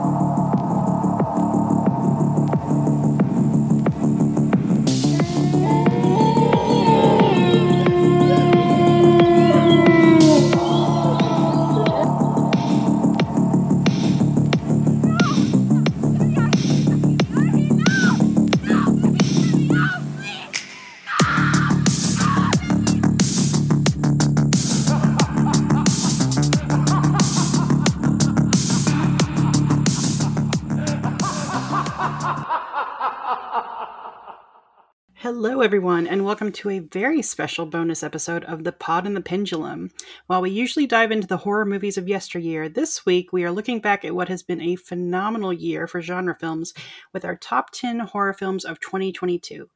Hello, everyone, and welcome to a very special bonus episode of The Pod and the Pendulum. While we usually dive into the horror movies of yesteryear, this week we are looking back at what has been a phenomenal year for genre films with our top 10 horror films of 2022.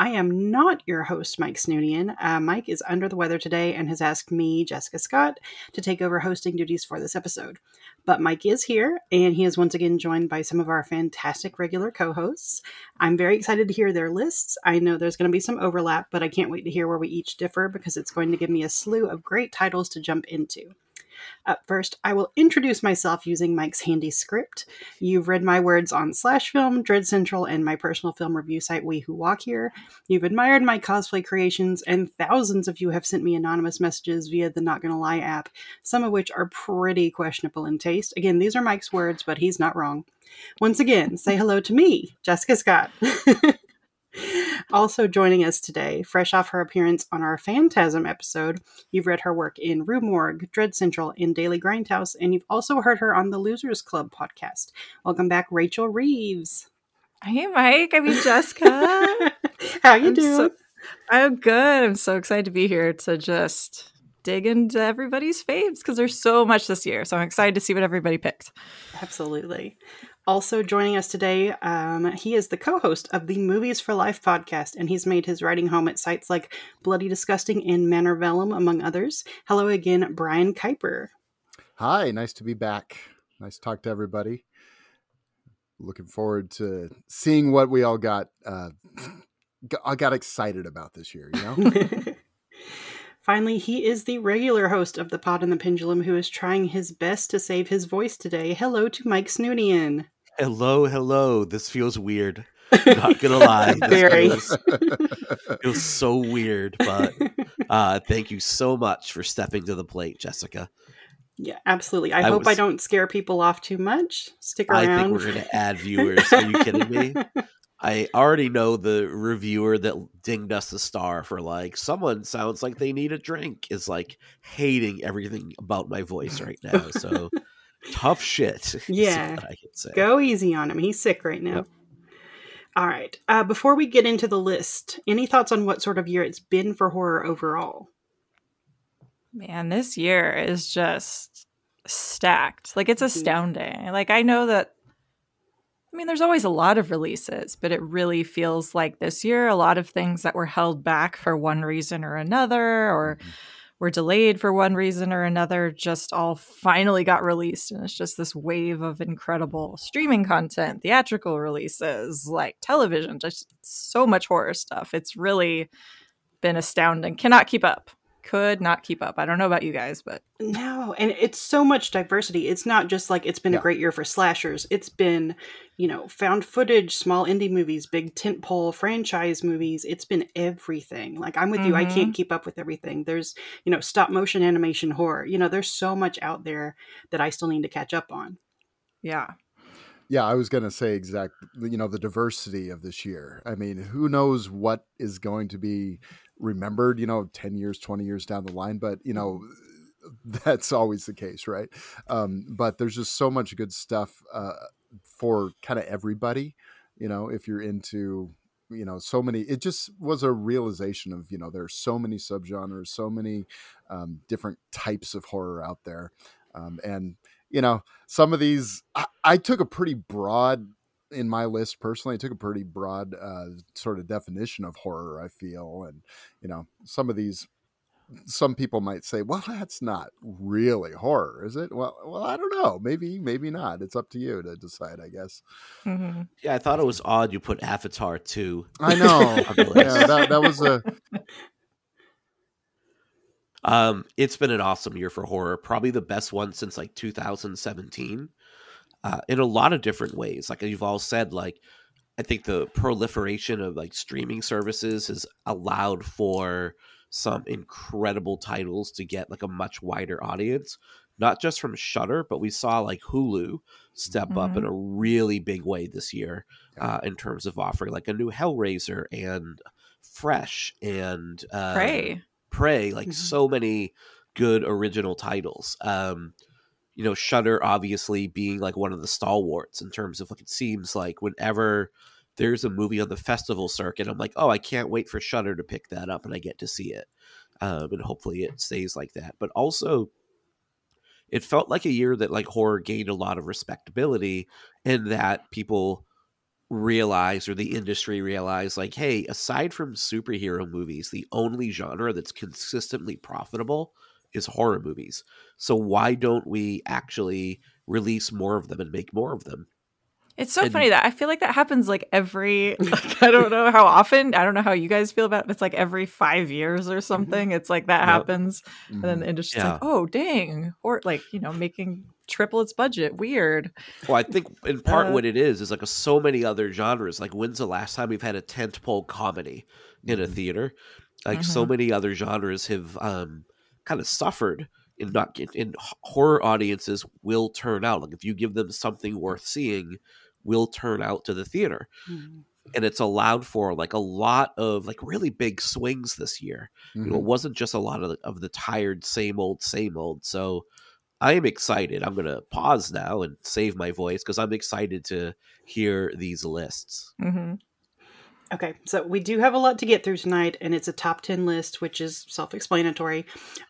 I am not your host, Mike Snoonian. Uh, Mike is under the weather today and has asked me, Jessica Scott, to take over hosting duties for this episode. But Mike is here, and he is once again joined by some of our fantastic regular co hosts. I'm very excited to hear their lists. I know there's going to be some overlap, but I can't wait to hear where we each differ because it's going to give me a slew of great titles to jump into. Up first, I will introduce myself using Mike's handy script. You've read my words on Slash Film, Dread Central, and my personal film review site We Who Walk Here. You've admired my cosplay creations, and thousands of you have sent me anonymous messages via the Not Gonna Lie app, some of which are pretty questionable in taste. Again, these are Mike's words, but he's not wrong. Once again, say hello to me, Jessica Scott. Also joining us today, fresh off her appearance on our Phantasm episode, you've read her work in Rue Morgue, Dread Central, in Daily Grindhouse, and you've also heard her on the Losers Club podcast. Welcome back, Rachel Reeves. Hey, Mike. I mean, Jessica. How you I'm doing? so- I'm good. I'm so excited to be here to just dig into everybody's faves because there's so much this year. So I'm excited to see what everybody picked. Absolutely. Also joining us today, um, he is the co-host of the Movies for Life podcast, and he's made his writing home at sites like Bloody Disgusting and Manor Vellum, among others. Hello again, Brian Kuiper. Hi, nice to be back. Nice to talk to everybody. Looking forward to seeing what we all got. Uh, I got excited about this year. You know, Finally, he is the regular host of the Pod and the Pendulum who is trying his best to save his voice today. Hello to Mike Snoonian. Hello, hello. This feels weird. Not gonna lie. This Very. feels, feels so weird, but uh, thank you so much for stepping to the plate, Jessica. Yeah, absolutely. I, I hope I don't scare people off too much. Stick around. I think we're gonna add viewers. Are you kidding me? I already know the reviewer that dinged us a star for like someone sounds like they need a drink is like hating everything about my voice right now. So tough shit. Yeah. I can say. Go easy on him. He's sick right now. Yep. All right. Uh, before we get into the list, any thoughts on what sort of year it's been for horror overall? Man, this year is just stacked. Like, it's Mhm. astounding. Like, I know that. I mean, there's always a lot of releases, but it really feels like this year, a lot of things that were held back for one reason or another, or were delayed for one reason or another just all finally got released and it's just this wave of incredible streaming content theatrical releases like television just so much horror stuff. It's really been astounding. Cannot keep up. Could not keep up. I don't know about you guys but No, and it's so much diversity. It's not just like it's been a great year for slashers. It's been, you know, found footage, small indie movies, big tentpole franchise movies. It's been everything. Like I'm with you. I can't keep up with everything. There's, you know, stop motion animation horror. You know, there's so much out there that I still need to catch up on. yeah yeah, I was going to say exactly, You know, the diversity of this year. I mean, who knows what is going to be remembered? You know, ten years, twenty years down the line. But you know, that's always the case, right? Um, but there's just so much good stuff uh, for kind of everybody. You know, if you're into you know so many it just was a realization of you know there's so many subgenres so many um, different types of horror out there um, and you know some of these I, I took a pretty broad in my list personally I took a pretty broad uh, sort of definition of horror i feel and you know some of these some people might say well that's not really horror is it well well i don't know maybe maybe not it's up to you to decide i guess hmm Yeah, I thought it was odd you put Avatar 2. i know on the list. yeah that, that was a Um, it's been an awesome year for horror, probably the best one since like 2017. uh, in a lot of different ways. Like you've all said, like I think the proliferation of like streaming services has allowed for some incredible titles to get like a much wider audience, not just from Shudder, but we saw like Hulu step mm-hmm. up in mm-hmm. a really big way this year uh, in terms of offering like a new Hellraiser and Fresh and uh, Prey, Prey, like mm-hmm. so many good original titles. Um, you know, Shudder obviously being like one of the stalwarts in terms of like it seems like whenever there's a movie on the festival circuit, I'm like, oh, I can't wait for Shudder to pick that up and I get to see it. Um, and hopefully it stays like that. But also, it felt like a year that like horror gained a lot of respectability and that people realized or the industry realized like hey aside from superhero movies the only genre that's consistently profitable is horror movies. So why don't we actually release more of them and make more of them? It's so and, funny that I feel like that happens like every like, I don't know how often. I don't know how you guys feel about it. It's like every five years or mm-hmm. something. It's like that yep. happens. And then the mm-hmm. industry's yeah. like, oh dang. Or like, you know, making triple its budget. Weird. Well, I think in part uh, what it is is like a, so many other genres. Like when's the last time we've had a tentpole comedy in a mm-hmm. theater? Like so many other genres have um kind of suffered in not in horror audiences will turn out like if you give them something worth seeing will turn out to the theater mm-hmm. and it's allowed for like a lot of like really big swings this year mm-hmm. you know it mm-hmm. wasn't just a lot of the, of the tired same old same old so i am excited i'm going to pause now and save my voice because i'm excited to hear these lists mm-hmm. Okay, so we do have a lot to get through tonight, and it's a top 10 list, which is self explanatory.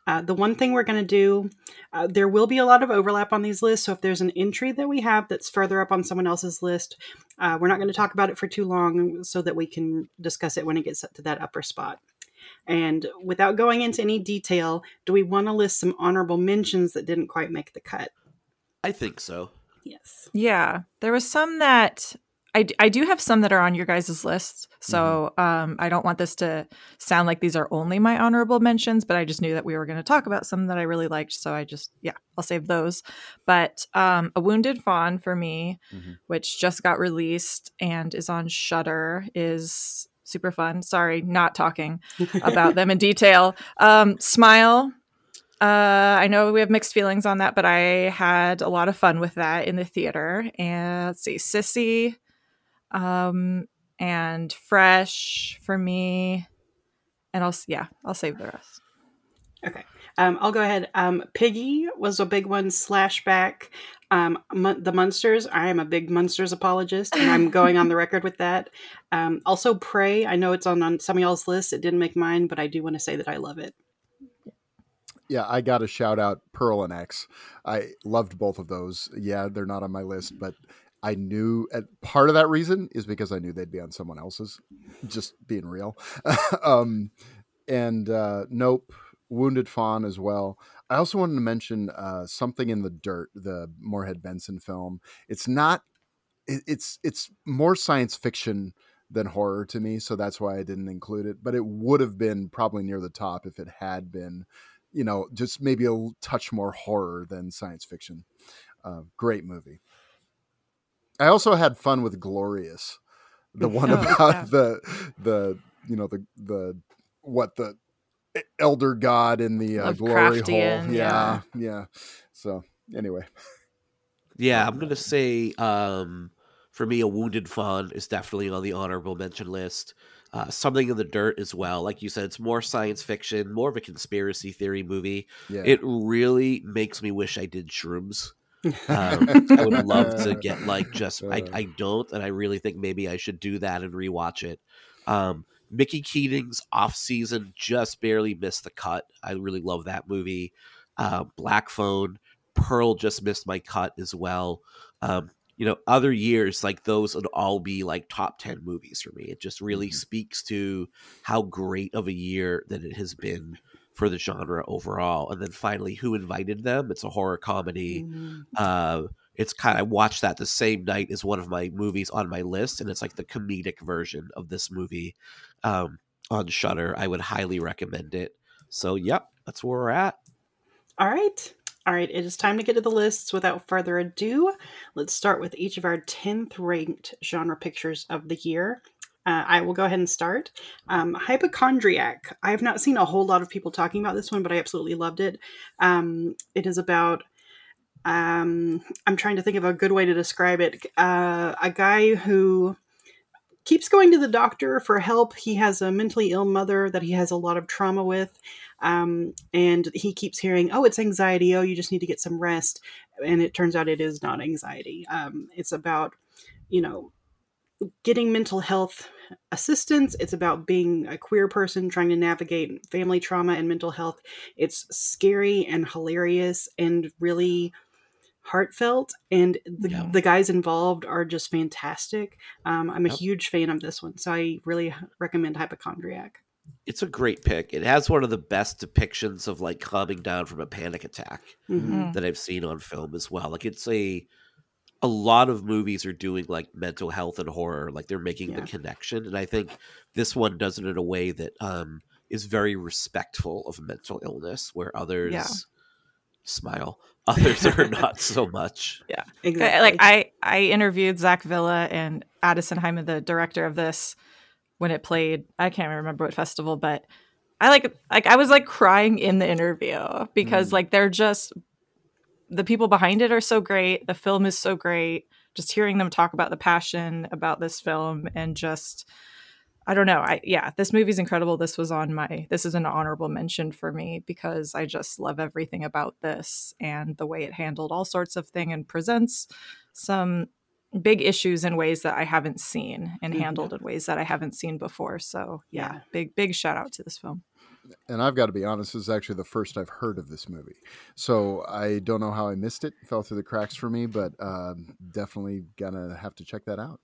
Uh, the one thing we're going to do, uh, there will be a lot of overlap on these lists. So if there's an entry that we have that's further up on someone else's list, uh, we're not going to talk about it for too long so that we can discuss it when it gets up to that upper spot. And without going into any detail, do we want to list some honorable mentions that didn't quite make the cut? I think so. Yes. Yeah. There was some that I, I do have some that are on your guys' list. So mm-hmm. um, I don't want this to sound like these are only my honorable mentions, but I just knew that we were going to talk about some that I really liked. So I just, yeah, I'll save those. But um, A Wounded Fawn for me, mm-hmm. which just got released and is on Shudder, is super fun. Sorry, not talking about them in detail. Um, Smile. Uh, I know we have mixed feelings on that, but I had a lot of fun with that in the theater. And let's see, Sissy, um, and fresh for me. And I'll yeah, I'll save the rest. Okay. Um, I'll go ahead. Um, Piggy was a big one. Slashback. Um, the Munsters. I am a big Munsters apologist, and I'm going on the record with that. Um, also, Prey. I know it's on, on some of y'all's list. It didn't make mine, but I do want to say that I love it. Yeah, I got to shout out Pearl and X. I loved both of those. Yeah, they're not on my list, but I knew part of that reason is because I knew they'd be on someone else's, just being real. um, and uh, Nope, Wounded Fawn as well. I also wanted to mention uh, something in the dirt, the Moorhead Benson film. It's not. It, it's it's more science fiction than horror to me, so that's why I didn't include it. But it would have been probably near the top if it had been, you know, just maybe a touch more horror than science fiction. Uh, great movie. I also had fun with Glorious, the one oh, about yeah. the the you know the the what the elder god in the uh, glory hole. Yeah, yeah, yeah. So anyway, yeah, I'm gonna say um, for me, a wounded fawn is definitely on the honorable mention list. Uh, something in the dirt as well. Like you said, it's more science fiction, more of a conspiracy theory movie. Yeah. It really makes me wish I did shrooms. Um, I would love to get like just I, uh. I don't, and I really think maybe I should do that and rewatch it. Um, Mickey Keating's off season just barely missed the cut. I really love that movie. Uh, Black Phone, Pearl just missed my cut as well. Um, you know, other years like those would all be like top ten movies for me. It just really mm-hmm. speaks to how great of a year that it has been for the genre overall. And then finally, Who Invited Them? It's a horror comedy. Mm-hmm. Uh, it's kind of, I watched that the same night as one of my movies on my list, and it's like the comedic version of this movie um, on Shudder. I would highly recommend it. So, yep, that's where we're at. All right. All right, it is time to get to the lists. Without further ado, let's start with each of our 10th ranked genre pictures of the year. Uh, I will go ahead and start. Um, Hypochondriac. I have not seen a whole lot of people talking about this one, but I absolutely loved it. Um, it is about. Um, I'm trying to think of a good way to describe it. Uh, a guy who keeps going to the doctor for help. He has a mentally ill mother that he has a lot of trauma with. Um, and he keeps hearing, oh, it's anxiety. Oh, you just need to get some rest. And it turns out it is not anxiety. Um, it's about, you know, getting mental health assistance. It's about being a queer person trying to navigate family trauma and mental health. It's scary and hilarious and really heartfelt and the, Yeah. the guys involved are just fantastic um, i'm a Yep. huge fan of this one so i really recommend hypochondriac It's a great pick. It has one of the best depictions of like calming down from a panic attack Mhm. Mm. that I've seen on film as well. Like it's a a lot of movies are doing like mental health and horror, like they're making Yeah. the connection, and I think this one does it in a way that um is very respectful of mental illness, where others smile, others are not so much. Yeah. Exactly like I I interviewed Zach Villa and Addison Heimann, the director of this, when it played. I can't remember what festival, but I like like I was like crying in the interview because Mm. like they're just the people behind it are so great. The film is so great. Just hearing them talk about the passion about this film and just I don't know. I yeah, this movie's incredible. This was on my this is an honorable mention for me because I just love everything about this and the way it handled all sorts of thing and presents some big issues in ways that I haven't seen and Mhm. handled in ways that I haven't seen before. So yeah, Yeah. big big shout out to this film. And I've got to be honest, this is actually the first I've heard of this movie. So I don't know how I missed it. It fell through the cracks for me, but um, definitely gonna have to check that out.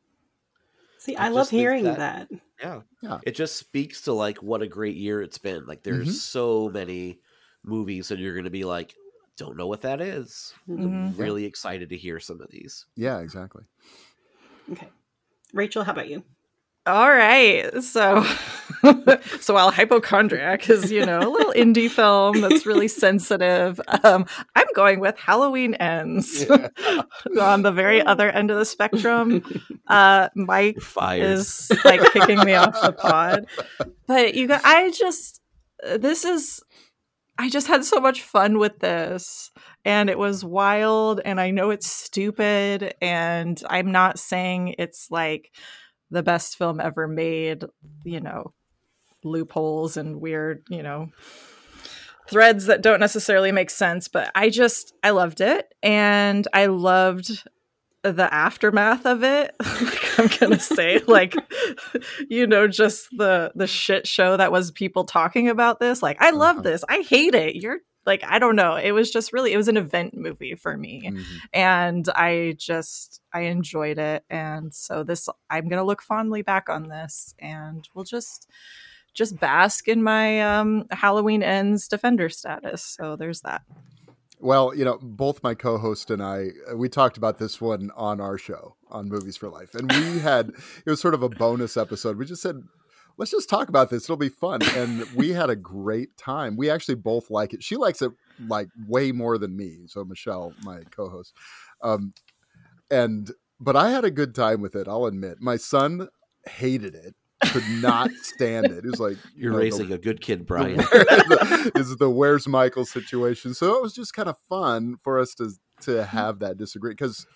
see I i love hearing that- that, Yeah. Yeah. It just speaks to like what a great year it's been. Like there's Mhm. so many movies that you're going to be like, don't know what that is. Mhm. I'm really excited to hear some of these. Yeah, exactly. okay rachel how about you All right. So so while hypochondriac is, you know, a little indie film that's really sensitive, um, I'm going with Halloween Ends on the very other end of the spectrum. Uh Mike fired. is like kicking me off the pod. But you got I just this is I just had so much fun with this and it was wild and I know it's stupid and I'm not saying it's like the best film ever made, you know, loopholes and weird, you know, threads that don't necessarily make sense, but I just I loved it and I loved the aftermath of it. like I'm gonna say, like, you know, just the the shit show that was people talking about this. Like, I love Uh-huh. this. I hate it. You're like, I don't know. It was just really, it was an event movie for me, Mhm. and I just I enjoyed it. And so this, I'm gonna look fondly back on this, and we'll just just bask in my um Halloween ends defender status. So there's that. Well, you know, both my co-host and I, uh, we talked about this one on our show on Movies for Life, and we had it was sort of a bonus episode. We just said, let's just talk about this; it'll be fun, and we had a great time. We actually both like it. She likes it like way more than me. So Michelle, my co-host, um, and but I had a good time with it. I'll admit, my son hated it, could not stand it. It was like you You're know, the- raising a good kid, Brian. the- is the where's Michael situation. So it was just kind of fun for us to to have that disagree because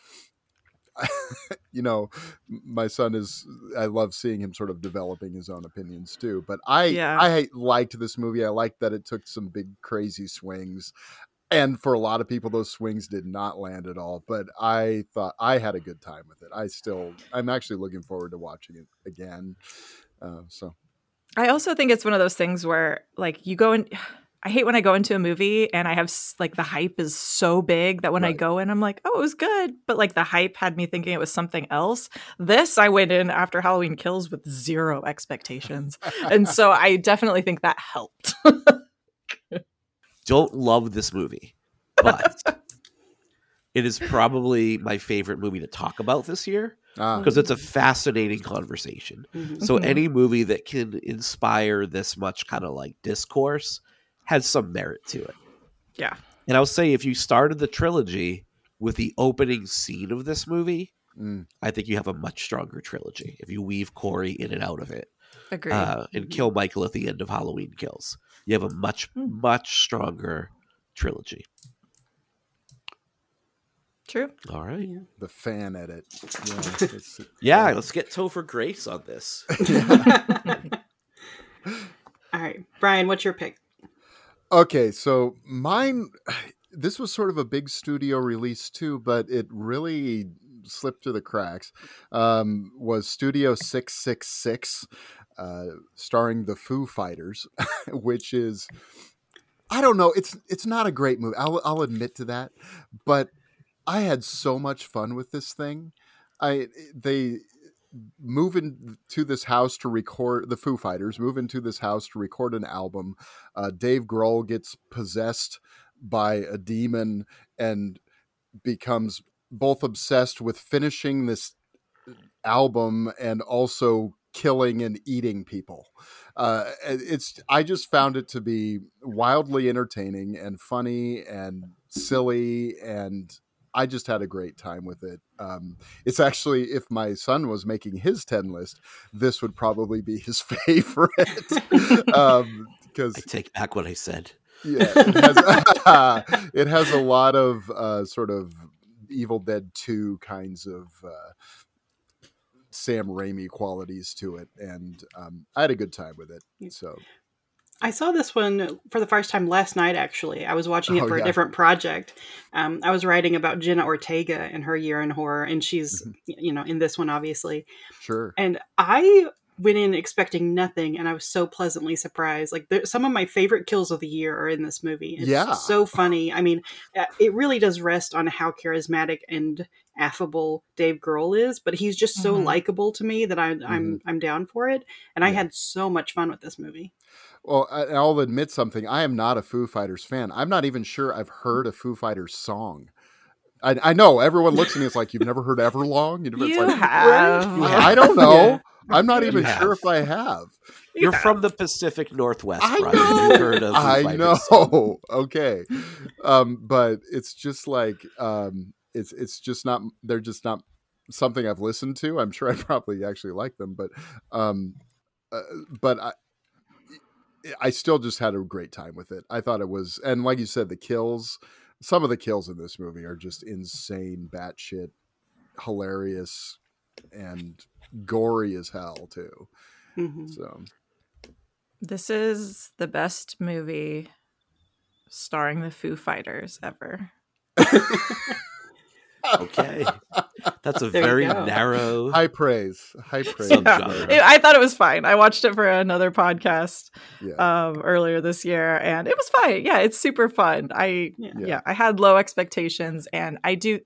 you know my son is I love seeing him sort of developing his own opinions too. But I Yeah. I liked this movie. I liked that it took some big crazy swings. And for a lot of people, those swings did not land at all. But I thought I had a good time with it. I still, I'm actually looking forward to watching it again. Uh, so I also think it's one of those things where like you go in I hate when I go into a movie and I have like the hype is so big that when I go in I'm like, "Oh, it was good." But like the hype had me thinking it was something else. This I went in after Halloween Kills with zero expectations. and so I definitely think that helped. Don't love this movie, but it is probably my favorite movie to talk about this year ah, because it's a fascinating conversation. Mhm. So Mhm. any movie that can inspire this much kind of like discourse has some merit to it. yeah. And I'll say if you started the trilogy with the opening scene of this movie, Mm. I think you have a much stronger trilogy if you weave Corey in and out of it Agreed. uh, and kill Michael at the end of Halloween Kills. You have a much, Hmm. much stronger trilogy. True. All right. Yeah. The fan edit. Yeah, it's- Yeah, let's get Topher Grace on this. All right, Brian, what's your pick? Okay, so mine this was sort of a big studio release too, but it really slipped through the cracks. Um, was Studio 666 uh, starring the Foo Fighters, which is I don't know, it's it's not a great movie. I'll I'll admit to that, but I had so much fun with this thing. I they move into this house to record the Foo Fighters move into this house to record an album. Uh, Dave Grohl gets possessed by a demon and becomes both obsessed with finishing this album and also killing and eating people. Uh, it's I just found it to be wildly entertaining and funny and silly and I just had a great time with it. Um, it's actually, if my son was making his 10 list, this would probably be his favorite. um, because I take back what I said. yeah, it has, it has a lot of uh, sort of Evil Dead 2 kinds of uh, Sam Raimi qualities to it. And um, I had a good time with it. So, I saw this one for the first time last night. Actually, I was watching it Oh, for yeah. a different project. Um, I was writing about Jenna Ortega and her year in horror, and she's Mhm. you know in this one obviously. sure. And I went in expecting nothing, and I was so pleasantly surprised. Like there, some of my favorite kills of the year are in this movie. It's Yeah. so funny. I mean, uh, it really does rest on how charismatic and affable Dave Grohl is, but he's just so Mhm. likable to me that I, I'm I'm down for it. And I had so much fun with this movie. Well, I- I'll admit something. I am not a Foo Fighters fan. I'm not even sure I've heard a Foo Fighters song. I, I know everyone looks at me. It's like you've never heard Everlong. You never, it's You like, have. You I don't know. Yeah. I'm not You even have. sure if I have. You're Yeah. from the Pacific Northwest, I Brian. know. You've heard of I know. Okay, um, but it's just like um, it's it's just not. They're just not something I've listened to. I'm sure I probably actually like them, but um, uh, but I. I still just had a great time with it. I thought it was, and like you said, the kills. Some of the kills in this movie are just insane, batshit, hilarious, and gory as hell too. Mhm. So This is the best movie starring the Foo Fighters ever. Okay. That's a There very narrow. high praise, high praise. Subgenre. It- I thought it was fine. I watched it for another podcast Yeah. um, earlier this year, and it was fine. Yeah, it's super fun. I Yeah. yeah. I had low expectations, and I do.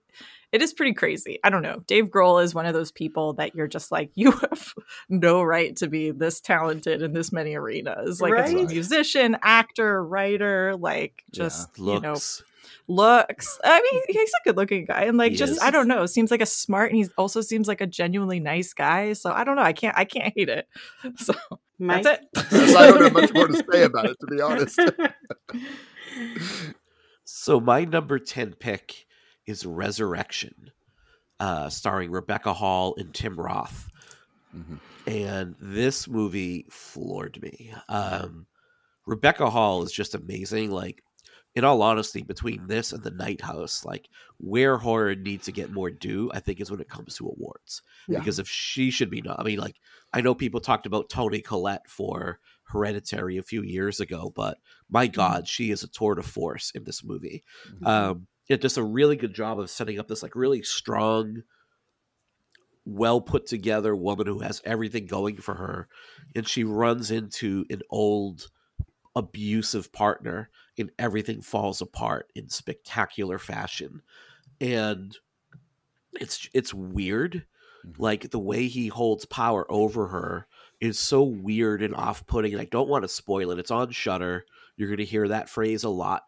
It is pretty crazy. I don't know. Dave Grohl is one of those people that you're just like, you have no right to be this talented in this many arenas. Like, as a musician, actor, writer, like, Yeah. just, you know, looks. looks. I mean, he's a good looking guy, and like, He just is. I don't know. Seems like a smart, and he also seems like a genuinely nice guy. So I don't know. I can't. I can't hate it. So Mike? that's it. I don't have much more to say about it, to be honest. So my number 10 pick is Resurrection, uh, starring Rebecca Hall and Tim Roth. Mhm. And this movie floored me. Um, Rebecca Hall is just amazing. Like, in all honesty, between this and The Night House, like where horror needs to get more due, I think is when it comes to awards. Yeah. Because if she should be, not, I mean, like I know people talked about Toni Collette for Hereditary a few years ago, but my God, she is a tour de force in this movie. Mhm. Um, it does a really good job of setting up this like really strong, well put together woman who has everything going for her, and she runs into an old abusive partner, and everything falls apart in spectacular fashion, and it's it's weird, Mhm. like the way he holds power over her is so weird and off-putting and i don't want to spoil it. It's on Shudder you're going to hear that phrase a lot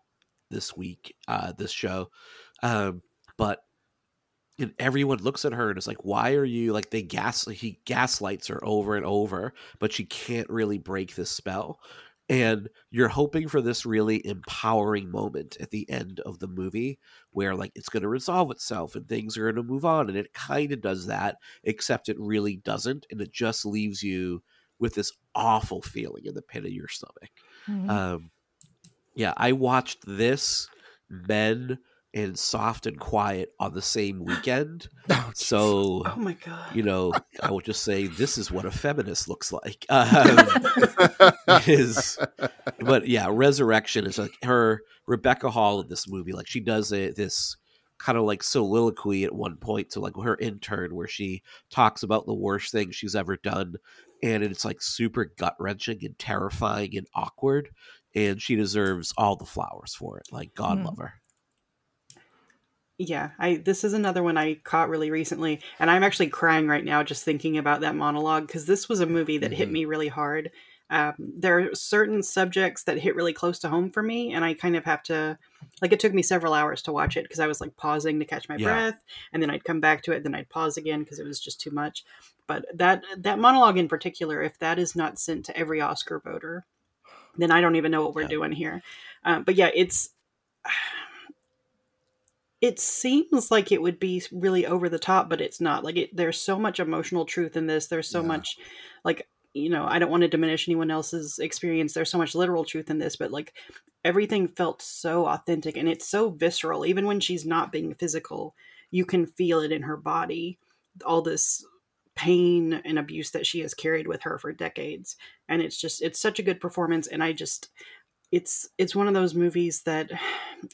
this week uh this show. Um but and everyone looks at her and is like why are you like they gas he gaslights her over and over but she can't really break this spell and you're hoping for this really empowering moment at the end of the movie where like it's going to resolve itself and things are going to move on and it kind of does that except it really doesn't and it just leaves you with this awful feeling in the pit of your stomach Mhm. um yeah i watched this men and soft and quiet on the same weekend Oh, so Oh my god. you know i will just say this is what a feminist looks like um, is but yeah resurrection is like her rebecca hall in this movie like she does a, this kind of like soliloquy at one point to like her intern where she talks about the worst thing she's ever done and it's like super gut-wrenching and terrifying and awkward and she deserves all the flowers for it like god Hmm. love her Yeah, I this is another one I caught really recently, and I'm actually crying right now just thinking about that monologue because this was a movie that hit Mhm. me really hard. Um, there are certain subjects that hit really close to home for me, and I kind of have to, like, it took me several hours to watch it because I was like pausing to catch my Yeah. breath, and then I'd come back to it, then I'd pause again because it was just too much. But that that monologue in particular, if that is not sent to every Oscar voter, then I don't even know what we're Yeah. doing here. Um, but yeah, it's it seems like it would be really over the top, but it's not. Like it, there's so much emotional truth in this. There's so Yeah. much, like you know, I don't want to diminish anyone else's experience. There's so much literal truth in this, but like everything felt so authentic and it's so visceral. Even when she's not being physical, you can feel it in her body. All this pain and abuse that she has carried with her for decades, and it's just it's such a good performance. And I just it's it's one of those movies that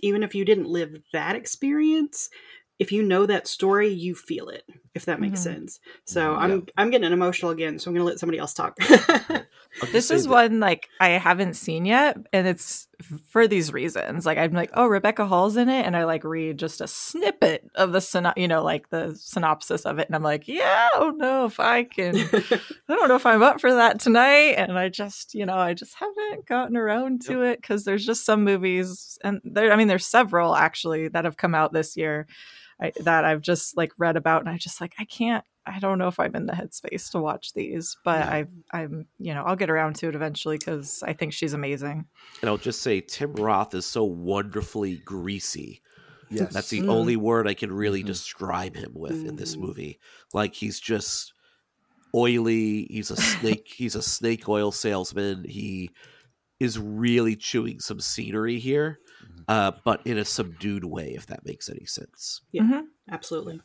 even if you didn't live that experience if you know that story you feel it if that makes Mhm. sense so Mhm. i'm i'm getting emotional again so i'm gonna let somebody else talk This is that- one like I haven't seen yet, and it's for these reasons. Like I'm like, oh, Rebecca Hall's in it, and I like read just a snippet of the syno- you know, like the synopsis of it, and I'm like, yeah, I don't know if I can. I don't know if I'm up for that tonight, and I just, you know, I just haven't gotten around to it because there's just some movies, and there, I mean, there's several actually that have come out this year I, that I've just like read about, and I just like I can't. I don't know if I'm in the headspace to watch these, but Yeah. I, I'm, you know, I'll get around to it eventually because I think she's amazing. and i'll just say tim roth is so wonderfully greasy yes. That's the Mm. only word I can really Mhm. describe him with in this Mhm. movie. Like he's just oily. He's a snake. he's a snake oil salesman. He is really chewing some scenery here, Mhm. uh, but in a subdued way, if that makes any sense. Yeah. Mhm. absolutely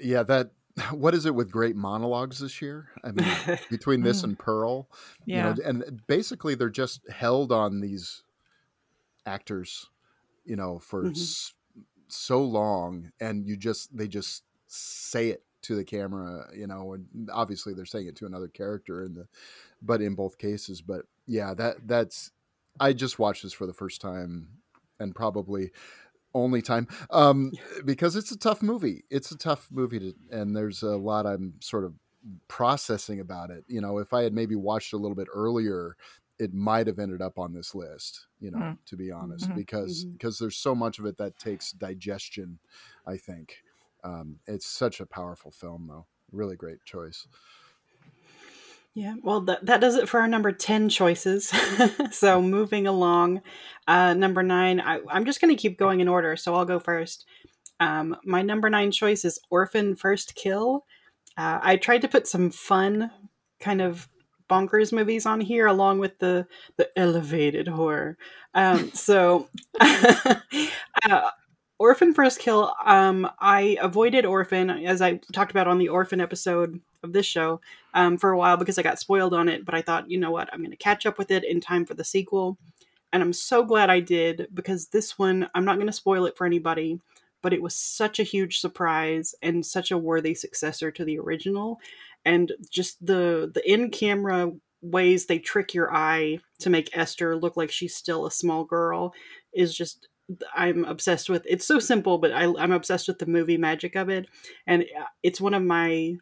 yeah. That. What is it with great monologues this year? I mean, between this Mm. and Pearl, Yeah. you know, and basically they're just held on these actors, you know, for Mhm. s- so long, and you just they just say it to the camera, you know, and obviously they're saying it to another character in the, but in both cases, but yeah, that that's I just watched this for the first time, and probably only time um because it's a tough movie. It's a tough movie to and there's a lot i'm sort of processing about it. You know if i had maybe watched a little bit earlier it might have ended up on this list you know Mm. to be honest Mhm. because because there's so much of it that takes digestion i think. Um it's such a powerful film though. Really great choice Yeah, well, that, that does it for our number 10 choices. so moving along, uh, number nine, I, I'm just going to keep going in order, so I'll go first. Um, my number nine choice is Orphan First Kill. Uh, I tried to put some fun, kind of bonkers movies on here, along with the the elevated horror. Um, so, uh, Orphan First Kill. Um, I avoided Orphan as I talked about on the Orphan episode of this show um, for a while because I got spoiled on it. But I thought, you know what, I'm going to catch up with it in time for the sequel, and I'm so glad I did because this one I'm not going to spoil it for anybody. But it was such a huge surprise and such a worthy successor to the original, and just the the in camera ways they trick your eye to make Esther look like she's still a small girl is just I'm obsessed with. It's so simple, but I, I'm obsessed with the movie magic of it, and uh, it's one of my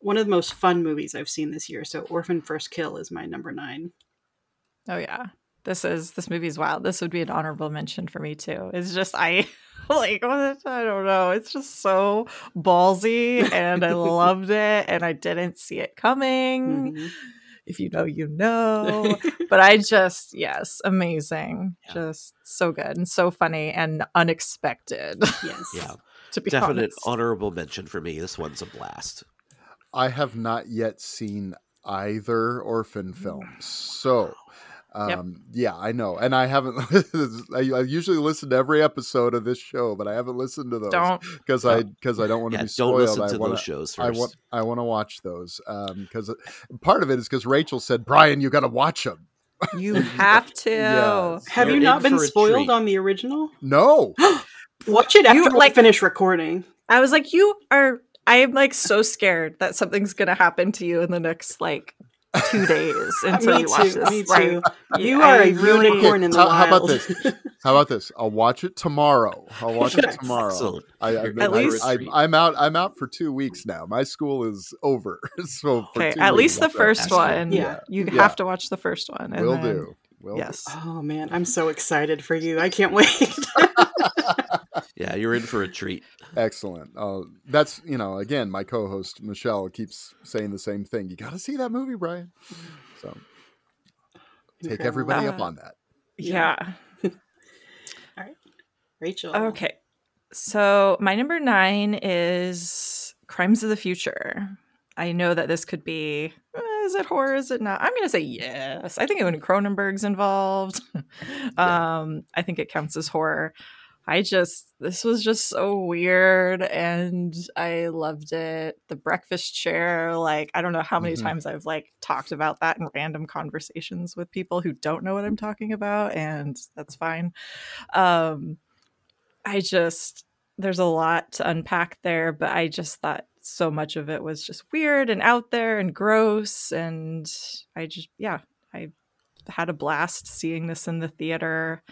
one of the most fun movies I've seen this year. So Orphan First Kill is my number nine. Oh yeah. This is this movie is wild. This would be an honorable mention for me too. It's just I like what I don't know. It's just so ballsy and I loved it and I didn't see it coming. Mhm. if you know, you know. but I just, yes, amazing. Yeah. Just so good and so funny and unexpected. Yes. Yeah. to be Definite honest. honorable mention for me. This one's a blast. I have not yet seen either orphan films. So, Yep. um, yeah, I know. And I haven't, I, I usually listen to every episode of this show, but I haven't listened to those Don't because I, because I don't want to Yeah, be don't spoiled. listen I to wanna, those shows first. I want, I want to watch those. Um, because part of it is because Rachel said, Brian, you got to watch them. you have to. Yes. Have You're you not been spoiled on the original? No. Watch it after You, we like- finish recording. I was like, you are. I am like so scared that something's gonna happen to you in the next like two days until me you watch too. this. Me Like, too. You I are a really- unicorn in the how, wild. how about this? How about this? I'll watch it tomorrow. I'll watch it tomorrow. Excellent. I, I, You're I, in At for a least- I, treat. I'm out. I'm out for two weeks now. My school is over. so for Okay, two at least the first Excellent. one. Yeah. you Yeah. have to watch the first one. and Will then- do. Will Yes. Oh man, I'm so excited for you. I can't wait. Yeah, you're in for a treat. Excellent. Uh, that's you know again my co-host Michelle keeps saying the same thing. You got to see that movie, Brian. So take Incredible. everybody up on that. Yeah. All right. Rachel. Okay. So my number nine is Crimes of the Future. I know that this could be eh, is it horror? Is it not? I'm gonna say yes. I think when Cronenberg's involved, um, I think it counts as horror. I just this was just so weird and I loved it. The breakfast chair, like I don't know how many Mhm. times I've like talked about that in random conversations with people who don't know what I'm talking about, and that's fine. Um I just there's a lot to unpack there, but I just thought so much of it was just weird and out there and gross and I just yeah, I had a blast seeing this in the theater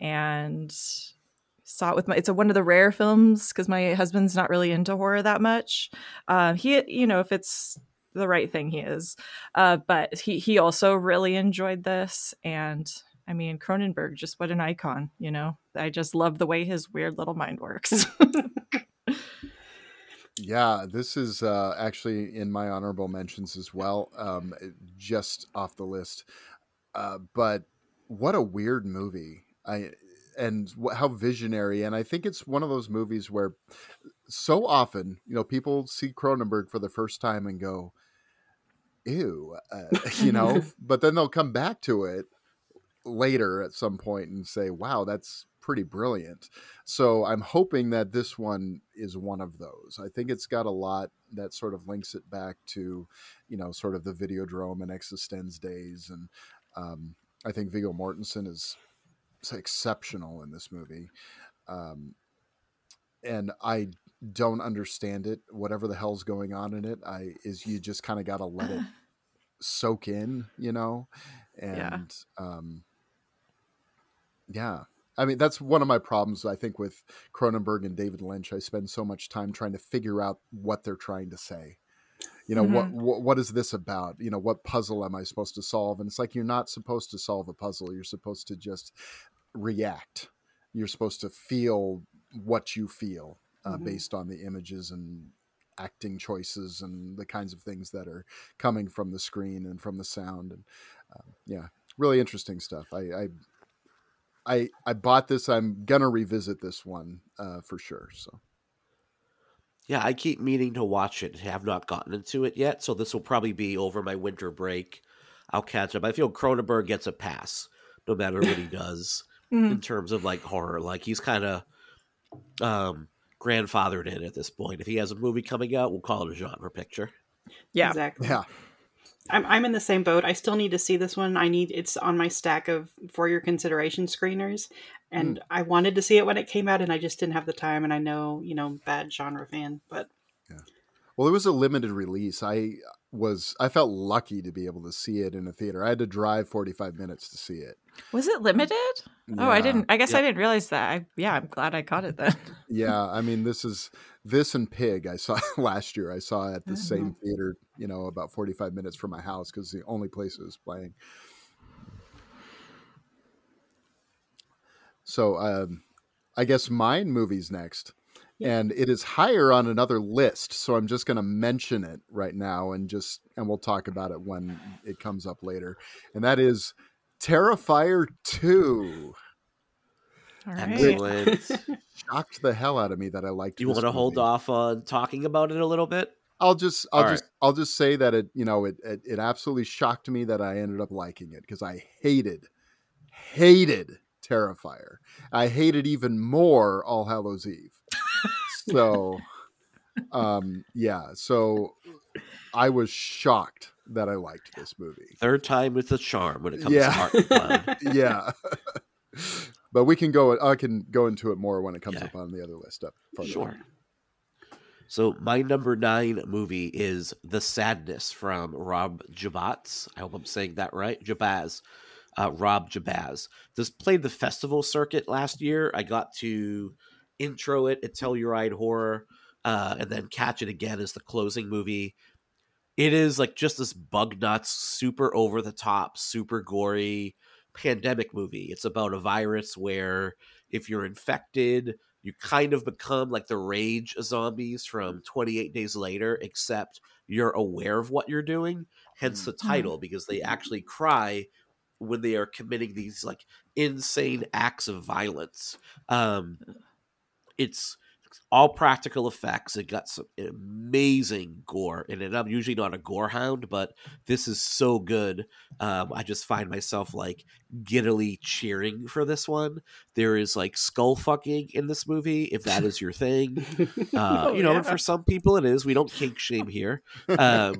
and saw it with my it's a, one of the rare films because my husband's not really into horror that much. Um he you know if it's the right thing he is. Uh but he he also really enjoyed this. And i mean cronenberg just what an icon you know? I just love the way his weird little mind works. Yeah, this is uh, actually in my honorable mentions as well, um, just off the list. Uh, but what a weird movie! I and how visionary, and I think it's one of those movies where so often, you know, people see Cronenberg for the first time and go, "Ew," uh, you know, but then they'll come back to it later at some point and say, "Wow, that's pretty brilliant." So I'm hoping that this one is one of those. I think it's got a lot that sort of links it back to, you know, sort of the Videodrome and Existenz days, and um, I think Viggo Mortensen is exceptional in this movie. Um, and I don't understand it. Whatever the hell's going on in it, I is you just kind of got to let it soak in, you know, and Yeah. um, yeah. I mean, that's one of my problems. I think with Cronenberg and David Lynch, I spend so much time trying to figure out what they're trying to say. You know, what, what what is this about? You know, what puzzle am I supposed to solve? And it's like you're not supposed to solve a puzzle. You're supposed to just react. You're supposed to feel what you feel uh, Mhm. based on the images and acting choices and the kinds of things that are coming from the screen and from the sound. And uh, yeah, really interesting stuff. I, I I I bought this. I'm gonna revisit this one uh, for sure. So Yeah, I keep meaning to watch it. Have not gotten into it yet, so this will probably be over my winter break. I'll catch up. I feel Cronenberg gets a pass no matter what he does Mhm. in terms of like horror. Like he's kind of um, grandfathered in at this point. If he has a movie coming out, we'll call it a genre picture. yeah exactly. yeah, I'm I'm in the same boat. I still need to see this one. I need it's on my stack of for your consideration screeners, and I wanted to see it when it came out, and I just didn't have the time. And I know you know bad genre fan, but yeah. well, it was a limited release. I was I felt lucky to be able to see it in a theater. I had to drive 45 minutes to see it. Was it limited oh i didn't i guess i didn't realize that I, yeah i'm glad i caught it then Yeah, I mean, this is this and Pig. I saw last year. I saw at the same theater. You know, about 45 minutes from my house because the only place it was playing. So, um, I guess mine movies next, and it is higher on another list. So I'm just going to mention it right now, and just and we'll talk about it when it comes up later. And that is Terrifier two. All right. Excellent. Shocked the hell out of me that I liked. Do you want to hold off on talking about it a little bit? I'll just I'll All right. just I'll just say that it you know it, it it absolutely shocked me that I ended up liking it because I hated hated Terrifier. I hated even more All Hallows Eve. so um yeah, so I was shocked that I liked this movie. Third time with the charm when it comes Yeah. to Heart and clown. Yeah. but we can go I can go into it more when it comes Yeah. up on the other list up. Sure. So my number nine movie is The Sadness from Rob Jabbaz. I hope I'm saying that right. Jabbaz. Uh, Rob Jabbaz. This played the festival circuit last year. I got to intro it at Telluride Horror uh, and then catch it again as the closing movie. It is like just this bug nuts, super over the top, super gory pandemic movie. It's about a virus where if you're infected, you kind of become like the rage zombies from mm. 28 days later except you're aware of what you're doing hence the mm-hmm. title because they mm-hmm. actually cry when they are committing these like insane acts of violence. Um it's all practical effects. It got some amazing gore in it. I'm usually not a gore hound but this is so good. Um i just find myself like giddily cheering for this one. There is like skull fucking in this movie if that is your thing. Uh, Oh, you know yeah. for some people it is. We don't kink shame here. Um,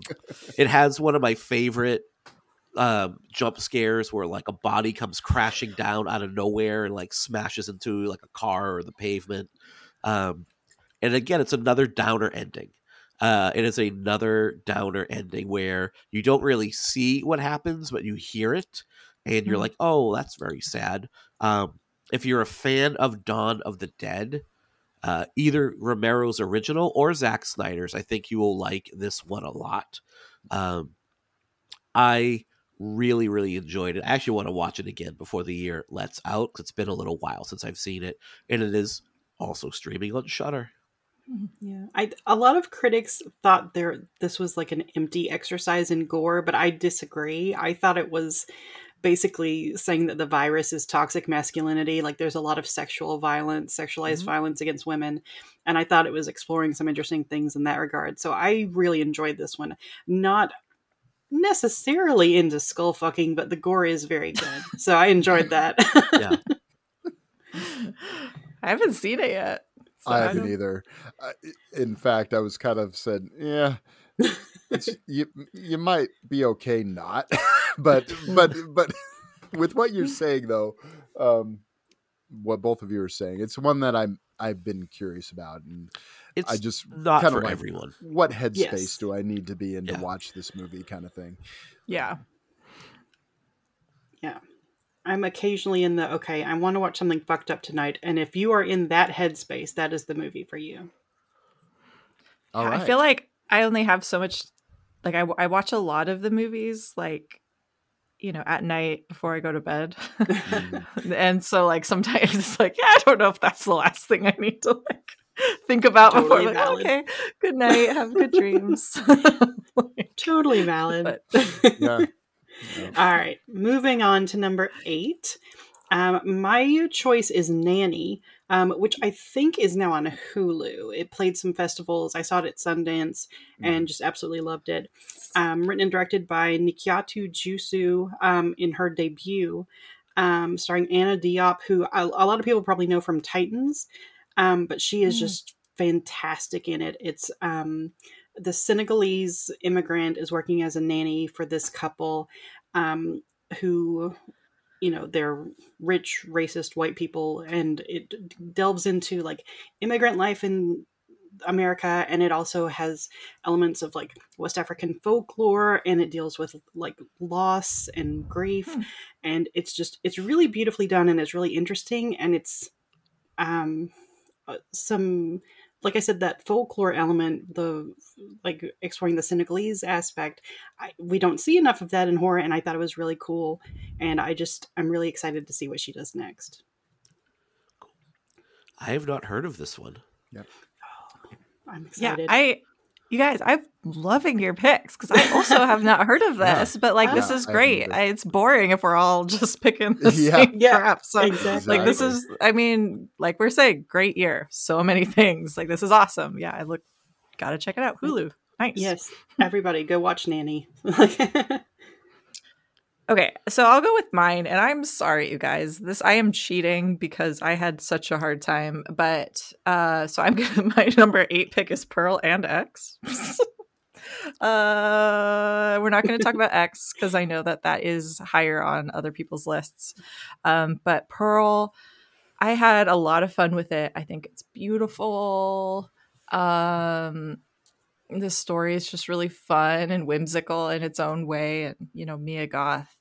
it has one of my favorite um, jump scares where like a body comes crashing down out of nowhere and like smashes into like a car or the pavement um, and again it's another downer ending uh, it is another downer ending where you don't really see what happens but you hear it and you're Mhm. like oh that's very sad um, if you're a fan of dawn of the dead uh, either Romero's original or Zack Snyder's. I think you will like this one a lot. Um, I really, really enjoyed it. I actually want to watch it again before the year lets out 'cause it's been a little while since I've seen it, and it is also streaming on Shudder. Yeah, I a lot of critics thought there this was like an empty exercise in gore, but I disagree. I thought it was basically saying that the virus is toxic masculinity, like there's a lot of sexual violence, sexualized Mhm. violence against women, and I thought it was exploring some interesting things in that regard. So I really enjoyed this one. Not necessarily into skull fucking, but the gore is very good. So I enjoyed that. Yeah. I haven't seen it yet. so I haven't don't- either. I, in fact, I was kind of said, yeah, it's, you you might be okay not, but but but with what you're saying though, um, what both of you are saying, it's one that I'm I've been curious about, and It's I just not kinda for like, everyone. What headspace Yes. do I need to be in Yeah. to watch this movie, kind of thing. Yeah, yeah. I'm occasionally in the okay, I want to watch something fucked up tonight. And if you are in that headspace, that is the movie for you. All I feel like I only have so much. Like I, I watch a lot of the movies, like you know, at night before I go to bed, Mm. and so like sometimes it's like, yeah, I don't know if that's the last thing I need to like think about before. Totally I'm like, valid. okay, good night, have good dreams. Like, Totally valid. yeah. All right, moving on to number eight. Um, my choice is Nanny, um, which I think is now on Hulu. It played some festivals. I saw it at Sundance and just absolutely loved it. Um, written and directed by Nikyatu Jusu um, in her debut, um, starring Anna Diop, who a, a lot of people probably know from Titans, um, but she is Mm. just fantastic in it. It's um, the Senegalese immigrant is working as a nanny for this couple um, who, you know, they're rich, racist white people, and it delves into like immigrant life in America, and it also has elements of like West African folklore, and it deals with like loss and grief, Hmm. and it's just it's really beautifully done, and it's really interesting, and it's um uh, some like I said, that folklore element, the like exploring the Senegalese aspect, I, we don't see enough of that in horror, and I thought it was really cool. And I just, I'm really excited to see what she does next. I have not heard of this one. Yep. Oh, I'm excited. Yeah, excited. I you guys, I'm loving your picks because I also have not heard of Yeah. this, but like this is great. either. I, it's boring if we're all just picking the Yeah. same Yeah, crap. So exactly. like this is I mean, like we're saying, great year. So many things. Like this is awesome. Yeah, I look gotta check it out. Hulu. Nice. Yes, everybody go watch Nanny. Okay, so I'll go with mine, and I'm sorry, you guys. This I am cheating because I had such a hard time. But uh, so I'm gonna my number eight pick is Pearl and X. uh, we're not going to talk about X because I know that that is higher on other people's lists. Um, but Pearl, I had a lot of fun with it. I think it's beautiful. Um, the story is just really fun and whimsical in its own way. And, you know, Mia Goth,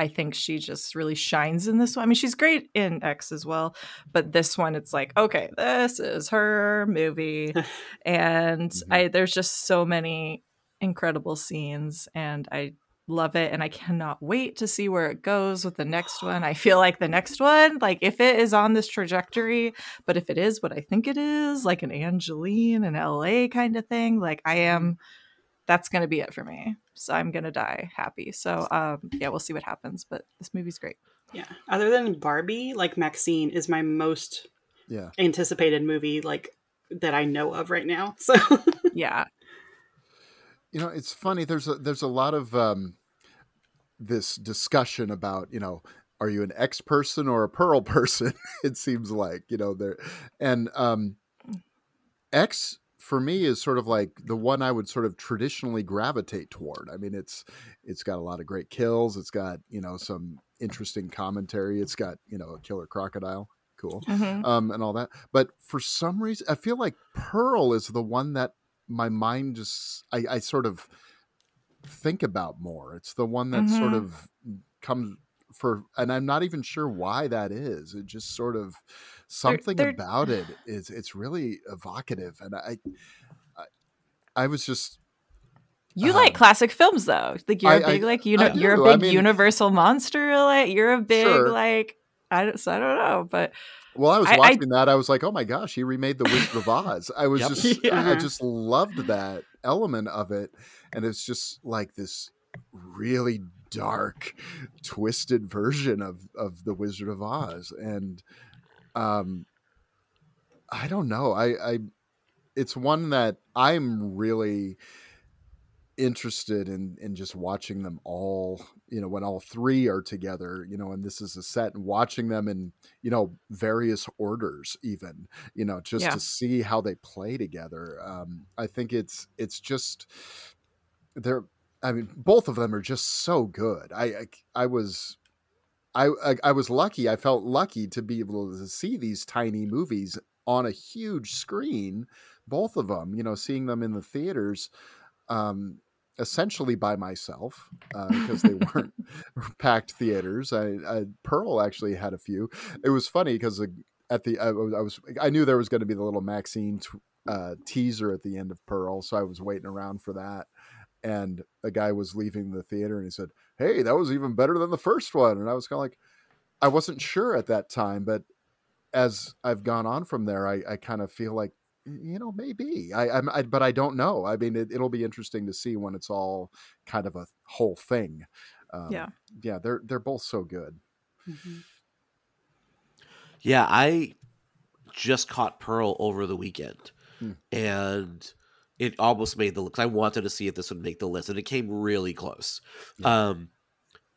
I think she just really shines in this one. I mean, she's great in X as well, but this one, it's like, okay, this is her movie. and Mhm. I there's just so many incredible scenes and I love it and I cannot wait to see where it goes with the next one. I feel like the next one, like if it is on this trajectory, but if it is what I think it is, like an Angeline and LA kind of thing, like I am that's going to be it for me. So I'm going to die happy. So um yeah, we'll see what happens, but this movie's great. yeah. Other than Barbie, like Maxine is my most Yeah. anticipated movie, like that I know of right now. So Yeah. You know, it's funny. There's a there's a lot of um, this discussion about you know, are you an X person or a Pearl person? it seems like you know there, and um, X for me is sort of like the one I would sort of traditionally gravitate toward. I mean, it's it's got a lot of great kills. It's got you know some interesting commentary. It's got you know a killer crocodile. Cool Mhm. um, and all that. But for some reason, I feel like Pearl is the one that my mind just I, I sort of think about more. It's the one that sort Mhm. of comes for, and I'm not even sure why that is. It just sort of something they're- about it is it's really evocative, and I, I, I was just You Um, like classic films though. Like you're I- a big I- like you know you're a big mean- Universal monster. Like you're a big Sure. like I don't so I don't know, but Well, I was I- I- watching that. I was like, "Oh my gosh, he remade the Wizard of Oz." I was Yep. just, I just loved that element of it, and it's just like this really dark, twisted version of of the Wizard of Oz, and um, I don't know. I, I, it's one that I'm really interested in in just watching them all you know when all three are together you know and this is a set and watching them in you know various orders even you know just Yeah. to see how they play together um i think it's it's just they're i mean both of them are just so good i i, I was I, I i was lucky i felt lucky to be able to see these tiny movies on a huge screen both of them you know seeing them in the theaters um essentially by myself because they weren't packed theaters. I, I Pearl actually had a few. It was funny because at the I, was- I was I knew there was going to be the little Maxine t- uh, teaser at the end of Pearl, so I was waiting around for that. And a guy was leaving the theater, and he said, "Hey, that was even better than the first one." And I was kind of like, I wasn't sure at that time, but as I've gone on from there, I, I kind of feel like you know maybe I, I'm I, but I don't know. I mean, it, it'll be interesting to see when it's all kind of a whole thing. Um, Yeah. yeah, they're they're both so good. Mhm. Yeah, I just caught Pearl over the weekend, Hmm. and it almost made the list. I wanted to see if this would make the list, and it came really close. Yeah. Um,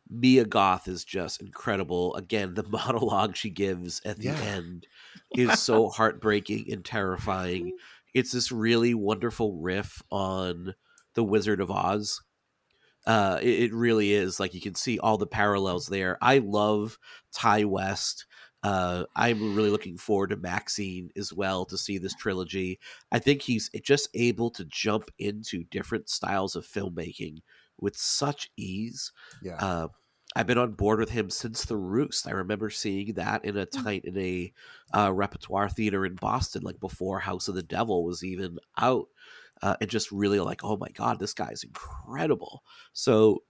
Mia Goth is just incredible. Again, the monologue she gives at the Yeah. end is so heartbreaking and terrifying. It's this really wonderful riff on the Wizard of Oz. Uh, it, it really is like you can see all the parallels there. I love Ti West. Uh, I'm really looking forward to Maxine as well to see this trilogy. I think he's just able to jump into different styles of filmmaking with such ease. Yeah, Uh, I've been on board with him since The Roost. I remember seeing that in a tight in a uh, repertoire theater in Boston, like before House of the Devil was even out, uh, and just really like, oh my god, this guy's incredible. So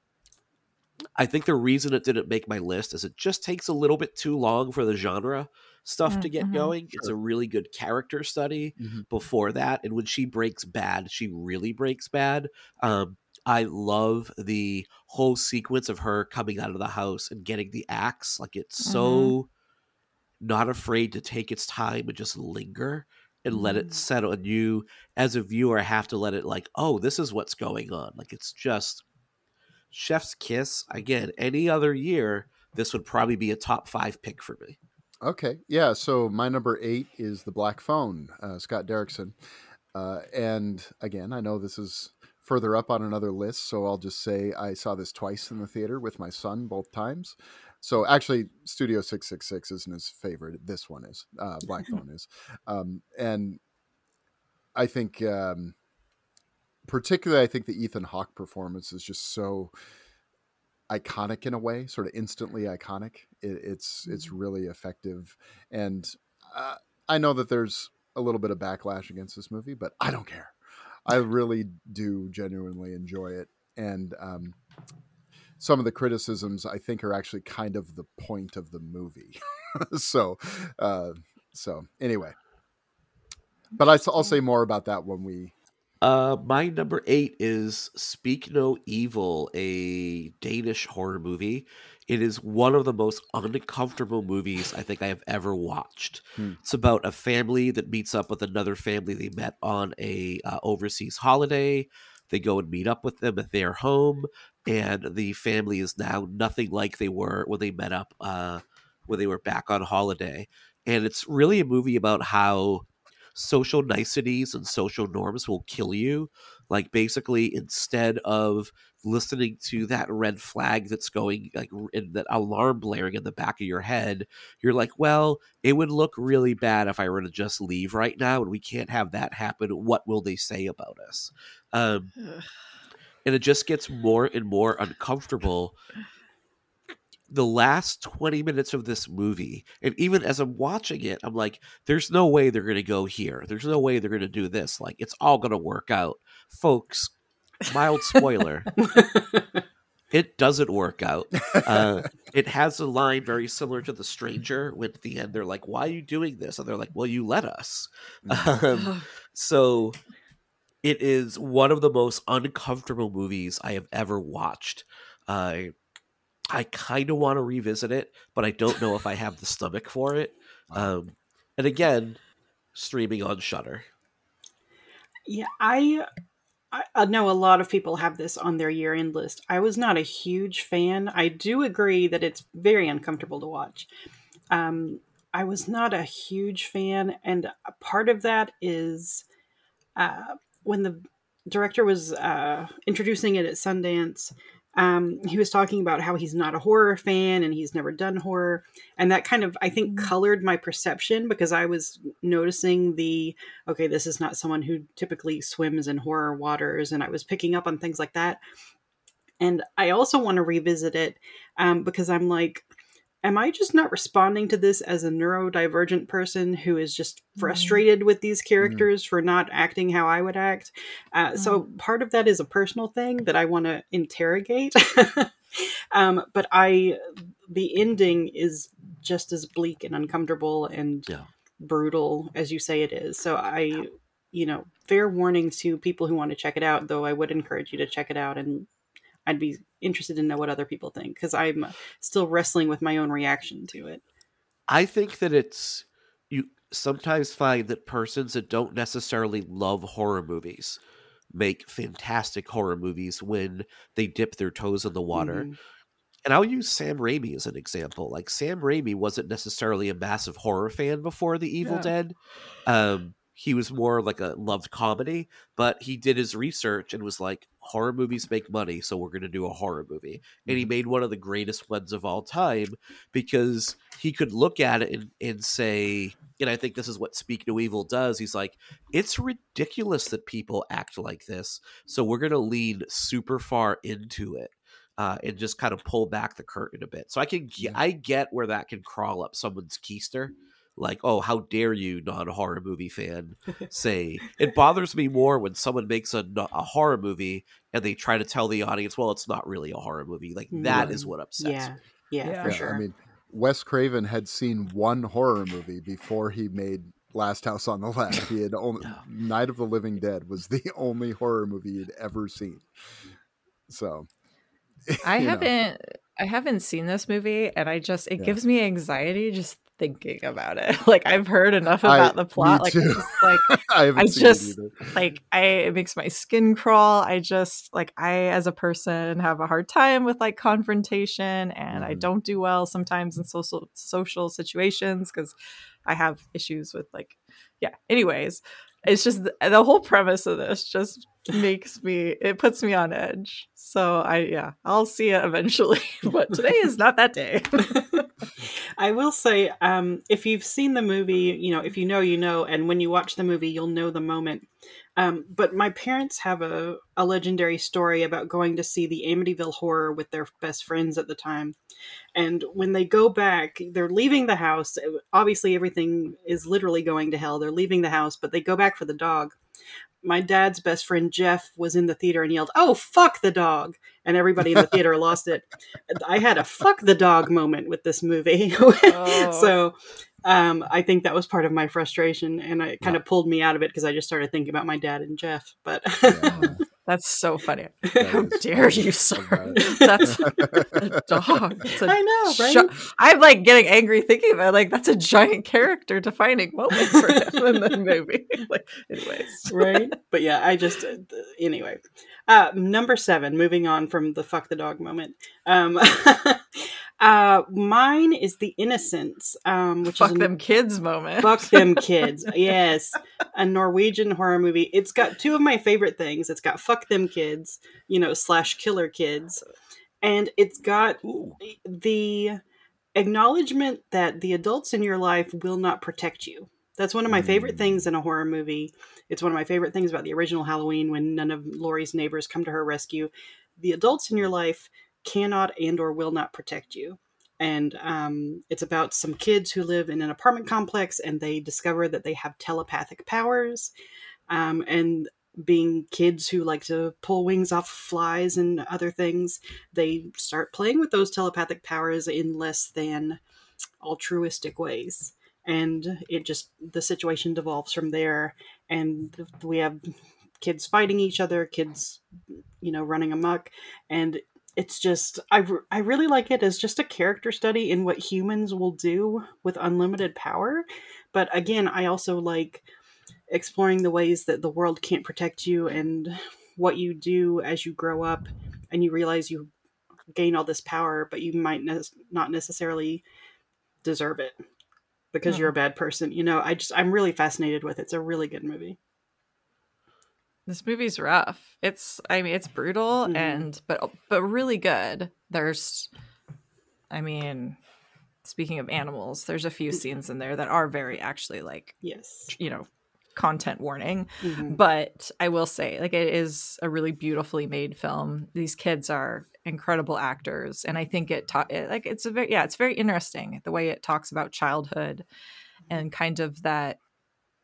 I think the reason it didn't make my list is it just takes a little bit too long for the genre. stuff to get Mhm. going. It's a really good character study Mhm. before that. And when she breaks bad, she really breaks bad. Um, I love the whole sequence of her coming out of the house and getting the axe. Like it's so not afraid to take its time and just linger and let it Mhm. settle. And you, as a viewer, have to let it like, oh, this is what's going on. Like it's just Chef's Kiss. Again, any other year, this would probably be a top five pick for me. Okay, yeah. So my number eight is the Black Phone, uh, Scott Derrickson, uh, and again, I know this is further up on another list, so I'll just say I saw this twice in the theater with my son both times. So actually, Studio Six Six Six isn't his favorite. This one is. Uh, Black Phone is, um, and I think, um, particularly, I think the Ethan Hawke performance is just so iconic in a way, sort of instantly iconic. It, it's it's really effective, and uh, I know that there's a little bit of backlash against this movie, but I don't care. I really do genuinely enjoy it, and um, some of the criticisms I think are actually kind of the point of the movie. so, uh, so anyway, but I, I'll say more about that when we. Uh, my number eight is Speak No Evil, a Danish horror movie. It is one of the most uncomfortable movies I think I have ever watched. Hmm. It's about a family that meets up with another family they met on a uh, overseas holiday. They go and meet up with them at their home, and the family is now nothing like they were when they met up uh, when they were back on holiday. And it's really a movie about how social niceties and social norms will kill you. Like basically, instead of listening to that red flag that's going like in that alarm blaring in the back of your head, you're like, well, it would look really bad if I were to just leave right now, and we can't have that happen. What will they say about us? Um, and it just gets more and more uncomfortable the last 20 minutes of this movie and even as i'm watching it i'm like there's no way they're going to go here. There's no way they're going to do this. Like it's all going to work out. Folks mild spoiler. It doesn't work out. Uh, it has a line very similar to the stranger when at the end they're like why are you doing this? And they're like well you let us. Um, so it is one of the most uncomfortable movies I have ever watched. I I kind of want to revisit it, but I don't know if I have the stomach for it. Um, and again, streaming on Shudder. Yeah, I, I I know a lot of people have this on their year end list. I was not a huge fan. I do agree that it's very uncomfortable to watch. Um, I was not a huge fan, and a part of that is uh, when the director was uh, introducing it at Sundance. Um, he was talking about how he's not a horror fan and he's never done horror, and that kind of I think colored my perception because I was noticing the okay, this is not someone who typically swims in horror waters, and I was picking up on things like that. And I also want to revisit it um, because I'm like, am I just not responding to this as a neurodivergent person who is just frustrated with these characters for not acting how I would act? Uh, So part of that is a personal thing that I want to interrogate. um, but I, the ending is just as bleak and uncomfortable and Yeah. brutal as you say it is. So I, you know, fair warning to people who want to check it out, though I would encourage you to check it out and I'd be interested to know what other people think because I'm still wrestling with my own reaction to it. I think that it's you sometimes find that persons that don't necessarily love horror movies make fantastic horror movies when they dip their toes in the water. Mhm. And I'll use Sam Raimi as an example. Like Sam Raimi wasn't necessarily a massive horror fan before The Evil Yeah. Dead. Um, he was more like a loved comedy, but he did his research and was like, horror movies make money, so we're going to do a horror movie. And he made one of the greatest ones of all time because he could look at it and, and say, and I think this is what Speak No Evil does. He's like, it's ridiculous that people act like this, so we're going to lean super far into it uh, and just kind of pull back the curtain a bit. So I can. I get where that can crawl up someone's keister. Like, oh, how dare you, non horror movie fan, say it bothers me more when someone makes a, a horror movie and they try to tell the audience, well, it's not really a horror movie. Like that is Mhm. what upsets Yeah, me. yeah, Yeah. for sure. I mean, Wes Craven had seen one horror movie before he made Last House on the Left. He had only Night of the Living Dead was the only horror movie he'd ever seen. So I haven't I haven't seen this movie and I just it Yeah. gives me anxiety just thinking about it. Like I've heard enough I- about the plot. Like, just, like I haven't I seen just- it like I it makes my skin crawl. I just like I as a person have a hard time with like confrontation and I Mhm. don't do well sometimes in social social situations cuz I have issues with like yeah. Anyways, it's just the, the whole premise of this just makes me it puts me on edge. So I yeah, I'll see it eventually, but today is not that day. I will say, um, if you've seen the movie, you know, if you know, you know, and when you watch the movie, you'll know the moment. Um, but my parents have a, a legendary story about going to see the Amityville Horror with their best friends at the time. And when they go back, they're leaving the house. Obviously, everything is literally going to hell. They're leaving the house, but they go back for the dog. My dad's best friend Jeff was in the theater and yelled, Oh, fuck the dog. And everybody in the theater lost it. I had a fuck the dog moment with this movie. Oh. so um, I think that was part of my frustration, and it kind of pulled me out of it because I just started thinking about my dad and Jeff. But Yeah. That's so funny. That How dare funny. you, sir? That's a dog. That's a I know, right? I'm like getting angry thinking about it. like that's a giant character defining moment for him in the movie. like, anyways, right? But yeah, I just uh, anyway. Uh, number seven. Moving on from the fuck the dog moment. Um, uh, mine is the innocence, um, which fuck is a- them kids moment. Fuck them kids. Yes. A Norwegian horror movie. It's got two of my favorite things. It's got fuck them kids, you know, slash killer kids. And it's got the acknowledgement that the adults in your life will not protect you. That's one of my favorite Mm. things in a horror movie. It's one of my favorite things about the original Halloween when none of Laurie's neighbors come to her rescue. The adults in your life cannot and or will not protect you. And um, it's about some kids who live in an apartment complex and they discover that they have telepathic powers um, and being kids who like to pull wings off flies and other things they start playing with those telepathic powers in less than altruistic ways. And it just the situation devolves from there. And we have kids fighting each other kids you know running amok. And it's just I I really like it as just a character study in what humans will do with unlimited power. But again i also like exploring the ways that the world can't protect you and what you do as you grow up and you realize you gain all this power but you might ne- not necessarily deserve it because you're a mm-hmm. bad person you know? I just i'm really fascinated with it. It's a really good movie this movie's rough. It's I mean it's brutal Mhm. and but but really good. There's I mean speaking of animals, there's a few scenes in there that are very actually like, yes you know, content warning. Mhm. But I will say like it is a really beautifully made film. These kids are incredible actors and I think it, ta- it like it's a very yeah, it's very interesting the way it talks about childhood and kind of that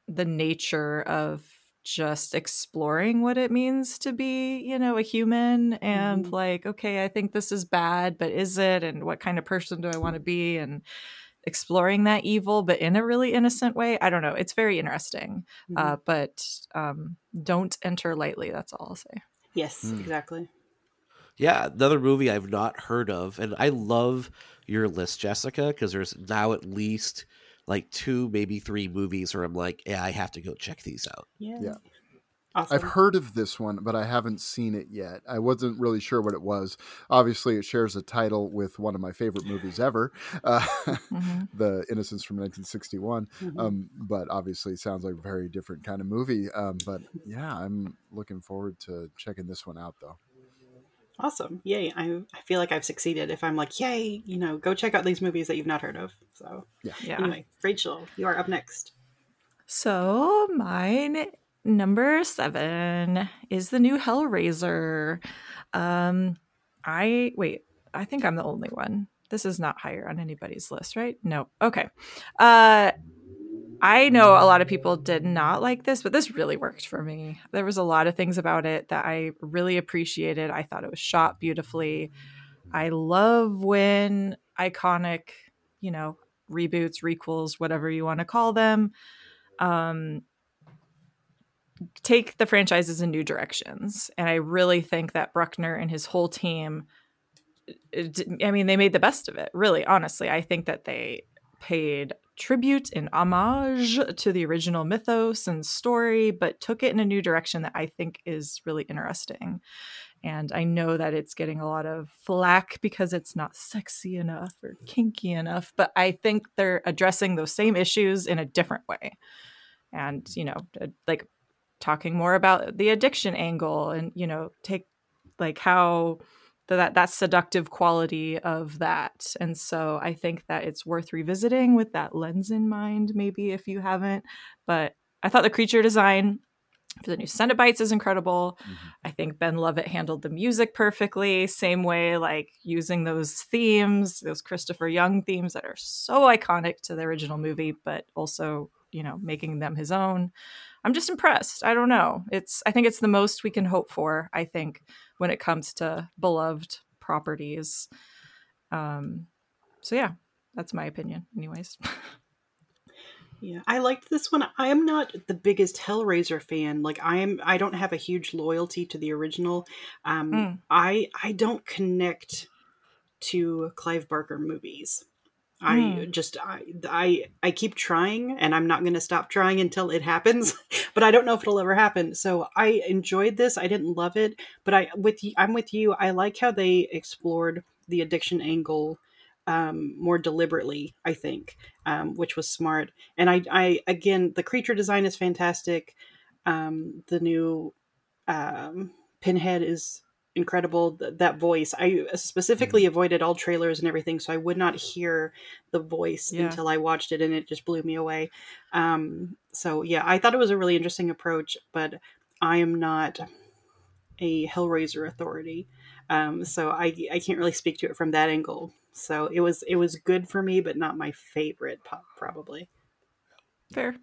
the nature of just exploring what it means to be, you know, a human and Mhm. like, okay, I think this is bad, but is it? And what kind of person do I want to be? And exploring that evil, but in a really innocent way. I don't know. It's very interesting. Uh, but um, don't enter lightly. That's all I'll say. yes Hmm. exactly Yeah, another movie I've not heard of, and I love your list, Jessica, because there's now at least like two, maybe three movies where I'm like, yeah, I have to go check these out. yeah Yeah. awesome I've heard of this one, but I haven't seen it yet. I wasn't really sure what it was. Obviously, it shares a title with one of my favorite movies ever, uh, Mhm. The Innocents from 1961. Mhm. Um, but obviously, it sounds like a very different kind of movie. Um, but yeah, I'm looking forward to checking this one out, though. Awesome. Yay. I, I feel like I've succeeded if I'm like, yay, you know, go check out these movies that you've not heard of. So, Yeah. anyway, Rachel, you are up next. So mine number seven is the new Hellraiser. Um, I wait. I think I'm the only one. This is not higher on anybody's list, right? No. Okay. Uh, I know a lot of people did not like this, but this really worked for me. There was a lot of things about it that I really appreciated. I thought it was shot beautifully. I love when iconic you know, reboots, requels, whatever you want to call them, um, take the franchises in new directions. And I really think that Bruckner and his whole team, I mean, they made the best of it, really, honestly. I think that they paid tribute and homage to the original mythos and story, but took it in a new direction that I think is really interesting. And I know that it's getting a lot of flack because it's not sexy enough or kinky enough, but I think they're addressing those same issues in a different way. And, you know, uh, like talking more about the addiction angle and, you know, take like how that that seductive quality of that. And so I think that it's worth revisiting with that lens in mind, maybe if you haven't. But I thought the creature design for the new Cenobites is incredible. Mm-hmm. I think Ben Lovett handled the music perfectly. Same way, like using those themes, those Christopher Young themes that are so iconic to the original movie, but also, you know, making them his own. I'm just impressed. I don't know. It's I think it's the most we can hope for, I think, when it comes to beloved properties. Um so yeah, that's my opinion anyways. Yeah, I liked this one. I am not the biggest Hellraiser fan. Like I am I don't have a huge loyalty to the original. Um mm. I I don't connect to Clive Barker movies. I mm. just I, I I keep trying and I'm not going to stop trying until it happens, but I don't know if it'll ever happen. So I enjoyed this. I didn't love it, but I with I'm with you. I like how they explored the addiction angle um, more deliberately, I think, um, which was smart. And I, I, again, the creature design is fantastic. Um, the new um, Pinhead is incredible. Th- that voice, I specifically mm avoided all trailers and everything, so I would not hear the voice yeah. until I watched it, and it just blew me away. Um, so yeah, I thought it was a really interesting approach, but I am not a Hellraiser authority. Um, so I, I can't really speak to it from that angle. So it was it was good for me, but not my favorite pop probably. Fair.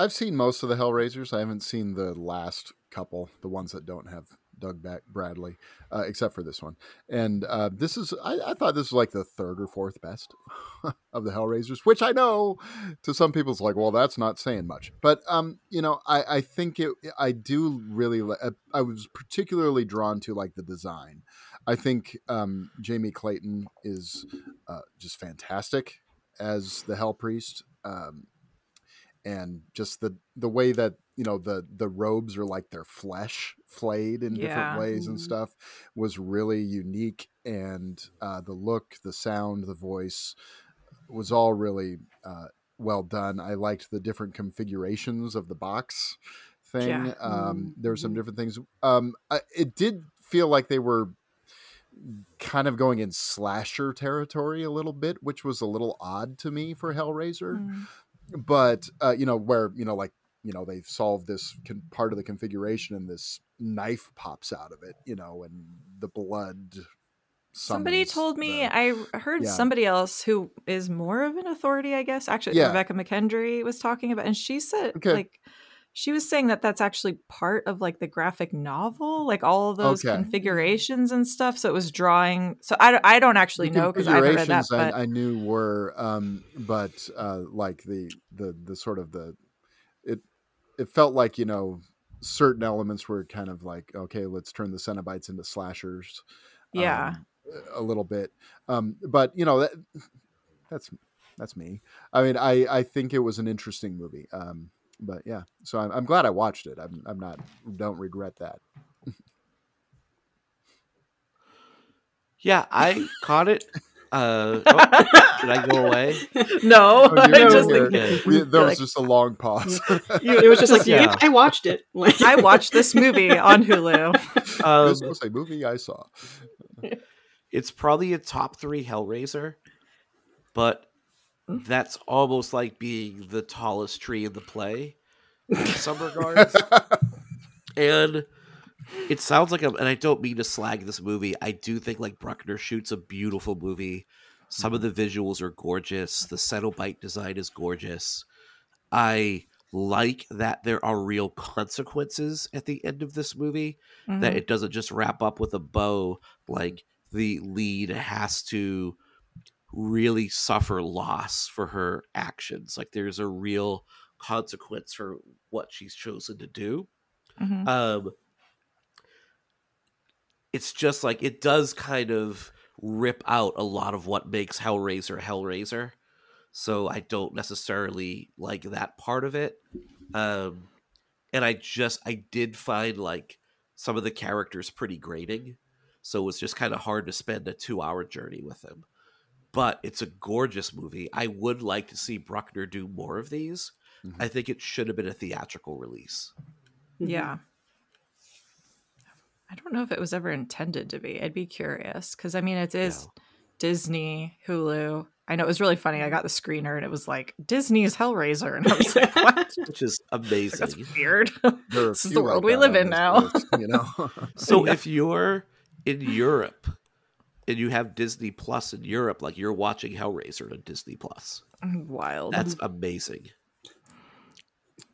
I've seen most of the Hellraisers. I haven't seen the last couple, the ones that don't have Doug back Bradley, uh, except for this one. And uh, this is, I, I, thought this was like the third or fourth best of the Hellraisers, which I know to some people's like, well, that's not saying much. But um, you know, I, I think it. I do really. Uh, I was particularly drawn to like the design. I think um, Jamie Clayton is uh, just fantastic as the Hell Priest. Um, and just the the way that you know the the robes are like their flesh flayed in yeah. different ways and mm-hmm. stuff was really unique and uh, the look the sound the voice was all really uh, well done i liked the different configurations of the box thing yeah. um, there were some mm-hmm. different things um, I, it did feel like they were kind of going in slasher territory a little bit which was a little odd to me for hellraiser mm but uh, you know where you know like you know they've solved this con- part of the configuration and this knife pops out of it you know and the blood somebody told me the, i heard yeah. somebody else who is more of an authority i guess actually yeah. rebekah mckendry was talking about and she said okay. like she was saying that that's actually part of like the graphic novel like all of those okay. configurations and stuff so it was drawing so i, I don't actually the know because i read that but... I, I, knew were um but uh like the the the sort of the it it felt like you know certain elements were kind of like okay let's turn the cenobites into slashers yeah um, a little bit um but you know that that's that's me i mean i i think it was an interesting movie um but yeah, so I'm, I'm glad I watched it. I'm I'm not don't regret that. yeah, I caught it. Uh, oh, did I go away? No, oh, I just think there was like, just a long pause. it was just like, yeah. I watched it. I watched this movie on Hulu. Um, this was a movie I saw. It's probably a top three Hellraiser, but that's almost like being the tallest tree in the play in some regards. and it sounds like a, and I don't mean to slag this movie. I do think like Bruckner shoots a beautiful movie. Some of the visuals are gorgeous. The Cenobite design is gorgeous. I like that there are real consequences at the end of this movie. Mm-hmm. That it doesn't just wrap up with a bow. Like the lead has to really suffer loss for her actions. Like there's a real consequence for what she's chosen to do. Mhm. Um, it's just like it does kind of rip out a lot of what makes Hellraiser Hellraiser. So I don't necessarily like that part of it. Um, and I just I did find like some of the characters pretty grating. So it was just kind of hard to spend a two hour journey with them. But it's a gorgeous movie. I would like to see Bruckner do more of these. Mhm. I think it should have been a theatrical release. Mm-hmm. Yeah. I don't know if it was ever intended to be. I'd be curious because I mean, it is No. Disney, Hulu. I know it was really funny. I got the screener and it was like Disney's Hellraiser, and I was like, "What? Which is Like, amazing. That's weird." There are a This is few the like world we live in now. list, you know. So Yeah. if you're in Europe and you have Disney Plus in Europe, like you're watching Hellraiser on Disney Plus, Wild. that's amazing.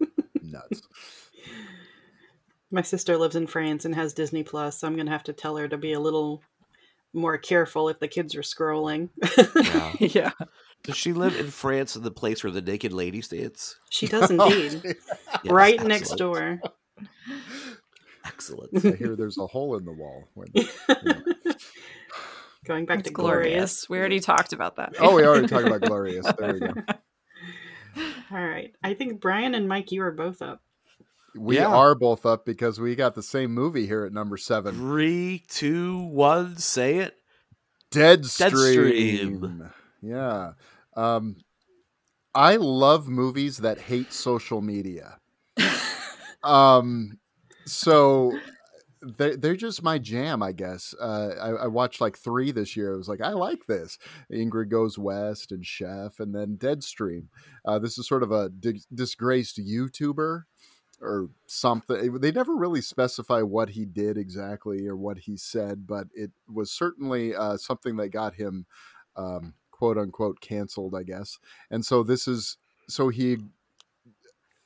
Nuts. My sister lives in France and has Disney Plus, so I'm going to have to tell her to be a little more careful if the kids are scrolling. Yeah. yeah. Does she live in France in the place where the naked lady stands? she does indeed. Yes, right next door. Excellent. I hear there's a hole in the wall. When, you know. Going back That's to glorious. We already talked about that. Oh, we already talked about Glorious. There we go. All right. I think Brian and Mike, you are both up. We Yeah. are both up because we got the same movie here at number seven. Three, two, one, say it. Deadstream. Deadstream. Yeah. Um, I love movies that hate social media. um, so they, they're just my jam, I guess. Uh, I, I watched like three this year. I was like, I like this. Ingrid Goes West and Chef, and then Deadstream. Uh, this is sort of a di- disgraced YouTuber or something. They never really specify what he did exactly or what he said, but it was certainly uh, something that got him, um, quote unquote, canceled, I guess. And so this is so he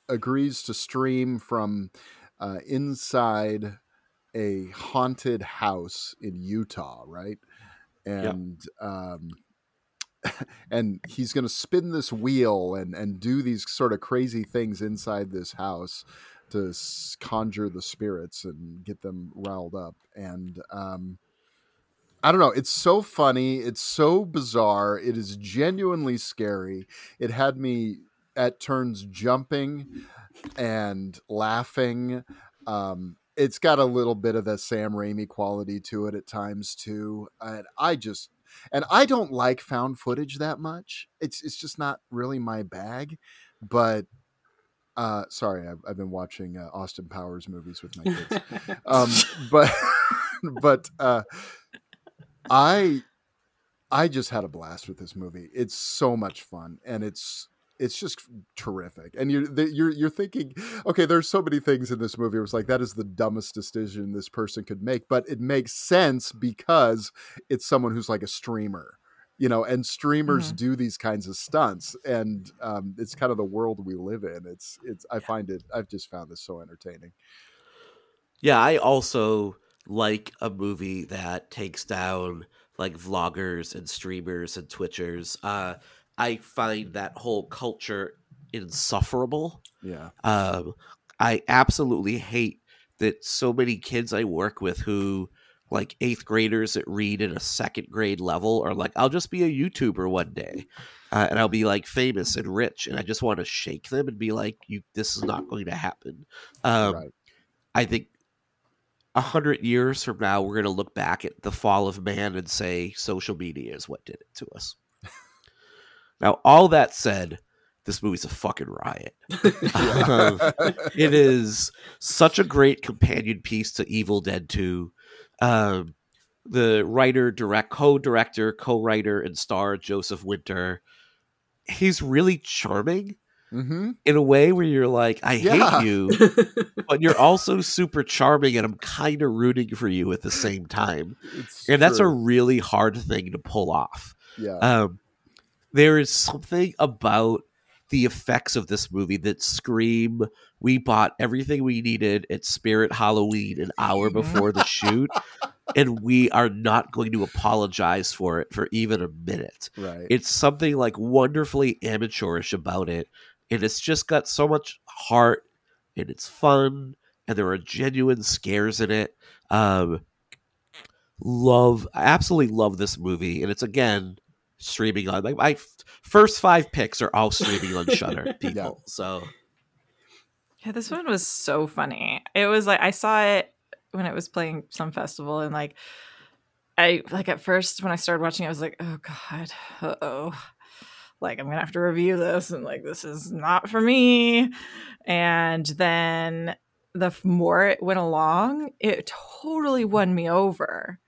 agrees to stream from uh, inside a haunted house in Utah, right? And um, and he's going to spin this wheel and and do these sort of crazy things inside this house to s- conjure the spirits and get them riled up and um I don't know. It's so funny. It's so bizarre. It is genuinely scary. It had me at turns jumping and laughing. Um, it's got a little bit of the Sam Raimi quality to it at times too. And I just and I don't like found footage that much. It's it's just not really my bag. But uh, sorry, I've, I've been watching uh, Austin Powers movies with my kids. um, but but uh, I I just had a blast with this movie. It's so much fun, and it's it's just terrific. And you're you're you're thinking, okay, there's so many things in this movie. It was like that is the dumbest decision this person could make, but it makes sense because it's someone who's like a streamer. You know, and streamers Mhm. do these kinds of stunts, and um, it's kind of the world we live in. It's, it's. I find it. I've just found this so entertaining. Yeah, I also like a movie that takes down like vloggers and streamers and twitchers. Uh, I find that whole culture insufferable. Yeah, Um, I absolutely hate that so many kids I work with who like eighth graders that read at a second grade level are like, I'll just be a YouTuber one day. Uh, and I'll be like famous and rich, and I just want to shake them and be like, "You, this is not going to happen." Um, right. I think a hundred years from now, we're going to look back at the fall of man and say social media is what did it to us. Now, all that said, this movie's a fucking riot. It is such a great companion piece to Evil Dead 2. Um, the writer, direct, co-director, co-writer, and star Joseph Winter. He's really charming hmm in a way where you're like, I Yeah. hate you, but you're also super charming, and I'm kind of rooting for you at the same time. It's And that's a really hard thing to pull off. yeah. Um, there is something about the effects of this movie that scream. We bought everything we needed at Spirit Halloween an hour before the shoot. and we are not going to apologize for it for even a minute. Right. It's something like wonderfully amateurish about it, and it's just got so much heart, and it's fun, and there are genuine scares in it. Um, love, I absolutely love this movie, and it's again streaming on like my f- first five picks are all streaming on Shudder. People, so Yeah, this one was so funny. It was like I saw it when it was playing some festival, and like I like at first when I started watching, it, I was like, oh god, uh oh, like I'm gonna have to review this, and like this is not for me. And then the f- more it went along, it totally won me over.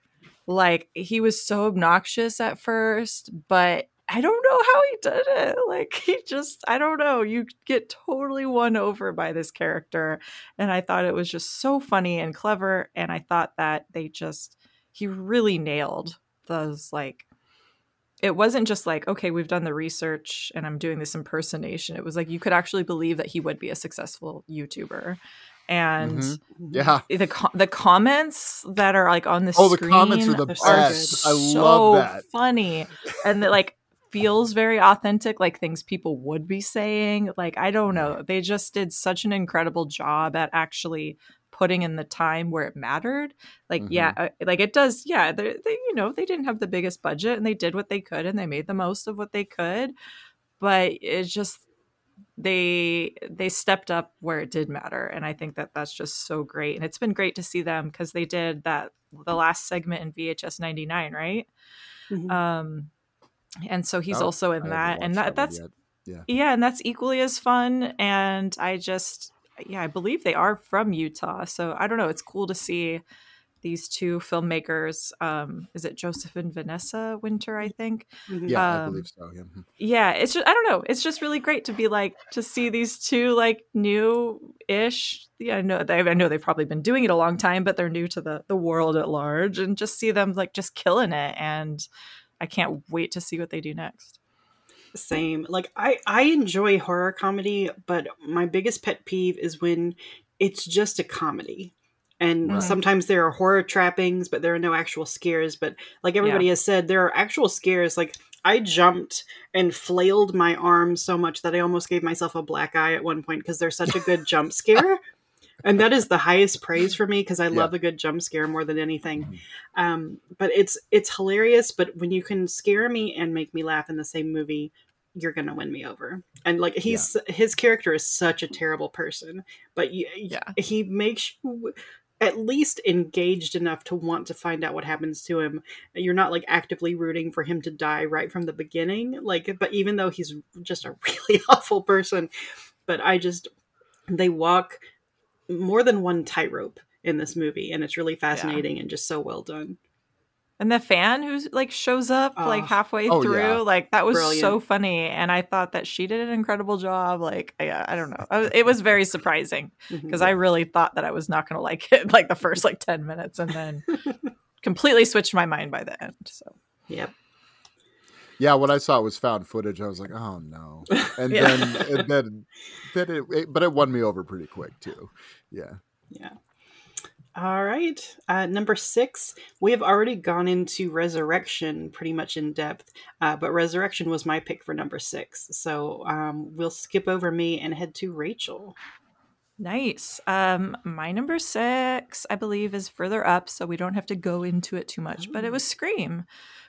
Like he was so obnoxious at first, but I don't know how he did it. Like he just I don't know. You get totally won over by this character and I thought it was just so funny and clever and I thought that they just he really nailed those like it wasn't just like okay we've done the research and i'm doing this impersonation it was like you could actually believe that he would be a successful youtuber and Mhm. Yeah. the co- the comments that are like on the Oh, the comments are the They're so best. I love that. funny and that like feels very authentic like things people would be saying like i don't know they just did such an incredible job at actually putting in the time where it mattered like yeah Mm-hmm. uh, like it does yeah they, they you know they didn't have the biggest budget and they did what they could and they made the most of what they could but it's just they they stepped up where it did matter and i think that that's just so great and it's been great to see them because they did that the last segment in vhs 99 right Mhm. um and so he's Oh, also in haven't that and watched that, that's yet. yeah and that's equally as fun and i just yeah i believe they are from utah so i don't know it's cool to see these two filmmakers um is it joseph and vanessa winter i think Mhm. Yeah, I Um, believe so. Yeah. Mhm. yeah it's just i don't know it's just really great to be like to see these two like new ish yeah i know they i know they've probably been doing it a long time but they're new to the the world at large and just see them like just killing it and i can't wait to see what they do next Same. Like I I enjoy horror comedy, but my biggest pet peeve is when it's just a comedy. And Right. sometimes there are horror trappings, but there are no actual scares. But like everybody has said, there are actual scares. Like I jumped and flailed my arm so much that I almost gave myself a black eye at one point because they're such a good jump scare. And that is the highest praise for me because I love a good jump scare more than anything. Um, but it's it's hilarious. But when you can scare me and make me laugh in the same movie, you're gonna win me over. And like he's his character is such a terrible person, but you, Yeah. he makes you at least engaged enough to want to find out what happens to him. You're not like actively rooting for him to die right from the beginning. Like, but even though he's just a really awful person, but I just they walk more than one tightrope in this movie, and it's really fascinating and just so well done. And the fan who like shows up like Oh. halfway Oh, through, yeah. like that was so funny, and I thought that she did an incredible job. Like, I, uh, I don't know, I was- it was very surprising mm-hmm. because I really thought that I was not going to like it like the first like ten minutes, and then completely switched my mind by the end. So Yep. Yeah, when I saw it was found footage, I was like, "Oh no!" And Yeah. then, and then, then it, it, but it won me over pretty quick too. Yeah, Yeah. All right. Uh, number six, we have already gone into Resurrection pretty much in depth, uh, but Resurrection was my pick for number six. So um, we'll skip over me and head to Rachel. nice. Um, my number six, I believe, is further up, so we don't have to go into it too much. But it was Scream.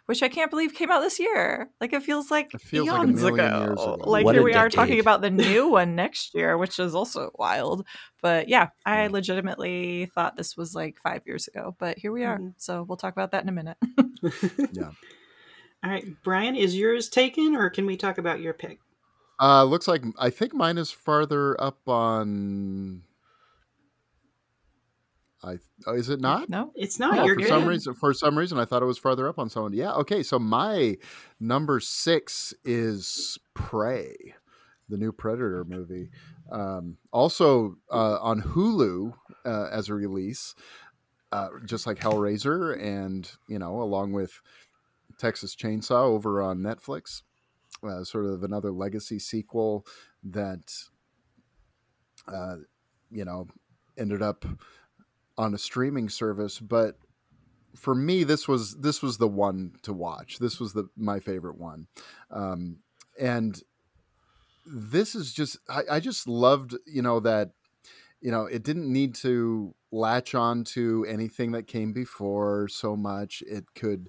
Which I can't believe came out this year. Like it feels like It feels a eons million ago. years ago. Like What here a we are talking about the new one next year, which is also wild. But yeah, I Yeah. legitimately thought this was like five years ago. But here we are. Mhm. So we'll talk about that in a minute. yeah. All right, Brian, is yours taken, or can we talk about your pick? Uh, looks like I think mine is farther up on. I oh, is it not? no? It's not. No, you're for good. some reason, for some reason, I thought it was farther up on someone. Yeah. Okay. So my number six is Prey, the new Predator movie. Um, also uh, on Hulu uh, as a release, uh, just like Hellraiser, and you know, along with Texas Chainsaw over on Netflix. Uh, sort of another legacy sequel that, uh, you know, ended up on a streaming service, but for me, this was this was the one to watch. This was the my favorite one, um, and this is just I, I just loved you know that you know it didn't need to latch on to anything that came before so much. It could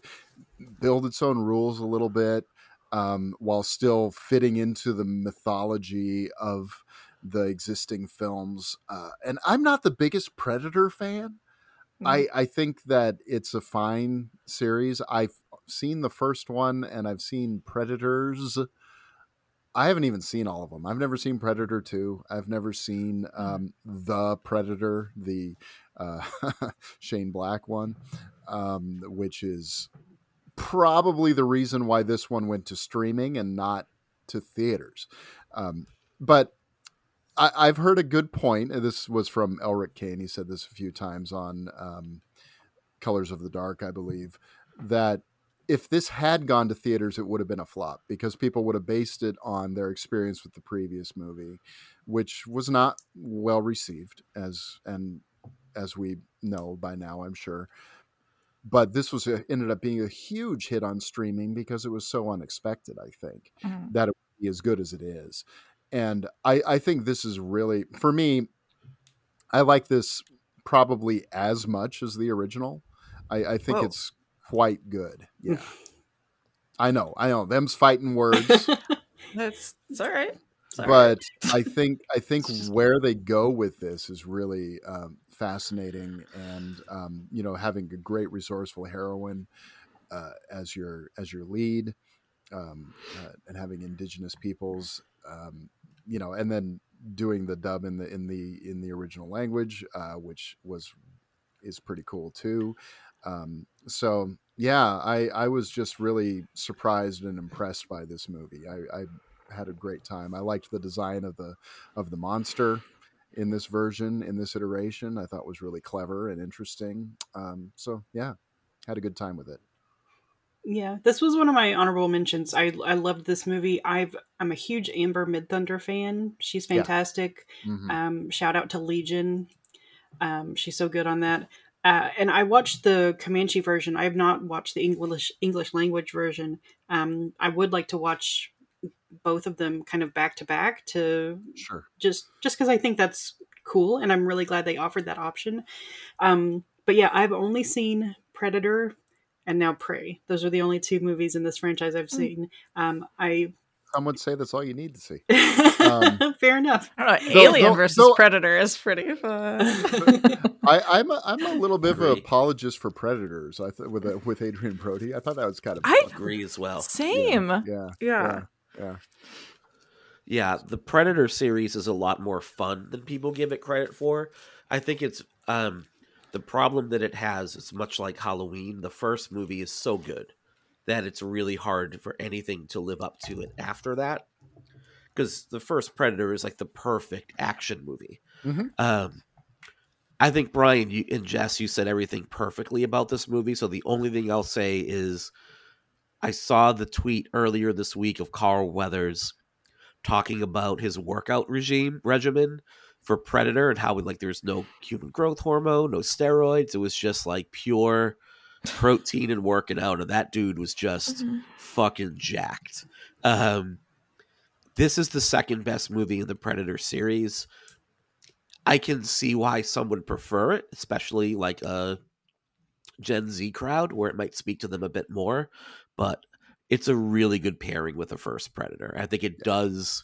build its own rules a little bit um, while still fitting into the mythology of the existing films. Uh, and I'm not the biggest Predator fan. Mm-hmm. I, I think that it's a fine series. I've seen the first one and I've seen Predators. I haven't even seen all of them. I've never seen Predator 2. I've never seen mm. um, The Predator, the uh, Shane Black one, um, which is probably the reason why this one went to streaming and not to theaters. Um, but I, have heard a good point. And this was from Elric Kane. He said this a few times on um, Colors of the Dark, I believe, that if this had gone to theaters, it would have been a flop because people would have based it on their experience with the previous movie, which was not well received, as and as we know by now, I'm sure. But this was a, ended up being a huge hit on streaming because it was so unexpected. I think mm-hmm. that it would be as good as it is, and I, I think this is really for me. I like this probably as much as the original. I, I think Whoa. it's quite good. Yeah. I know, I know. Them's fighting words. That's it's all right. but I think I think where they go with this is really um, fascinating, and um, you know, having a great resourceful heroine uh, as your as your lead, um, uh, and having indigenous peoples, um, you know, and then doing the dub in the in the in the original language, uh, which was is pretty cool too. Um, so yeah, I, I was just really surprised and impressed by this movie. I, I had a great time. I liked the design of the of the monster in this version, in this iteration. I thought was really clever and interesting. Um, so yeah, had a good time with it. Yeah, this was one of my honorable mentions. I I loved this movie. I've I'm a huge Amber Midthunder fan. She's fantastic. Yeah. Mm-hmm. Um, shout out to Legion. Um, she's so good on that. Uh, and I watched the Comanche version. I have not watched the English English language version. Um, I would like to watch both of them kind of back to back to sure. just just because I think that's cool, and I'm really glad they offered that option. Um, but yeah, I've only seen Predator and now Prey. Those are the only two movies in this franchise I've hmm. seen. Um, I some would say that's all you need to see. Um, Fair enough. Know, Alien versus Predator is pretty fun. I, am a, I'm a little bit of an apologist for Predators. I th- with uh, with Adrien Brody. I thought that was kind of. I agree as well. Same. Yeah. Yeah. Yeah. yeah. yeah. the Predator series is a lot more fun than people give it credit for. I think it's um, the problem that it has is much like Halloween. The first movie is so good that it's really hard for anything to live up to it after that. Because the first Predator is like the perfect action movie. Mm-hmm. Um, I think Brian you, and Jess, you said everything perfectly about this movie. So the only thing I'll say is, I saw the tweet earlier this week of Carl Weathers talking about his workout regime regimen for Predator and how like there's no human growth hormone, no steroids. It was just like pure protein and working out, and that dude was just mm-hmm. fucking jacked. Um, this is the second best movie in the Predator series. I can see why some would prefer it, especially like a Gen Z crowd where it might speak to them a bit more. But it's a really good pairing with the first Predator. I think it does.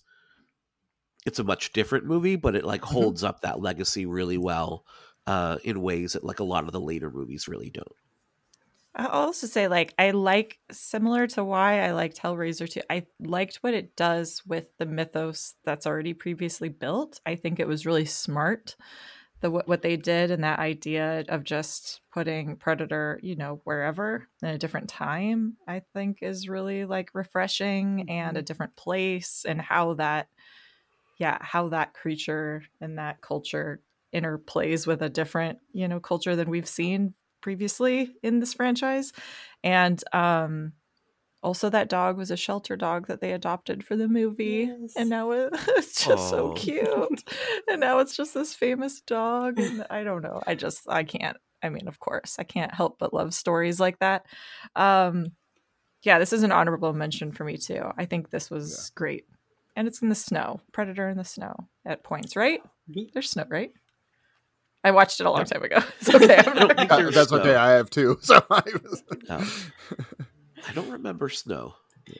It's a much different movie, but it like mm-hmm. holds up that legacy really well uh, in ways that like a lot of the later movies really don't. I'll also say, like, I like similar to why I liked Hellraiser 2. I liked what it does with the mythos that's already previously built. I think it was really smart the what they did and that idea of just putting Predator, you know, wherever in a different time. I think is really like refreshing and a mm-hmm. different place, and how that, yeah, how that creature and that culture interplays with a different, you know, culture than we've seen previously in this franchise. And um, also, that dog was a shelter dog that they adopted for the movie, yes. and now it's just Aww. so cute. and now it's just this famous dog, and I don't know. I just I can't. I mean, of course, I can't help but love stories like that. Um, yeah, this is an honorable mention for me too. I think this was great, and it's in the snow. Predator in the snow at points, right? There's snow, right? I watched it a long time ago. It's okay. I'm I don't not- think Uh, that's snow. okay. I have two. So I was, No. I don't remember snow.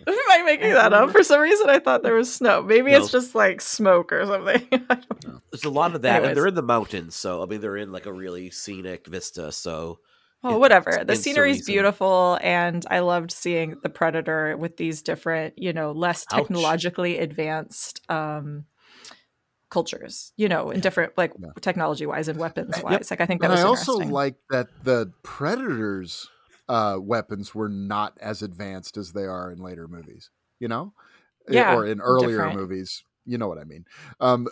Am I making that up? For some reason, I thought there was snow. Maybe it's just like smoke or something. I don't know. There's a lot of that, Anyways. and they're in the mountains, so I mean they're in like a really scenic vista. So It whatever. The scenery's beautiful, and I loved seeing the Predator with these different, you know, less Ouch. technologically advanced um, cultures. You know, in different like Yeah. technology wise and weapons Yep. wise. Like I think that and was I also like that the Predators' uh, weapons were not as advanced as they are in later movies. You know, Eh, Yeah, or in earlier different. movies. You know what I mean? Um,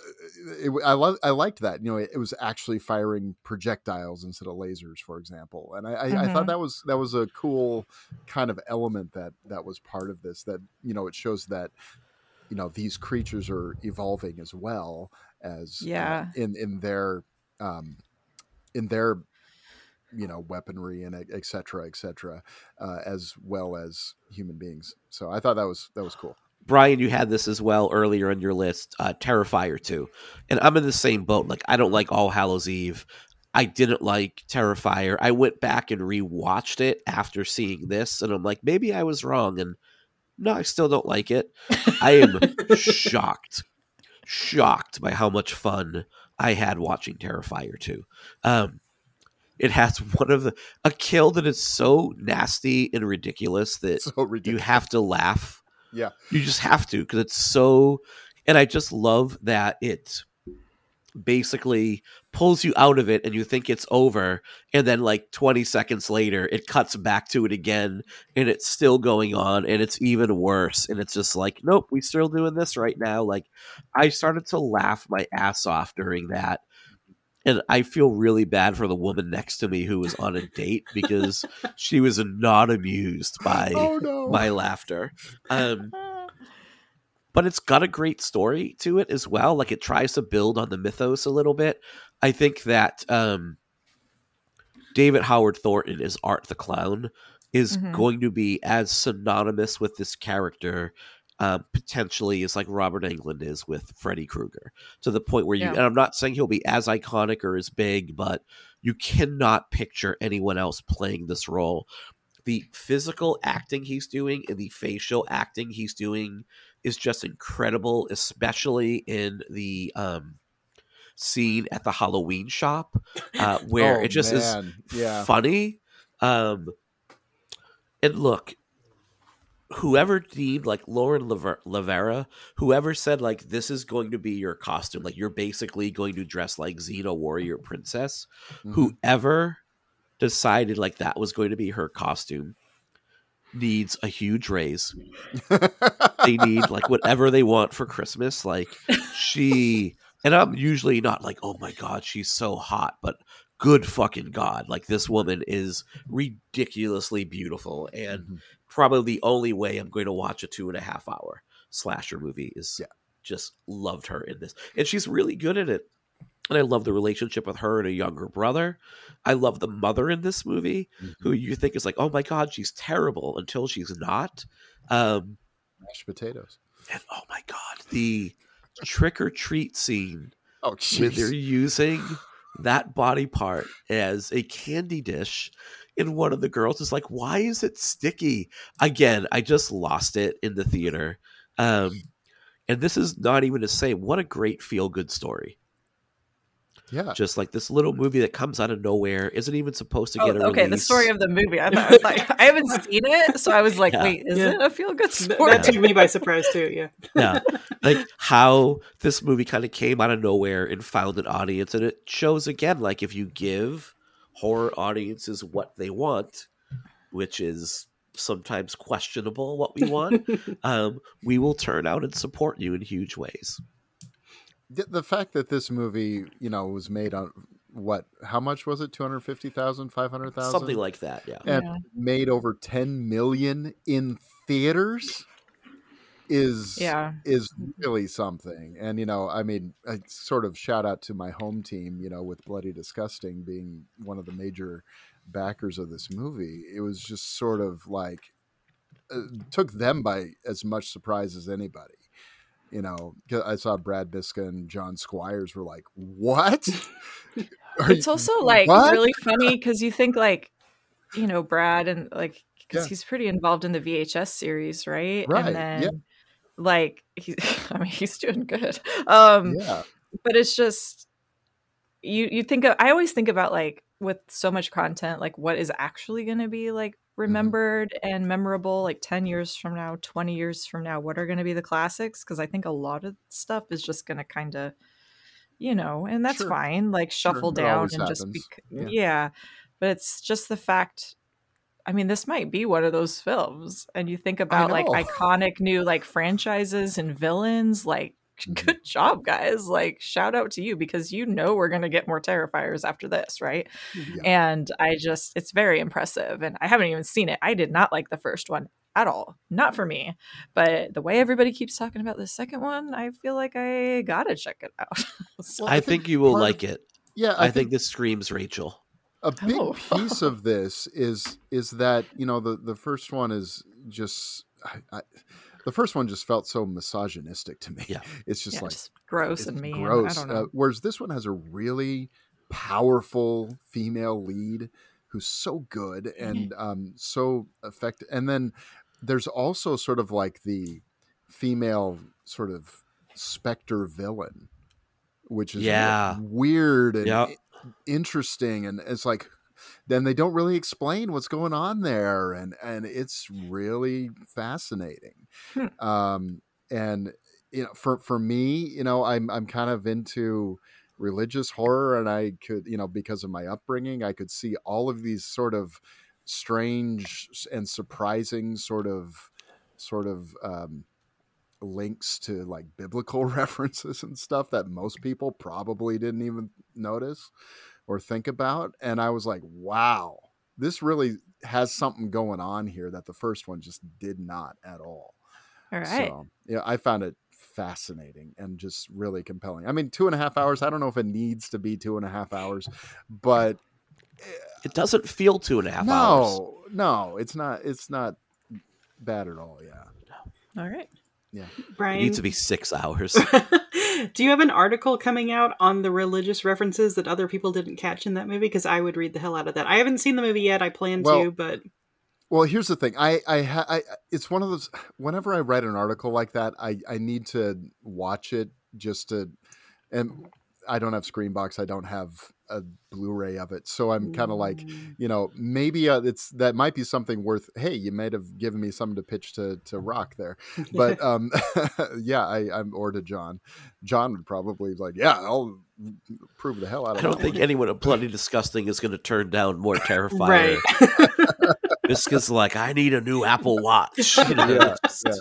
it, I love. I liked that. You know, it, it was actually firing projectiles instead of lasers, for example. And I, I, I Mhm. thought that was that was a cool kind of element that that was part of this. That you know, it shows that you know these creatures are evolving as well as uh, in in their um, in their you know weaponry and et cetera, et cetera, uh, as well as human beings. So I thought that was that was cool. Brian, you had this as well earlier on your list, uh, Terrifier 2. And I'm in the same boat. Like, I don't like All Hallows Eve. I didn't like Terrifier. I went back and rewatched it after seeing this, and I'm like, maybe I was wrong. And no, I still don't like it. I am shocked, shocked by how much fun I had watching Terrifier 2. Um, it has one of the a kill that is so nasty and ridiculous that So you have to laugh. Yeah. You just have to because it's so. And I just love that it basically pulls you out of it and you think it's over. And then, like 20 seconds later, it cuts back to it again and it's still going on and it's even worse. And it's just like, nope, we still doing this right now. Like, I started to laugh my ass off during that. And I feel really bad for the woman next to me who was on a date because she was not amused by oh no! my laughter. Um, but it's got a great story to it as well. Like it tries to build on the mythos a little bit. I think that um, David Howard Thornton as Art the Clown is Mhm. going to be as synonymous with this character um, potentially is like Robert Englund is with Freddy Krueger to the point where you Yeah. and I'm not saying he'll be as iconic or as big, but you cannot picture anyone else playing this role. The physical acting he's doing and the facial acting he's doing is just incredible, especially in the um, scene at the Halloween shop uh, where Oh, it just man. is Yeah. funny. Um, and look, whoever deemed like Lauren LaVera, whoever said like this is going to be your costume, like you're basically going to dress like Xena Warrior Princess, Mhm. whoever decided like that was going to be her costume needs a huge raise. They need like whatever they want for Christmas. Like she and I'm usually not like, oh my god, she's so hot, but good fucking god, like this woman is ridiculously beautiful and Mhm. probably the only way I'm going to watch a two and a half hour slasher movie is Yeah. just loved her in this. And she's really good at it. And I love the relationship with her and a younger brother. I love the mother in this movie, who you think is like, oh my god, she's terrible until she's not. Um, mashed potatoes. and oh my god, the trick or treat scene Oh, when they're using that body part as a candy dish and one of the girls is like why is it sticky? Again i just lost it in the theater. Um and this is not even to say what a great feel good story Yeah. just like this little movie that comes out of nowhere isn't even supposed to Oh, get a okay, the story of the movie. I thought like I haven't seen it, so I was like, Yeah. wait, is Yeah. it a feel good story? that took me by surprise too. Yeah. yeah like how this movie kind of came out of nowhere and found an audience and it shows again like if you give horror audiences what they want which is sometimes questionable what we want um, we will turn out and support you in huge ways the, the fact that this movie, you know, was made on what? How much was it? 250,000, 500,000? something like that yeah and Yeah. made over 10 million in theaters. is Yeah. is really something. And you know, I mean, I sort of shout out to my home team, you know, with Bloody Disgusting being one of the major backers of this movie. It was just sort of like uh, took them by as much surprise as anybody. You know, I saw Brad Miska and John Squires were like, "What?" Are It's you- also like what? really funny because you think like, you know, Brad and like because Yeah. he's pretty involved in the VHS series, right? Right, And yeah. then like he, I mean, he's doing good. Um, yeah, but it's just you you think of I always think about like with so much content, like what is actually going to be like Mm-hmm. remembered and memorable like 10 years from now 20 years from now what are going to be the classics because i think a lot of stuff is just going to kind of you know and that's Sure. fine like shuffle it down and just happens. be Yeah. yeah. but it's just the fact i mean this might be one of those films and you think about like iconic new like franchises and villains like. Mm-hmm. good job guys like shout out to you because you know we're going to get more terrifiers after this right yeah. and i just it's very impressive and i haven't even seen it i did not like the first one at all not for me but the way everybody keeps talking about the second one i feel like i gotta check it out So- I, I think, think you will part like it. yeah. I, think, this screams Rachel. a big Oh. piece of this is is that you know the the first one is just I, I, the first one just felt so misogynistic to me. Yeah. it's just yeah, like just gross and mean gross. i don't Uh, whereas this one has a really powerful female lead who's so good Mm-hmm. and um, so effective. And then there's also sort of like the female sort of specter villain, which is Yeah. weird and Yeah. i- interesting. And it's like then they don't really explain what's going on there, and and it's really fascinating. Hmm. Um, and you know, for for me, you know, I'm I'm kind of into religious horror, and I could, you know, because of my upbringing, I could see all of these sort of strange and surprising sort of sort of um, links to like biblical references and stuff that most people probably didn't even notice or think about and i was like wow this really has something going on here that the first one just did not at all. All right so yeah i found it fascinating and just really compelling. I mean two and a half hours i don't know if it needs to be two and a half hours but eh, It doesn't feel two and a half hours. no no it's not it's not bad at all yeah. All right It Brian, needs to be six hours. do you have an article coming out on the religious references that other people didn't catch in that movie? Because I would read the hell out of that. I haven't seen the movie yet. I plan Well, to, but Well, here's the thing. I, I, ha- I, it's one of those. Whenever I write an article like that, I, I need to watch it just to, and I don't have Screambox. I don't have a Blu-ray of it, so I'm kind of like, Mm. you know, maybe uh, it's that might be something worth. Hey, you might have given me something to pitch to to Rock there, but um, yeah, I, I'm or to John. John would probably be like, yeah, I'll prove the hell out of. I don't think one." anyone at Bloody Disgusting is going to turn down more terrifying. right. Biscuit's like, I need a new Apple Watch. You know, Yeah, just- yeah.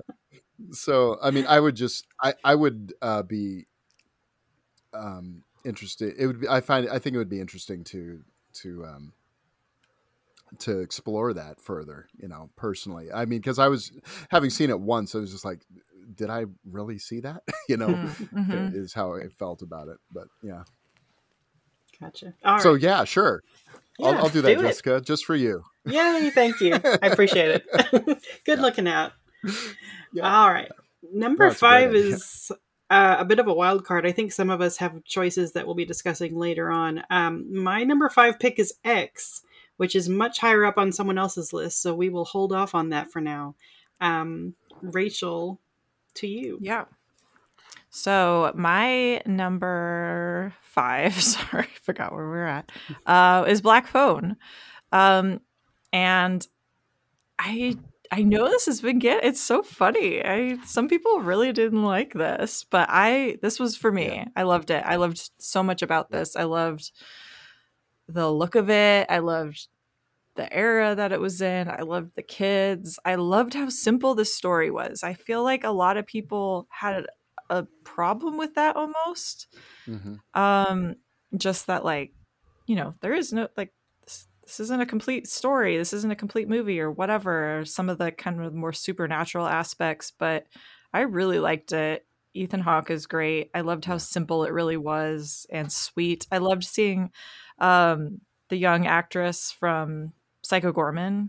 so i mean i would just i i would uh be um interested it would be i find i think it would be interesting to to um to explore that further you know personally i mean because i was having seen it once i was just like did i really see that you know Mm, mhm. is how i felt about it but yeah Gotcha. All right. so yeah sure I'll, Yeah, I'll do that do it. jessica just for you Yay, thank you. I appreciate it. Good Yeah. looking out. Yeah. All right. Number No, it's a five idea. is uh, a bit of a wild card. I think some of us have choices that we'll be discussing later on. Um, my number five pick is X, which is much higher up on someone else's list, so we will hold off on that for now. Um, Rachel, to you. Yeah. So my number five, sorry, I forgot where we're at, uh, is Black Phone. Um, and I I know this has been get it's so funny. I some people really didn't like this, but I this was for me. Yeah. I loved it. I loved so much about this. I loved the look of it. I loved the era that it was in. I loved the kids. I loved how simple the story was. I feel like a lot of people had a problem with that almost. hmm Um just that like, you know, there is no like this, isn't a complete story. This isn't a complete movie or whatever. Some of the kind of more supernatural aspects, but I really liked it. Ethan Hawke is great. I loved how simple it really was and sweet. I loved seeing um, the young actress from Psycho Goreman,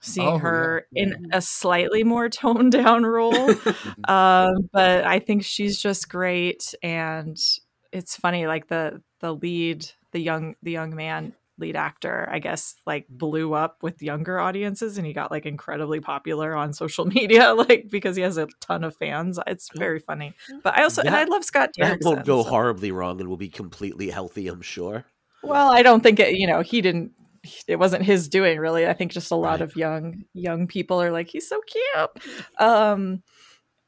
seeing Oh, her yeah. in a slightly more toned down role. um, but I think she's just great, and it's funny. Like the the lead, the young the young man lead actor, I guess, like blew up with younger audiences, and he got like incredibly popular on social media, like because he has a ton of fans. It's very funny. But I also and I love Scott That Derrickson. won't go so- horribly wrong and will be completely healthy, I'm sure. Well, I don't think it. You know, he didn't. It wasn't his doing, really. I think just a lot Right. of young young people are like, he's so cute. Um,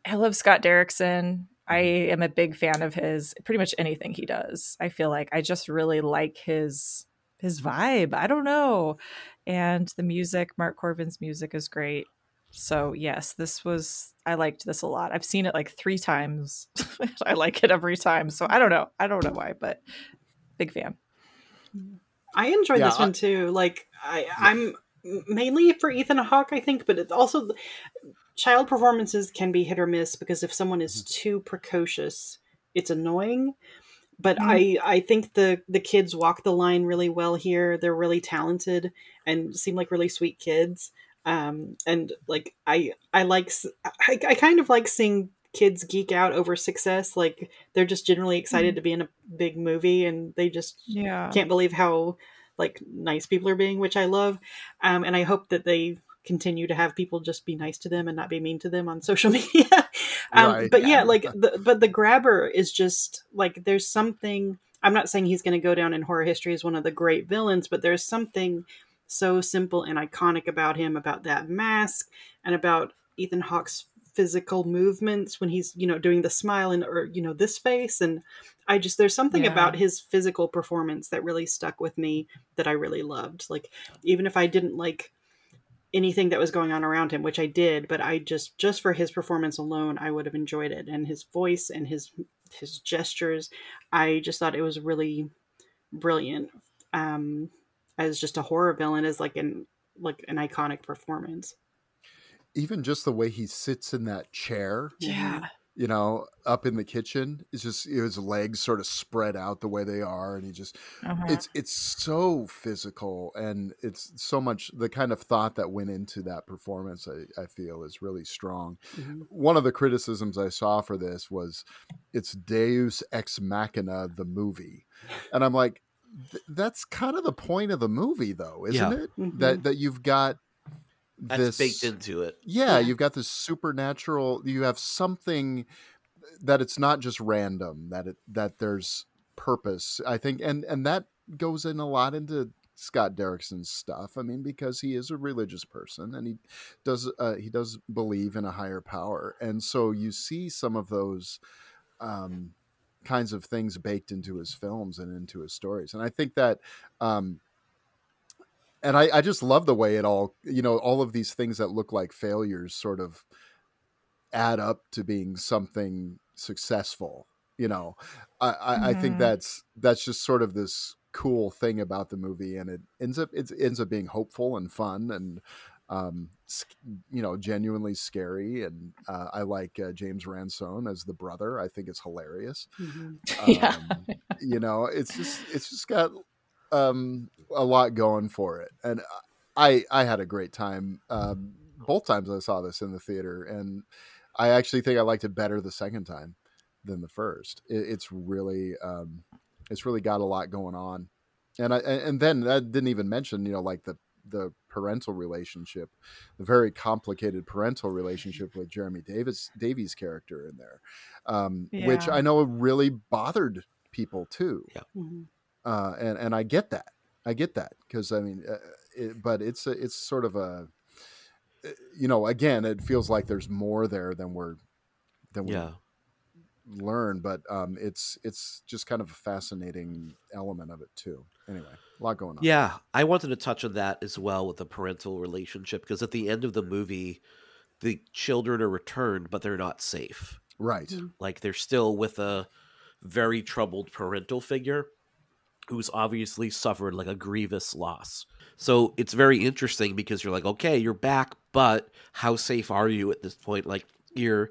I love Scott Derrickson. I am a big fan of his. Pretty much anything he does, I feel like I just really like his his vibe. I don't know, and the music. Mark Korven's music is great. So yes, this was. I liked this a lot. I've seen it like three times. I like it every time. So I don't know. I don't know why, but big fan. Mm. I enjoyed Yeah, this one too. Like I, I'm mainly for Ethan Hawke, I think, but it's also child performances can be hit or miss because if someone is mm-hmm. too precocious, it's annoying. But I, I think the the kids walk the line really well here. They're really talented and seem like really sweet kids. Um, and like I, I like, I, I kind of like seeing kids geek out over success. Like they're just generally excited to be in a big movie, and they just Yeah. can't believe how like nice people are being, which I love. Um, and I hope that they continue to have people just be nice to them and not be mean to them on social media. Um, Right. But yeah, like the, but the grabber is just like there's something. I'm not saying he's going to go down in horror history as one of the great villains, but there's something so simple and iconic about him, about that mask, and about Ethan Hawke's physical movements when he's you know doing the smile and or you know this face and I just there's something Yeah. about his physical performance that really stuck with me that I really loved. Like even if I didn't like anything that was going on around him, which I did, but I just just for his performance alone, I would have enjoyed it and his voice and his his gestures. I just thought it was really brilliant um as just a horror villain as like an like an iconic performance. Even just the way he sits in that chair, Yeah. You know, up in the kitchen, it's just his legs sort of spread out the way they are, and he just Uh-huh. it's it's so physical and it's so much the kind of thought that went into that performance I, I feel is really strong Mhm. one of the criticisms i saw for this was it's deus ex machina the movie and i'm like th- that's kind of the point of the movie though isn't Yeah. it Mhm. that that you've got That's this baked into it. yeah, Yeah. you've got this supernatural. You have something that it's not just random. That it that there's purpose. I think, and and that goes in a lot into Scott Derrickson's stuff. I mean, because he is a religious person and he does uh, he does believe in a higher power, and so you see some of those. Um, kinds of things baked into his films and into his stories and i think that um, and I, I just love the way it all you know all of these things that look like failures sort of add up to being something successful you know i i, I think Mhm. that's that's just sort of this cool thing about the movie and it ends up it ends up being hopeful and fun and um you know genuinely scary and uh, i like uh, james ransone as the brother i think it's hilarious Mhm. Yeah. um, you know it's just it's just got um a lot going for it. And i i had a great time um both times i saw this in the theater and i actually think i liked it better the second time than the first. It, it's really um it's really got a lot going on. And i and and then that didn't even mention you know like the the parental relationship the very complicated parental relationship with jeremy davis davies character in there um which i know really bothered people too. Mhm. Uh, and and I get that. I get that because I mean, uh, it, but it's a, it's sort of a, uh, you know, again, it feels like there's more there than we're than we Yeah. learn, but um, it's it's just kind of a fascinating element of it too. Anyway, a lot going on. Yeah, I wanted to touch on that as well with the parental relationship because at the end of the movie, the children are returned, but they're not safe. right. Mhm. Like they're still with a very troubled parental figure who's obviously suffered like a grievous loss. So it's very interesting because you're like, okay, you're back, but how safe are you at this point? Like you're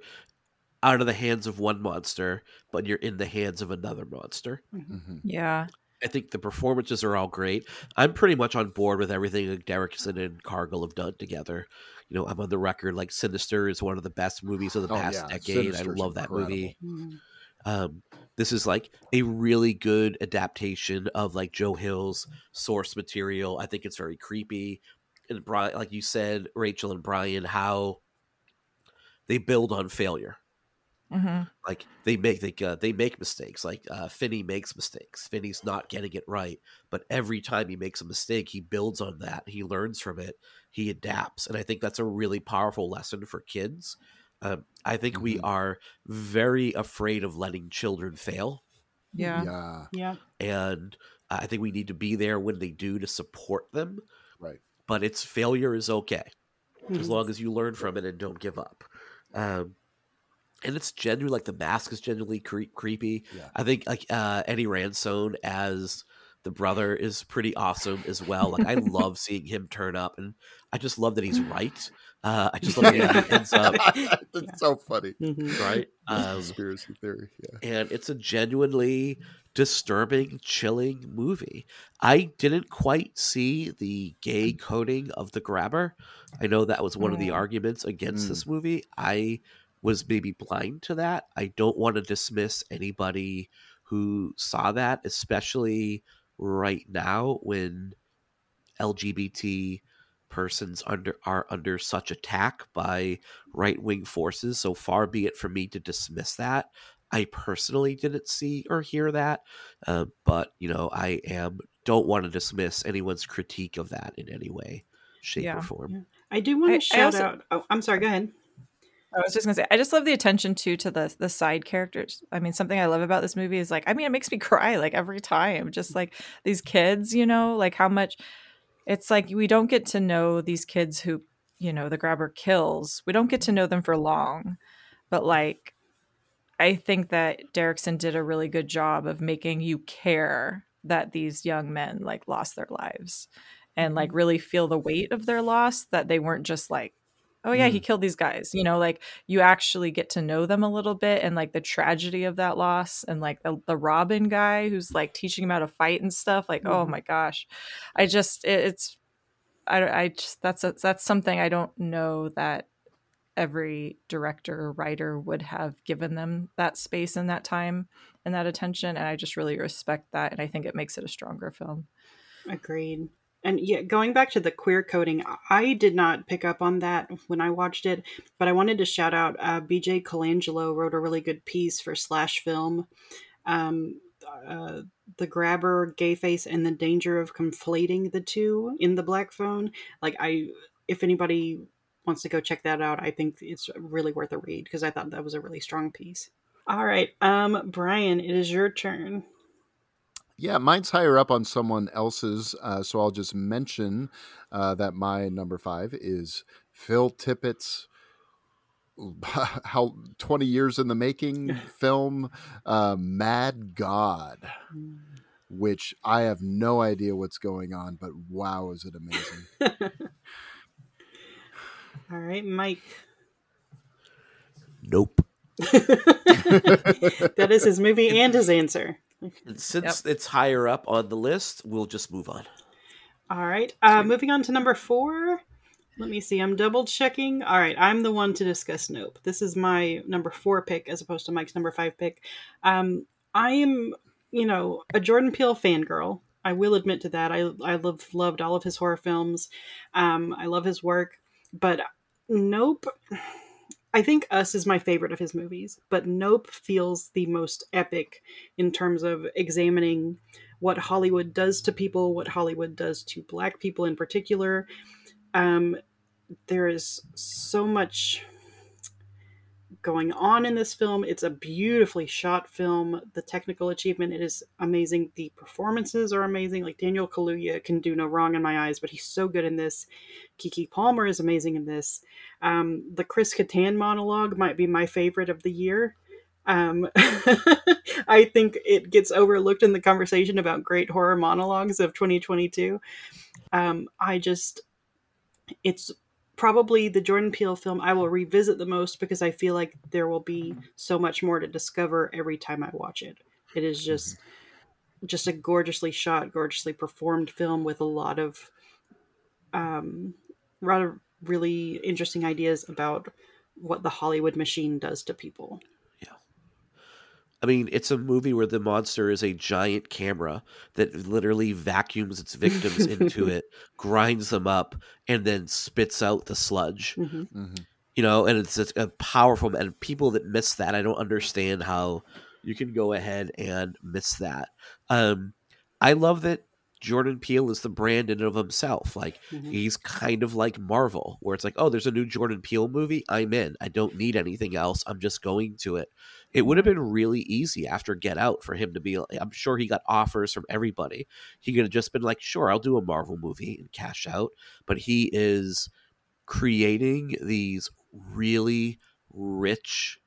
out of the hands of one monster, but you're in the hands of another monster. Mhm. Yeah. I think the performances are all great. I'm pretty much on board with everything that Derrickson and Cargill have done together. You know, I'm on the record like Sinister is one of the best movies of the Oh, past yeah. decade. I love that movie. Mhm. Um, this is like a really good adaptation of like Joe Hill's source material. I think it's very creepy. And Brian, like you said, Rachel and Brian, how they build on failure. hmm Like they make they uh, they make mistakes. Like uh, Finney makes mistakes. Finney's not getting it right, but every time he makes a mistake, he builds on that. He learns from it. He adapts, and I think that's a really powerful lesson for kids. Um, I think we Mhm. are very afraid of letting children fail, Yeah. Yeah. Yeah. and I think we need to be there when they do to support them. Right. But its failure is okay as Mhm. long as you learn from it and don't give up. Um, and it's genuine, like the mask is genuinely cre- creepy. Yeah. I think like uh, Eddie Ransone as the brother is pretty awesome as well. Like I love seeing him turn up, and I just love that he's right. Uh, I just love that he ends up it's so funny. Mhm. right. This Um, conspiracy theory. Yeah. and it's a genuinely disturbing, chilling movie. I didn't quite see the gay coding of the grabber. I know that was one of the Mm. arguments against Mm. this movie. I was maybe blind to that. I don't want to dismiss anybody who saw that, especially right now when LGBT persons under are under such attack by right wing forces. So far be it from me to dismiss that. I personally didn't see or hear that, uh, but you know, I am don't want to dismiss anyone's critique of that in any way, shape, Yeah. or form. I do want I- I to shout also- out. Oh, I'm sorry. Go ahead. I was just gonna say, I just love the attention too to the the side characters. I mean, something I love about this movie is like, I mean, it makes me cry like every time. Just like these kids, you know, like how much it's like we don't get to know these kids who, you know, the grabber kills. We don't get to know them for long, but like, I think that Derrickson did a really good job of making you care that these young men like lost their lives and like mm-hmm. really feel the weight of their loss. That they weren't just like oh yeah he killed these guys you know like you actually get to know them a little bit and like the tragedy of that loss and like the, the robin guy who's like teaching him how to fight and stuff like oh Mhm. my gosh i just it, it's i i just that's a, that's something i don't know that every director or writer would have given them that space and that time and that attention and i just really respect that and i think it makes it a stronger film Agreed. And yeah, going back to the queer coding, I did not pick up on that when I watched it, but I wanted to shout out uh, BJ Colangelo wrote a really good piece for Slash Film. Um, uh, the grabber, gay face, and the danger of conflating the two in the black phone. Like, I, if anybody wants to go check that out, I think it's really worth a read because I thought that was a really strong piece. All right, um, Brian, it is your turn. Yeah, mine's higher up on someone else's, uh, so I'll just mention uh, that my number five is Phil Tippett's how 20 years in the making film uh, Mad God, which I have no idea what's going on, but wow, is it amazing! All right, Mike. Nope. that is his movie and his answer. Since it's higher up on the list, we'll just move on. All right. Uh, moving on to number four. Let me see. I'm double checking. All right. I'm the one to discuss Nope. This is my number four pick as opposed to Mike's number five pick. Um, I am, you know, a Jordan Peele fangirl. I will admit to that. I I love loved all of his horror films. Um, I love his work, but Nope. I think Us is my favorite of his movies, but Nope feels the most epic in terms of examining what Hollywood does to people, what Hollywood does to black people in particular. Um, there is so much going on in this film. It's a beautifully shot film. The technical achievement it is amazing. The performances are amazing. Like Daniel Kaluuya can do no wrong in my eyes, but he's so good in this. Keke Palmer is amazing in this. Um, the Chris Kattan monologue might be my favorite of the year. Um, I think it gets overlooked in the conversation about great horror monologues of 2022. Um, I just, it's probably the Jordan Peele film I will revisit the most because I feel like there will be so much more to discover every time I watch it. It is just just a gorgeously shot, gorgeously performed film with a lot of um a lot of really interesting ideas about what the Hollywood machine does to people. I mean, it's a movie where the monster is a giant camera that literally vacuums its victims into it, grinds them up, and then spits out the sludge. hmm hmm You know, and it's, it's a powerful and people that miss that, I don't understand how you can go ahead and miss that. Um, I love that Jordan Peele is the brand in and of himself. Like Mhm. he's kind of like Marvel, where it's like, oh, there's a new Jordan Peele movie. I'm in. I don't need anything else. I'm just going to it. It would have been really easy after Get Out for him to be. I'm sure he got offers from everybody. He could have just been like, sure, I'll do a Marvel movie and cash out. But he is creating these really rich,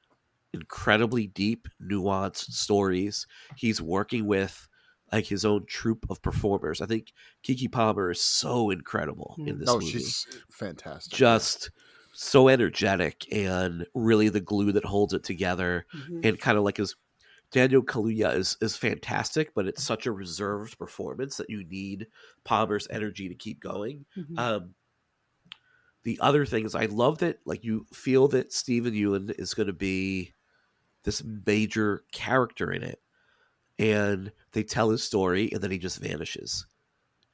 incredibly deep, nuanced stories. He's working with like his own troupe of performers. I think Keke Palmer is so incredible in this Oh, movie she's fantastic. just so energetic and really the glue that holds it together Mhm. and kind of like his Daniel Kaluuya is is fantastic, but it's such a reserved performance that you need Palmer's energy to keep going. Mhm. Um, the other thing is, I love that like you feel that Steven Yeun is going to be this major character in it, and they tell his story, and then he just vanishes,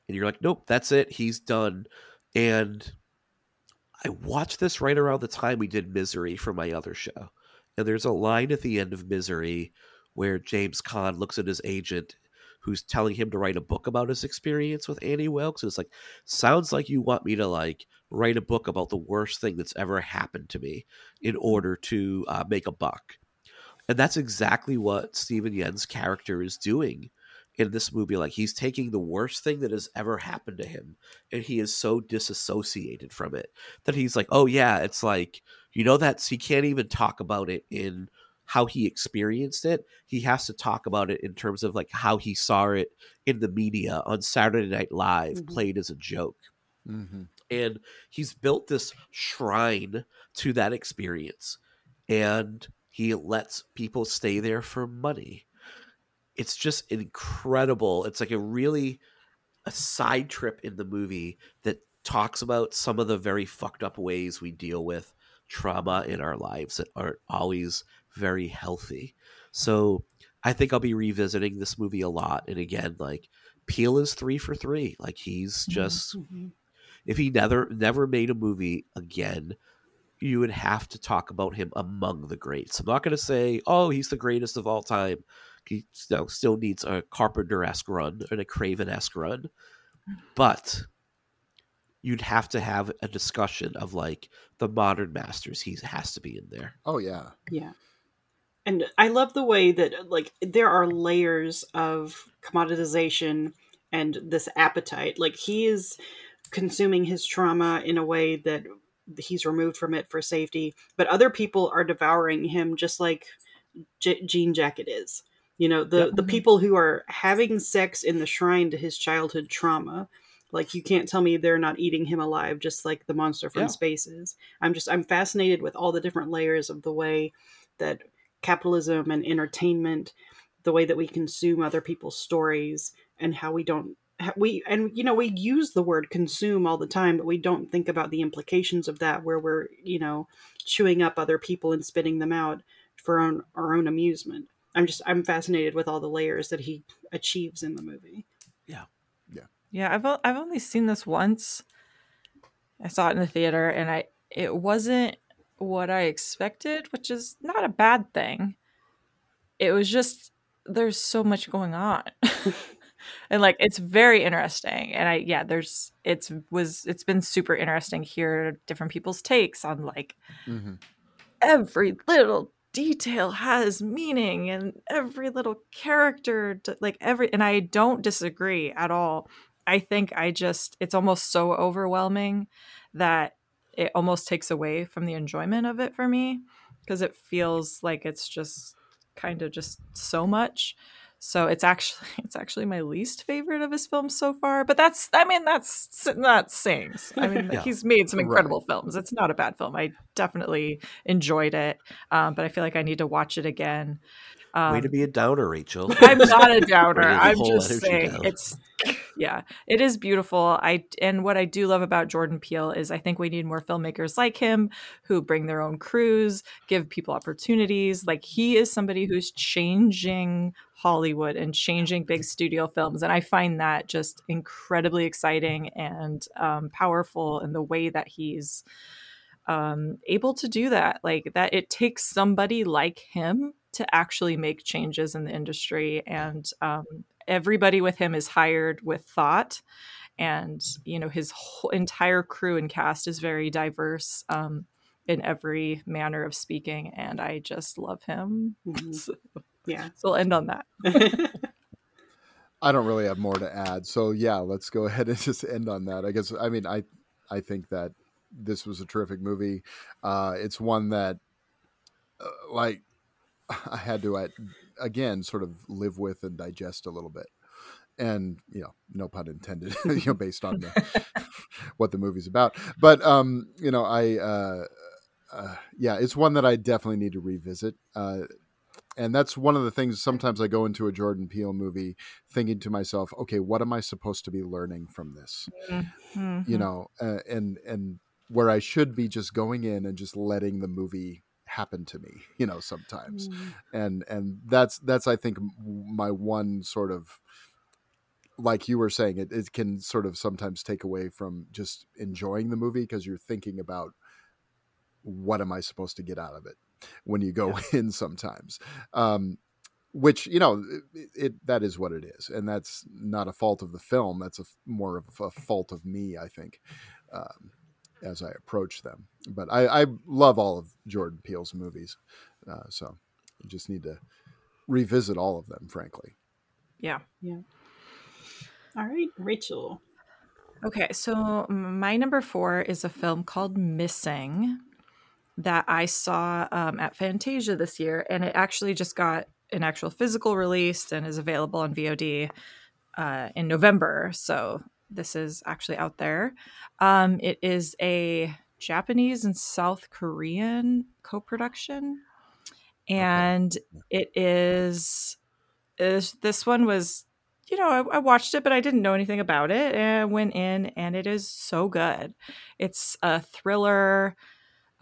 and you're like, nope, that's it, he's done. And I watched this right around the time we did Misery for my other show, and there's a line at the end of Misery where James Caan looks at his agent who's telling him to write a book about his experience with Annie Wilkes. And it's like, sounds like you want me to like write a book about the worst thing that's ever happened to me in order to uh, make a buck. And that's exactly what Steven Yeun's character is doing in this movie. Like he's taking the worst thing that has ever happened to him and he is so disassociated from it that he's like, oh yeah, it's like, you know, that's he can't even talk about it in how he experienced it. He has to talk about it in terms of like how he saw it in the media on Saturday Night Live, Mhm. played as a joke hmm and he's built this shrine to that experience and he lets people stay there for money. It's just incredible. It's like a really a side trip in the movie that talks about some of the very fucked up ways we deal with trauma in our lives that aren't always very healthy. So i think i'll be revisiting this movie a lot. And again like Peele is three for three. Like he's just Mhm. if he never never made a movie again, you would have to talk about him among the greats. I'm not going to say, oh, he's the greatest of all time. He still, still needs a Carpenter esque run and a Craven esque run, but you'd have to have a discussion of like the modern masters. He has to be in there. Oh yeah. Yeah. And I love the way that like there are layers of commoditization and this appetite. Like he is consuming his trauma in a way that he's removed from it for safety, but other people are devouring him just like J- Jean Jacket is. You know, the Yep. the mm-hmm. people who are having sex in the shrine to his childhood trauma. Like you can't tell me they're not eating him alive just like the monster from Yeah. space is. I'm just I'm fascinated with all the different layers of the way that capitalism and entertainment, the way that we consume other people's stories, and how we don't we and you know we use the word consume all the time, but we don't think about the implications of that, where we're you know chewing up other people and spitting them out for our own, our own amusement. I'm just I'm fascinated with all the layers that he achieves in the movie. Yeah, Yeah. Yeah, I've o- I've only seen this once. I saw it in the theater, and I it wasn't what I expected, which is not a bad thing. It was just there's so much going on, and like it's very interesting. And I yeah, there's it's was it's been super interesting hear different people's takes on like hmm every little detail has meaning and every little character like every and I don't disagree at all. I think I just it's almost so overwhelming that it almost takes away from the enjoyment of it for me because it feels like it's just kind of just so much. So it's actually it's actually my least favorite of his films so far. But that's I mean that's not saying. I mean Yeah. he's made some Right. incredible films. It's not a bad film. I definitely enjoyed it, um, but I feel like I need to watch it again. Um, Way to be a downer, Rachel. I'm not a the I'm just saying down. it's yeah, it is beautiful. I and what I do love about Jordan Peele is I think we need more filmmakers like him who bring their own crews, give people opportunities. Like he is somebody who's changing Hollywood and changing big studio films, and I find that just incredibly exciting and um, powerful in the way that he's um, able to do that. Like that, it takes somebody like him to actually make changes in the industry, and um, everybody with him is hired with thought. And you know his whole entire crew and cast is very diverse um, in every manner of speaking, and I just love him. Mhm. So, yeah. so we'll end on that. I don't really have more to add. So yeah, let's go ahead and just end on that. I guess I mean I I think that this was a terrific movie. Uh, it's one that uh, like I had to uh, again sort of live with and digest a little bit. And you know, no pun intended. you know, based on the, what the movie's about. But um, you know, I uh, uh, yeah, it's one that I definitely need to revisit. Uh, and that's one of the things. Sometimes I go into a Jordan Peele movie thinking to myself, okay, what am I supposed to be learning from this? Mhm. You know, uh, and and where I should be just going in and just letting the movie happen to me. You know, sometimes, and and that's that's I think my one sort of like you were saying it, it can sort of sometimes take away from just enjoying the movie because you're thinking about what am I supposed to get out of it when you go in sometimes. Um, which you know it, it that is what it is and that's not a fault of the film that's a f- more of a fault of me i think um, as i approach them but I, I love all of jordan peele's movies uh, so you just need to revisit all of them frankly yeah Yeah. All right, Rachel. Okay, so my number four is a film called Missing that I saw um, at Fantasia this year, and it actually just got an actual physical release and is available on VOD uh, in November. So this is actually out there. Um, it is a Japanese and South Korean co-production, and it is, is this one was you know, I, I watched it, but I didn't know anything about it. And I went in, and it is so good. It's a thriller,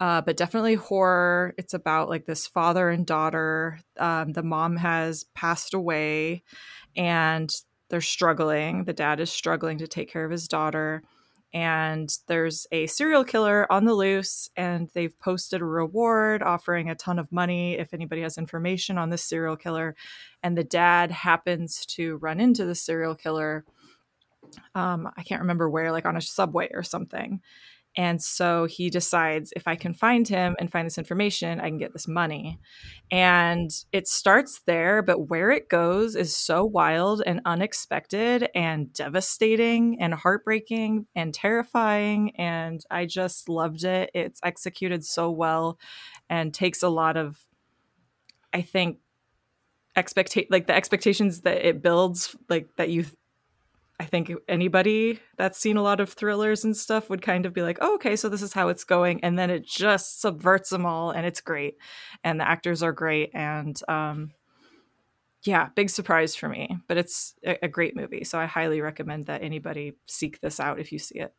uh, but definitely horror. It's about like this father and daughter. Um, the mom has passed away, and they're struggling. The dad is struggling to take care of his daughter. And there's a serial killer on the loose, and they've posted a reward offering a ton of money if anybody has information on this serial killer and the dad happens to run into the serial killer um, i can't remember where like on a subway or something and so he decides if i can find him and find this information i can get this money. And it starts there but where it goes is so wild and unexpected and devastating and heartbreaking and terrifying and i just loved it. It's executed so well and takes a lot of i think expectate like the expectations that it builds like that you i think anybody that's seen a lot of thrillers and stuff would kind of be like oh, okay so this is how it's going and then it just subverts them all and it's great and the actors are great and um yeah big surprise for me but it's a, a great movie so i highly recommend that anybody seek this out if you see it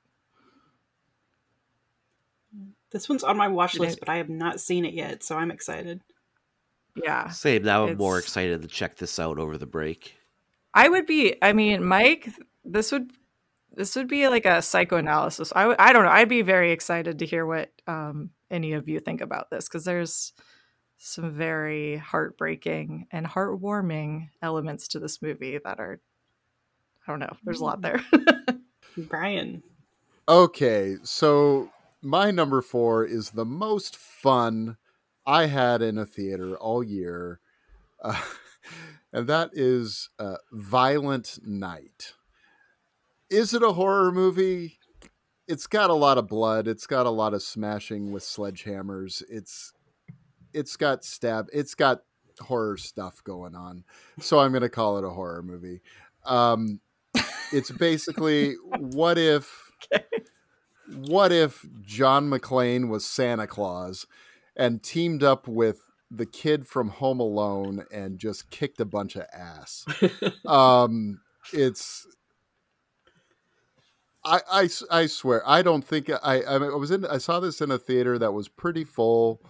This one's on my watch list, but I have not seen it yet, so I'm excited. yeah Same. Now I'm more excited to check this out over the break. I would be. I mean, Mike, this would this would be like a psychoanalysis. I. I don't know. I'd be very excited to hear what um, any of you think about this because there's some very heartbreaking and heartwarming elements to this movie that are. I don't know. There's a lot there. Brian. Okay, so my number four is the most fun I had in a theater all year, uh, and that is uh, Violent Night. Is it a horror movie? It's got a lot of blood. It's got a lot of smashing with sledgehammers. It's it's got stab. It's got horror stuff going on, so I'm going to call it a horror movie. Um, it's basically what if Okay. what if John McClane was Santa Claus and teamed up with the kid from Home Alone and just kicked a bunch of ass? um, it's. I, I, I swear I don't think I I was in I saw this in a theater that was pretty full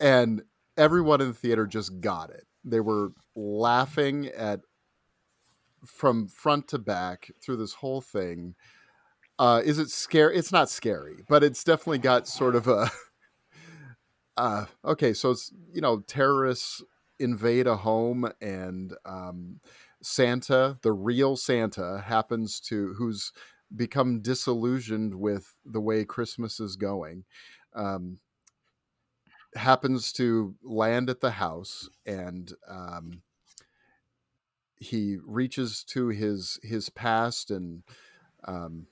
and everyone in the theater just got it. They were laughing at from front to back through this whole thing. Uh, is it scary? It's not scary, but it's definitely got sort of a. Uh, okay, so it's you know terrorists invade a home and um, Santa, the real Santa, happens to who's become disillusioned with the way Christmas is going. Um, happens to land at the house and um, he reaches to his his past and um,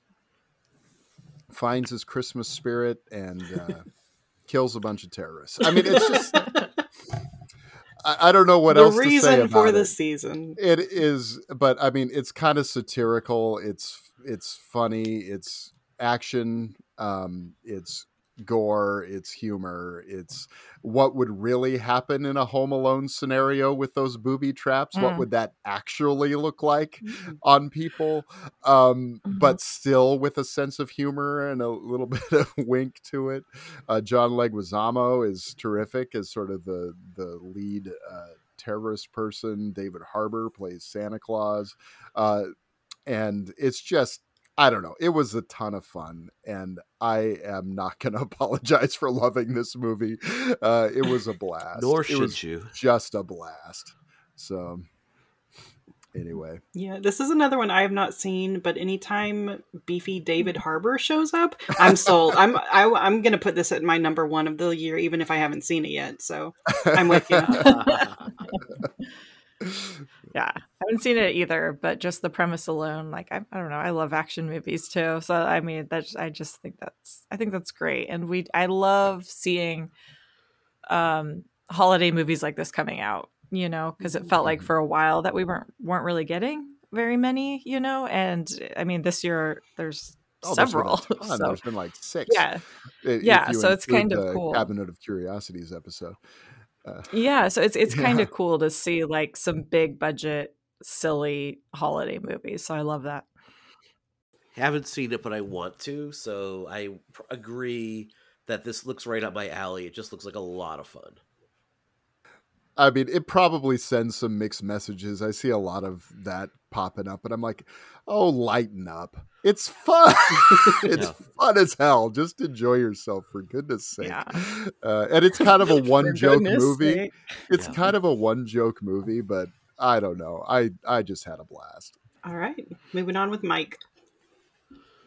finds his Christmas spirit and uh, kills a bunch of terrorists. I mean, it's just I, I don't know what the else to say reason for the season. It is, but I mean, it's kind of satirical. It's it's funny. It's action. Um, it's gore. It's humor. It's what would really happen in a Home Alone scenario with those booby traps. What Mm. would that actually look like on people? Um, Mhm. But still with a sense of humor and a little bit of wink to it. Uh, John Leguizamo is terrific as sort of the the lead. Uh, terrorist person. David Harbour plays Santa Claus. Uh, and it's just, I don't know. It was a ton of fun. And I am not going to apologize for loving this movie. Uh, it was a blast. Nor it should was you. just a blast. So, anyway. Yeah, this is another one I have not seen, but anytime beefy David Harbour shows up, I'm sold. I'm I, I'm gonna put this at my number one of the year, even if I haven't seen it yet. So I'm with you. Yeah, I haven't seen it either, but just the premise alone, like I, I don't know, I love action movies too. So I mean, that's I just think that's I think that's great, and we I love seeing um holiday movies like this coming out. You know, because it felt like for a while that we weren't weren't really getting very many. You know, and I mean this year there's Oh, there's been several. so There's been like six. yeah, Yeah, so it's kind of cool. Cabinet of Curiosities episode. Uh, yeah. So it's it's kind of cool to see like some big budget silly holiday movies. So I love that. Haven't seen it, but I want to. So I pr- agree that this looks right up my alley. It just looks like a lot of fun. I mean, it probably sends some mixed messages. I see a lot of that popping up, and I'm like, oh, lighten up. It's fun. it's Yeah. fun as hell. Just enjoy yourself, for goodness sake. Yeah. Uh, and it's kind of a one joke movie. sake. It's Yeah. kind of a one joke movie, but I don't know. I, I just had a blast. All right, moving on with Mike.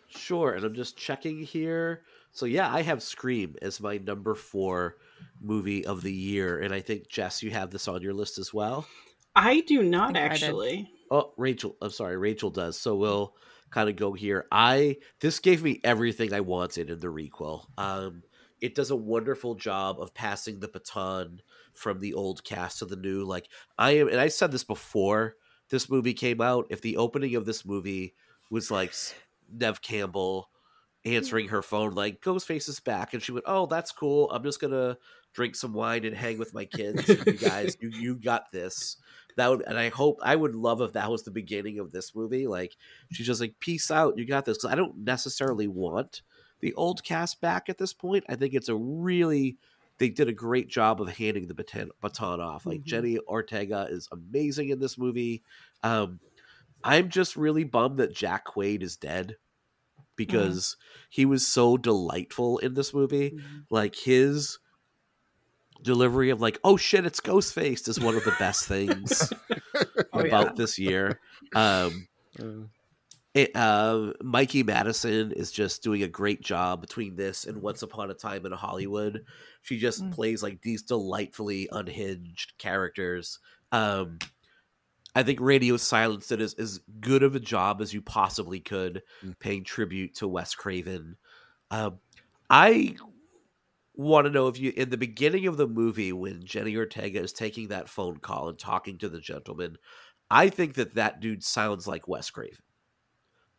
Sure, and I'm just checking here. So yeah, I have Scream as my number four movie of the year, and I think Jess, you have this on your list as well. I do not I actually. Oh, Rachel, I'm sorry, Rachel does. So we'll kind of go here. I this gave me everything I wanted in the requel. Um, it does a wonderful job of passing the baton from the old cast to the new. Like I am, and I said this before this movie came out. If the opening of this movie was like Neve Campbell answering her phone, like Ghostface is back, and she went, "Oh, that's cool. I'm just gonna drink some wine and hang with my kids. you guys, you you got this." That would, and I hope I would love if that was the beginning of this movie. Like she's just like, "Peace out, you got this." Because I don't necessarily want the old cast back at this point. I think it's a really they did a great job of handing the baton, baton off. Like Mhm. Jenna Ortega is amazing in this movie. Um, I'm just really bummed that Jack Quaid is dead because he was so delightful in this movie. Mhm. Like his delivery of like, "Oh shit, it's Ghostface" is one of the best things Oh, about yeah. this year. Um, Uh, it, uh, Mikey Madison is just doing a great job between this and Once Upon a Time in Hollywood. She just Mm. plays like these delightfully unhinged characters. Um, I think Radio Silence did as, as good of a job as you possibly could, Mm. paying tribute to Wes Craven. Um, I want to know if you in the beginning of the movie when Jenna Ortega is taking that phone call and talking to the gentleman, I think that that dude sounds like Wes Craven.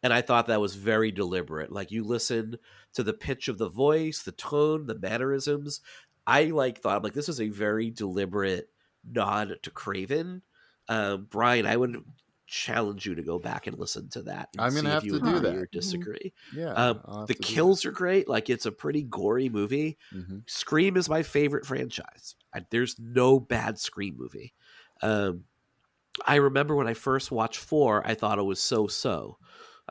And I thought that was very deliberate. Like you listen to the pitch of the voice, the tone, the mannerisms. I like thought like this is a very deliberate nod to Craven. Um, Brian, I would challenge you to go back and listen to that. I'm gonna if have you to do that. or disagree. Yeah. Um, the kills are great. Like it's a pretty gory movie. Mhm. Scream is my favorite franchise. I, there's no bad Scream movie. Um, I remember when I first watched four, I thought it was so so.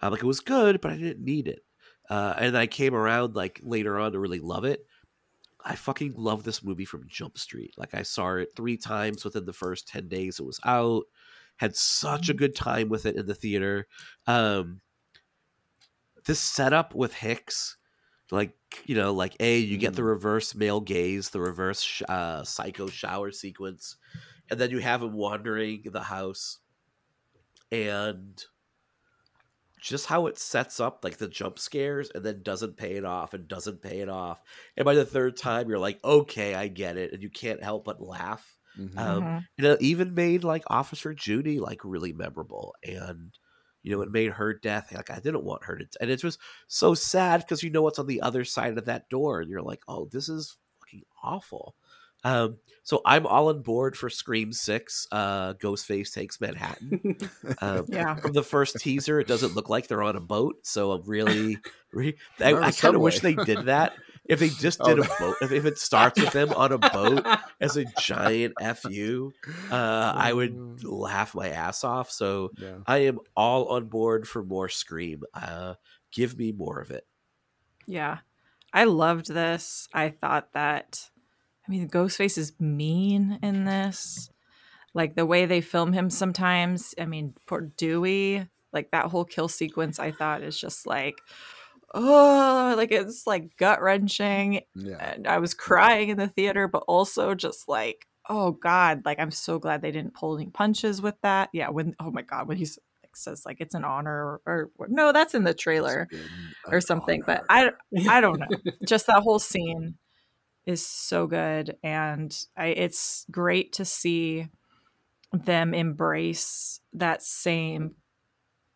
Uh, like it was good, but I didn't need it. Uh, and I came around like later on to really love it. I fucking love this movie from Jump Street. Like I saw it three times within the first ten days it was out. Had such a good time with it in the theater. Um, this setup with Hicks, like you know, like a you get the reverse male gaze, the reverse sh- uh, psycho shower sequence, and then you have him wandering the house, and just how it sets up like the jump scares and then doesn't pay it off and doesn't pay it off, and by the third time you're like, okay, I get it, and you can't help but laugh. Um, Mhm. and it even made like Officer Judy like really memorable, and you know it made her death like I didn't want her to, and it was so sad because you know what's on the other side of that door, and you're like, oh, this is fucking awful. Um, so I'm all on board for Scream Six. Uh, Ghostface takes Manhattan. Um, Yeah. from the first teaser, it doesn't look like they're on a boat, so I'm really, re- I, They're on a I kind of wish they did that. If they just Oh, did a boat, if, if it starts with them on a boat as a giant fu, uh, I would laugh my ass off. So yeah. I am all on board for more Scream. Uh, give me more of it. Yeah. I loved this. I thought that I mean Ghostface is mean in this. Like the way they film him sometimes. I mean, poor Dewey, like that whole kill sequence I thought is just like oh, like it's like gut wrenching Yeah. and I was crying in the theater, but also just like, oh god, like I'm so glad they didn't pull any punches with that. Yeah, when oh my god, when he's says like it's an honor or, or no, that's in the trailer or something. But. I I don't know. Just that whole scene is so good, and I it's great to see them embrace that same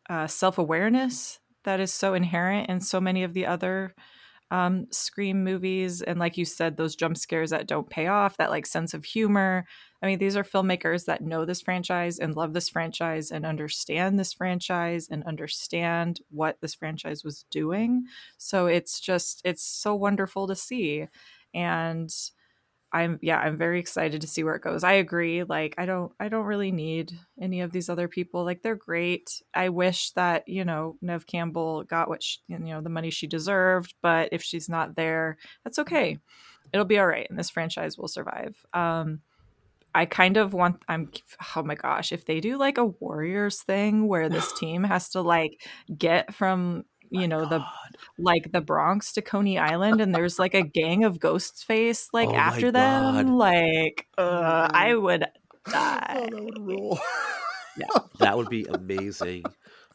uh, self awareness that is so inherent in so many of the other um, Scream movies. And like you said, those jump scares that don't pay off, that like sense of humor. I mean, these are filmmakers that know this franchise and love this franchise and understand this franchise and understand what this franchise was doing. So it's just, it's so wonderful to see. And I'm yeah, I'm very excited to see where it goes. I agree. Like I don't I don't really need any of these other people. Like they're great. I wish that, you know, Neve Campbell got what she, you know, the money she deserved, but if she's not there, that's okay. It'll be all right and this franchise will survive. Um I kind of want I'm oh my gosh, if they do like a Warriors thing where this team has to like get from you know the like the Bronx to Coney Island, and there's like a gang of Ghostface like Oh my after God. them. Like, uh, I would die. Oh, that would rule. That would be amazing.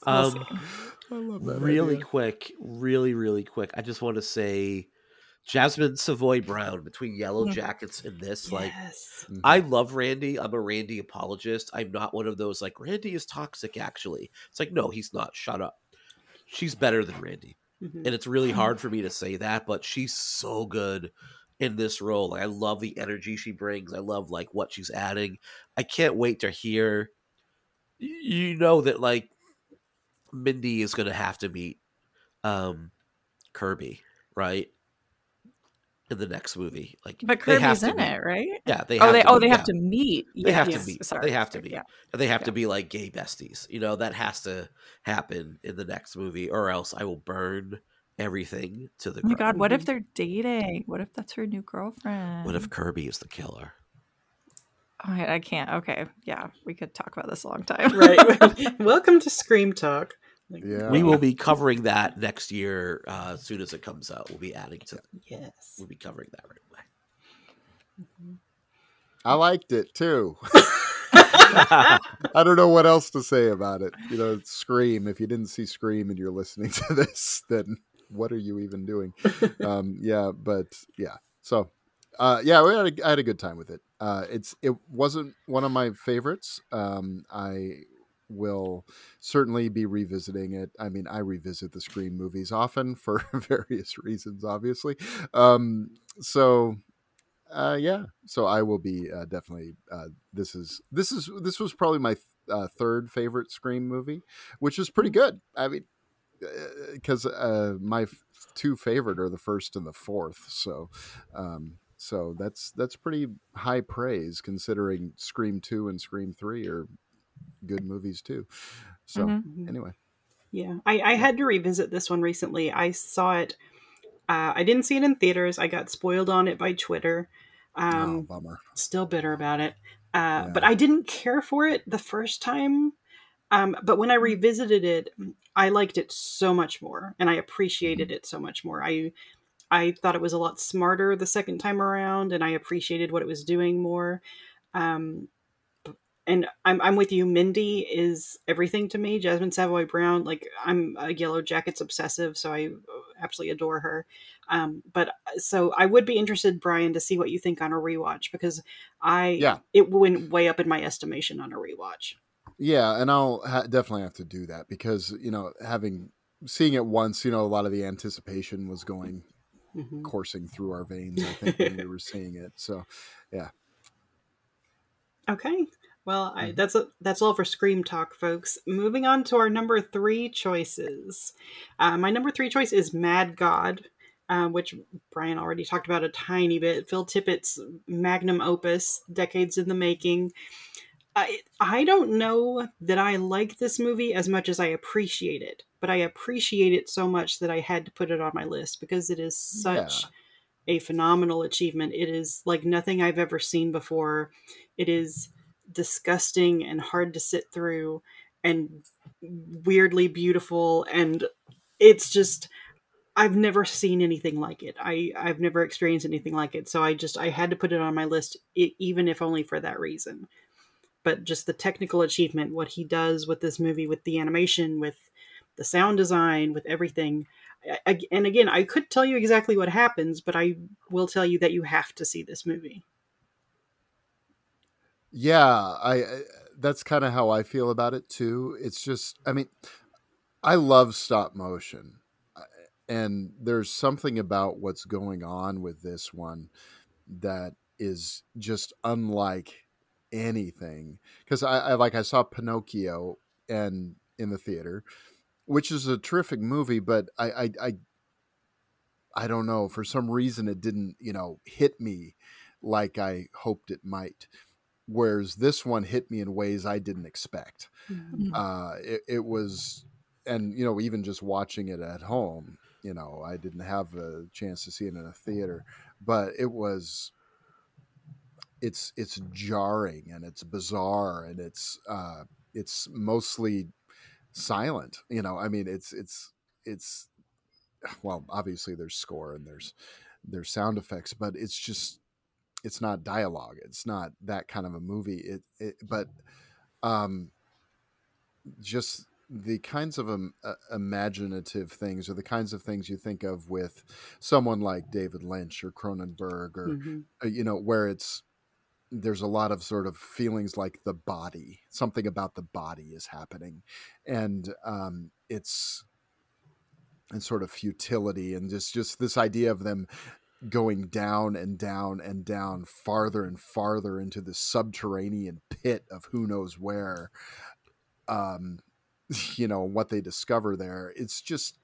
Um. I love that. really idea. quick, really, really quick. I just want to say Jasmine Savoy Brown between Yellow Mhm. Jackets and this, like yes. I love Randy. I'm a Randy apologist. I'm not one of those like Randy is toxic actually. It's like no, he's not. Shut up. She's better than Randy. Mhm. And it's really hard for me to say that, but she's so good in this role. Like I love the energy she brings. I love like what she's adding. I can't wait to hear you know that like Mindy is going to have to meet um Kirby, right? In the next movie. Like But they have Kirby's to in meet. it, right? Yeah, they oh, have they to oh meet, they yeah. have to meet. They have to Yes, meet. Sorry, They have to sorry, meet. Yeah. They have Yeah. to be like gay besties. You know, that has to happen in the next movie, or else I will burn everything to the Oh my god, what if they're dating? What if that's her new girlfriend? What if Kirby is the killer? Oh, I, I can't. Okay, yeah, we could talk about this a long time. right. Welcome to Scream Talk. Like, Yeah. We will be covering that next year uh, as soon as it comes out. We'll be adding to. Yes. We'll be covering that right away. I liked it too. I don't know what else to say about it. You know, Scream. If you didn't see Scream and you're listening to this, then what are you even doing? Um, yeah, but yeah, So, uh, yeah, we had a, I had a good time with it. Uh, it's it wasn't one of my favorites. Um, I will certainly be revisiting it. I mean, I revisit the Scream movies often for various reasons, obviously. Um, so uh, yeah, so I will be uh, definitely. Uh, this is this is this was probably my uh, third favorite Scream movie, which is pretty good. I mean, because uh, my f- two favorite are the first and the fourth, so um, so that's that's pretty high praise considering Scream two and Scream three are good movies too. So Mhm. anyway, Yeah, I, I had to revisit this one recently. I saw it. Uh, I didn't see it in theaters. I got spoiled on it by Twitter. oh Um, bummer. still bitter about it. Uh, Yeah. But I didn't care for it the first time. Um, but when I revisited it, I liked it so much more, and I appreciated it so much more. I I thought it was a lot smarter the second time around, and I appreciated what it was doing more. Um, and I'm I'm with you. Mindy is everything to me. Jasmine Savoy Brown, like I'm a Yellowjackets obsessive, so I absolutely adore her. Um, but so I would be interested, Brian, to see what you think on a rewatch because I Yeah. it went way up in my estimation on a rewatch. Yeah, and I'll ha- definitely have to do that because you know having seeing it once, you know, a lot of the anticipation was going Mhm. coursing through our veins. I think when we were seeing it. So yeah. Okay. Well, I, Mhm. that's a, that's all for Scream Talk, folks. Moving on to our number three choices. Uh, my number three choice is Mad God, uh, which Brian already talked about a tiny bit. Phil Tippett's magnum opus, decades in the making. I I don't know that I like this movie as much as I appreciate it, but I appreciate it so much that I had to put it on my list because it is such Yeah. a phenomenal achievement. It is like nothing I've ever seen before. It is disgusting and hard to sit through and weirdly beautiful and it's just I've never seen anything like it. I I've never experienced anything like it. So I just I had to put it on my list even if only for that reason. But just the technical achievement what he does with this movie with the animation with the sound design with everything I- and again, I could tell you exactly what happens, but I will tell you that you have to see this movie. Yeah, I, that's kind of how I feel about it too. It's just, I mean, I love stop motion, and there's something about what's going on with this one that is just unlike anything. Because I, I like I saw Pinocchio and in the theater, which is a terrific movie, but I, I, I, I don't know for some reason it didn't you know hit me like I hoped it might. Whereas this one hit me in ways I didn't expect uh, it, it was, and you know, even just watching it at home, you know, I didn't have a chance to see it in a theater, but it was, it's it's jarring and it's bizarre and it's uh, it's mostly silent. You know, I mean, it's it's it's well, obviously there's score and there's there's sound effects, but it's just it's not dialogue. It's not that kind of a movie. It, it but um just the kinds of um, uh, imaginative things or the kinds of things you think of with someone like David Lynch or Cronenberg or Mhm. uh, you know where it's there's a lot of sort of feelings like the body something about the body is happening and um it's and sort of futility and just just this idea of them going down and down and down farther and farther into the subterranean pit of who knows where um you know what they discover there it's just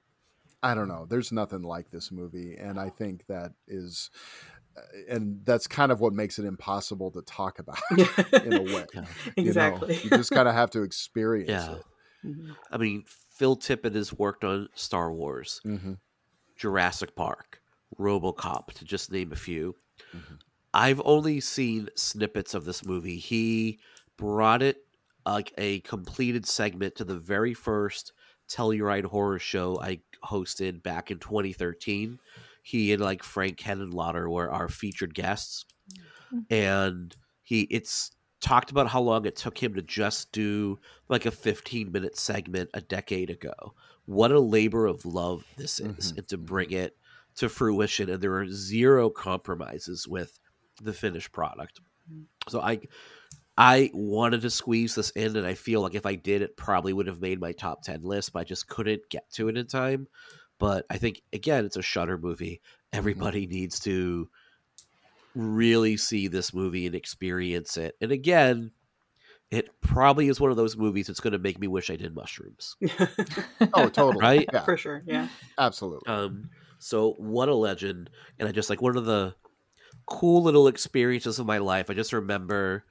i don't know there's nothing like this movie and i think that is uh, and that's kind of what makes it impossible to talk about in a way Yeah. you know? exactly. you, just kind of have to experience Yeah. it Mhm. I mean, Phil Tippett has worked on Star Wars, hmm Jurassic Park, RoboCop, to just name a few. Mhm. I've only seen snippets of this movie. He brought it like a completed segment to the very first Telluride horror show I hosted back in 2013. He and like Frank Henenlotter were our featured guests, and he it's talked about how long it took him to just do like a 15 minute segment a decade ago. What a labor of love this is, Mhm. and to bring it to fruition and there were zero compromises with the finished product. So I I wanted to squeeze this in and I feel like if I did it probably would have made my top 10 list, but I just couldn't get to it in time. But I think again it's a Shudder movie. Everybody needs to really see this movie and experience it. And again, it probably is one of those movies that's going to make me wish I did mushrooms. Oh, totally. Right? Yeah, For sure. Yeah. absolutely. Um, so what a legend, and I just like one of the cool little experiences of my life. I just remember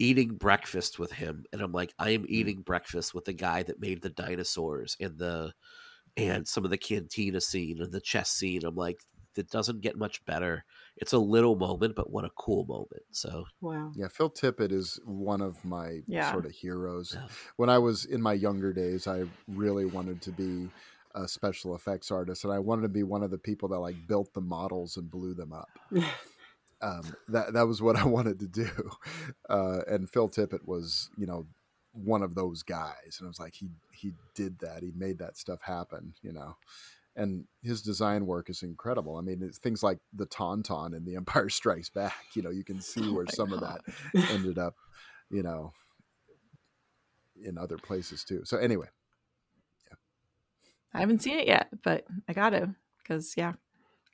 eating breakfast with him, and I'm like, I am hmm. eating breakfast with the guy that made the dinosaurs and the and some of the cantina scene and the chess scene. I'm like, it doesn't get much better. It's a little moment, but what a cool moment. So Wow. Yeah, Phil Tippett is one of my Yeah. sort of heroes. Yeah. When I was in my younger days, I really wanted to be a special effects artist, and I wanted to be one of the people that like built the models and blew them up. Um, that that was what I wanted to do, uh, and Phil Tippett was, you know, one of those guys, and it was like he he did that, he made that stuff happen, you know. And his design work is incredible. I mean, it's things like the Tauntaun in The Empire Strikes Back. You know, you can see Oh where my some of that ended up, you know, in other places too. So anyway, I haven't seen it yet, but I got to because yeah,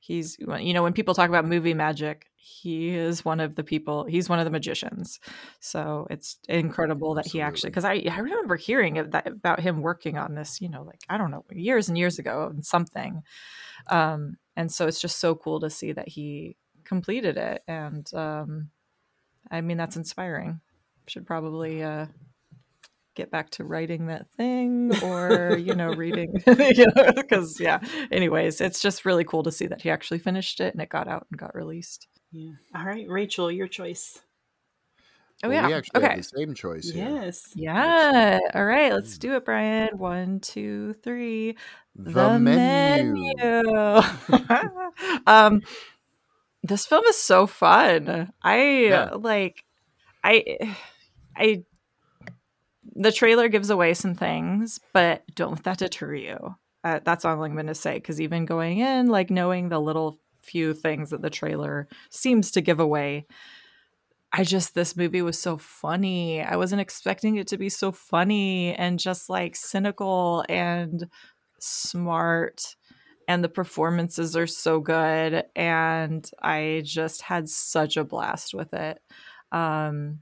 he's you know when people talk about movie magic, he is one of the people. He's one of the magicians. So it's incredible that he actually because I I remember hearing that about him working on this. You know, like I don't know years and years ago and something. Um, and so it's just so cool to see that he completed it, and um, I mean that's inspiring. Should probably uh, get back to writing that thing or you know reading you know because yeah anyways it's just really cool to see that he actually finished it and it got out and got released Yeah. All right, Rachel, your choice. oh well, yeah we actually okay have the same choice here. Yes. yeah all right let's do it brian one two three The, menu. menu. um this film is so fun i Yeah. like i i the trailer gives away some things but don't let that deter you. Uh, that's all i'm going to say because even going in like knowing the little few things that the trailer seems to give away i just this movie was so funny. I wasn't expecting it to be so funny and just like cynical and smart and the performances are so good and i just had such a blast with it. Um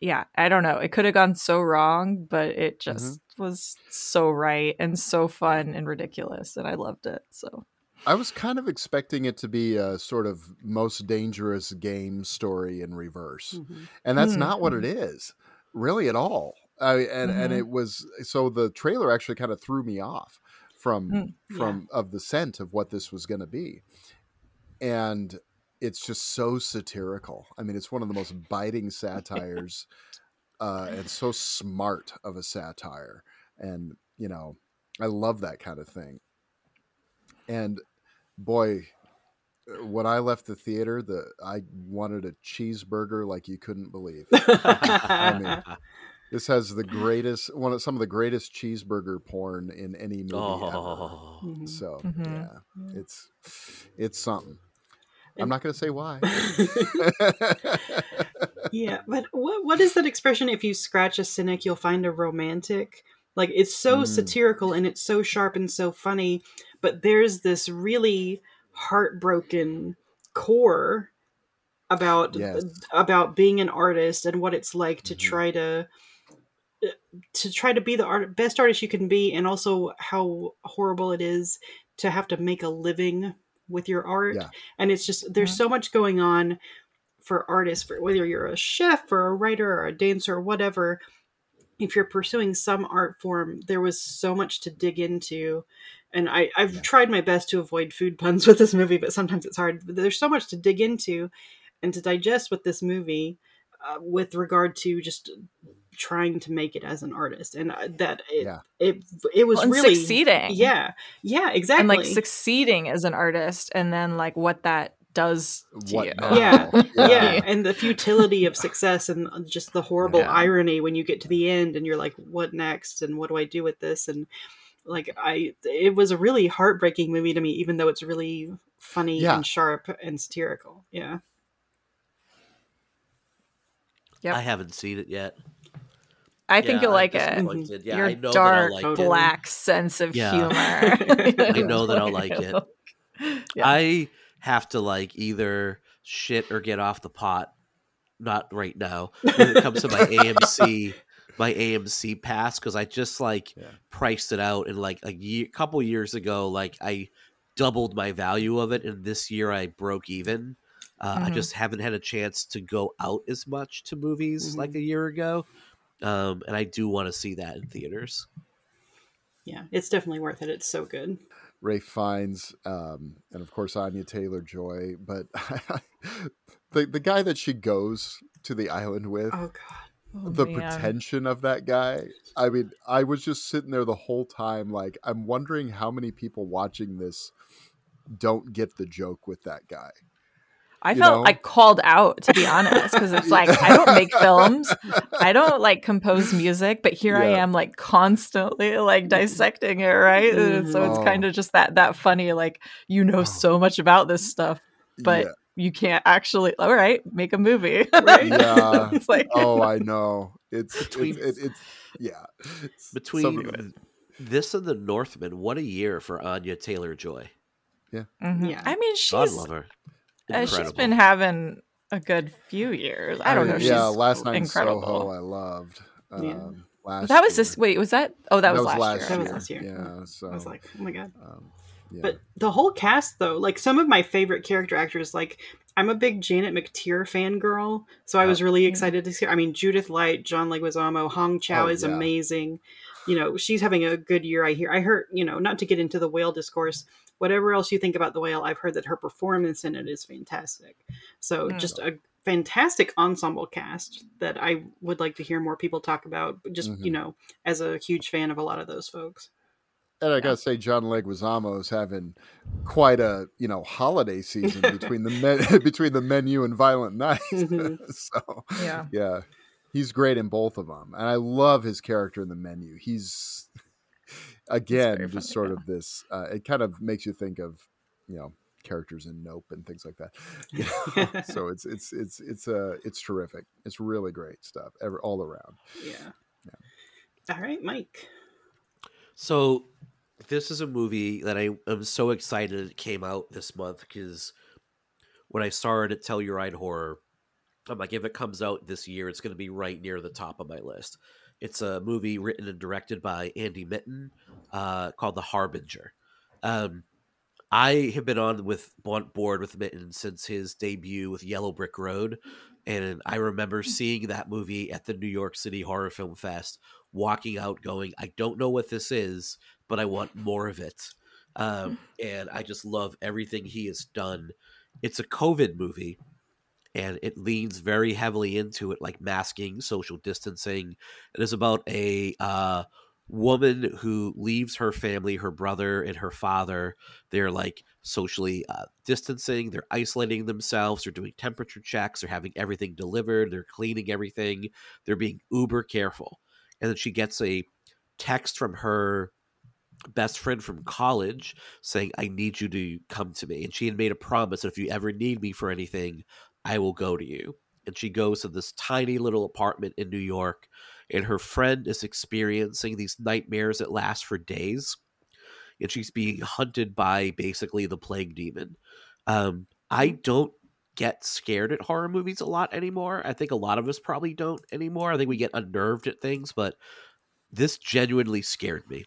yeah i don't know it could have gone so wrong but it just was so right and so fun and ridiculous and i loved it so I was kind of expecting it to be a sort of most dangerous game story in reverse. Mhm. and that's Mm, not what it is really at all I, and and Mhm. it was so the trailer actually kind of threw me off from Mm, from of the scent of what this was going to be and it's just so satirical. I mean it's one of the most biting satires uh, and so smart of a satire and you know i love that kind of thing. And boy uh, when i left the theater the i wanted a cheeseburger like you couldn't believe. I mean, this has the greatest one of some of the greatest cheeseburger porn in any movie oh, ever so Mhm. yeah Yeah. it's it's something i'm not going to say why yeah, but what what is that expression? If you scratch a cynic, you'll find a romantic. Like it's so Mm. satirical and it's so sharp and so funny, but there's this really heartbroken core about Yes. about being an artist and what it's like to Mhm. try to to try to be the art, best artist you can be and also how horrible it is to have to make a living with your art Yeah. and it's just there's Mhm. so much going on for artists for whether you're a chef or a writer or a dancer or whatever if you're pursuing some art form there was so much to dig into and I, I've Yeah. tried my best to avoid food puns with this movie but sometimes it's hard but there's so much to dig into and to digest with this movie uh, with regard to just trying to make it as an artist and uh, that it Yeah. it, it was Well, really succeeding yeah yeah exactly and like succeeding as an artist and then like what that does to What you? Yeah. Yeah. yeah and the futility of success and just the horrible Yeah. irony when you get to the end and you're like what next and what do i do with this and Like I, it was a really heartbreaking movie to me, even though it's really funny Yeah. and sharp and satirical. Yeah. Yep. I haven't seen it yet. I think Yeah, you'll I'm like it. Yeah, Your I know dark that I'll like it. black sense of Yeah. humor. I know that I'll like it. Yeah. I have to like either shit or get off the pot. Not right now. When it comes to my AMC, my AMC pass, because I just like Yeah. priced it out, and like a year, couple years ago, like I doubled my value of it, and this year I broke even. Uh, I Mhm. just haven't had a chance to go out as much to movies like a year ago, um, and I do want to see that in theaters. Yeah. It's definitely worth it. It's so good. Ralph Fiennes, um, and of course Anya Taylor Joy. But the the guy that she goes to the island with, Oh God. Oh, the man. pretension of that guy. I mean, I was just sitting there the whole time, like I'm wondering how many people watching this don't get the joke with that guy. I felt know? like called out to be honest because it's like I don't make films, I don't like compose music, but here I am like constantly like dissecting it, right? And So it's Mhm. kind of just that that funny like you know Oh. so much about this stuff, but Yeah. you can't actually. All right, make a movie, right? Yeah. it's like Oh, I know. It's Between- it's, it, it's yeah. It's Between some- this and the Northman, what a year for Anya Taylor Joy. Mhm. Yeah. I mean, God she's love her. Uh, she's Incredible. been having a good few years. I don't know. mean, She's yeah, last night incredible. in Soho, I loved. Um, Yeah. last that was year. this. Wait, was that? Oh, that, was, last, year. That was last year. Yeah, so I was like, oh my God. um, yeah. But the whole cast, though, like some of my favorite character actors, like I'm a big Janet McTeer fangirl, so I was really excited to see. Her. I mean, Judith Light, John Leguizamo, Hong Chau Oh, is yeah. amazing. You know, she's having a good year. I hear. I heard. You know, not to get into the whale discourse. Whatever else you think about the whale, I've heard that her performance in it is fantastic. So Mm. just a fantastic ensemble cast that I would like to hear more people talk about. Just you Mhm. know, as a huge fan of a lot of those folks. And I gotta say, John Leguizamo is having quite a you know holiday season between the men, between the menu and Violent Night. Mhm. so Yeah. yeah, he's great in both of them, and I love his character in the menu. He's again just funny, sort yeah. of this. Uh, it kind of makes you think of you know characters in Nope and things like that. You know? so it's it's it's it's uh it's terrific. It's really great stuff ever all around. Yeah. All right, Mike. So this is a movie that I am so excited it came out this month because when I saw it at Telluride Horror, I'm like, if it comes out this year, it's going to be right near the top of my list. It's a movie written and directed by Andy Mitton uh, called The Harbinger. Um, I have been on with on board with Mitton since his debut with Yellow Brick Road, and I remember seeing that movie at the New York City Horror Film Fest, walking out going, "I don't know what this is, but I want more of it." Um, and I just love everything he has done. It's a COVID movie, and it leans very heavily into it, like masking, social distancing. It is about a uh, woman who leaves her family, her brother and her father. They're like socially uh, distancing. They're isolating themselves. They're doing temperature checks. They're having everything delivered. They're cleaning everything. They're being uber careful. And then she gets a text from her best friend from college saying, I need you to come to me. And she had made a promise that if you ever need me for anything, I will go to you. And she goes to this tiny little apartment in New York, and her friend is experiencing these nightmares that last for days. And she's being hunted by basically the plague demon. Um, I don't get scared at horror movies a lot anymore. I think a lot of us probably don't anymore. I think we get unnerved at things, but this genuinely scared me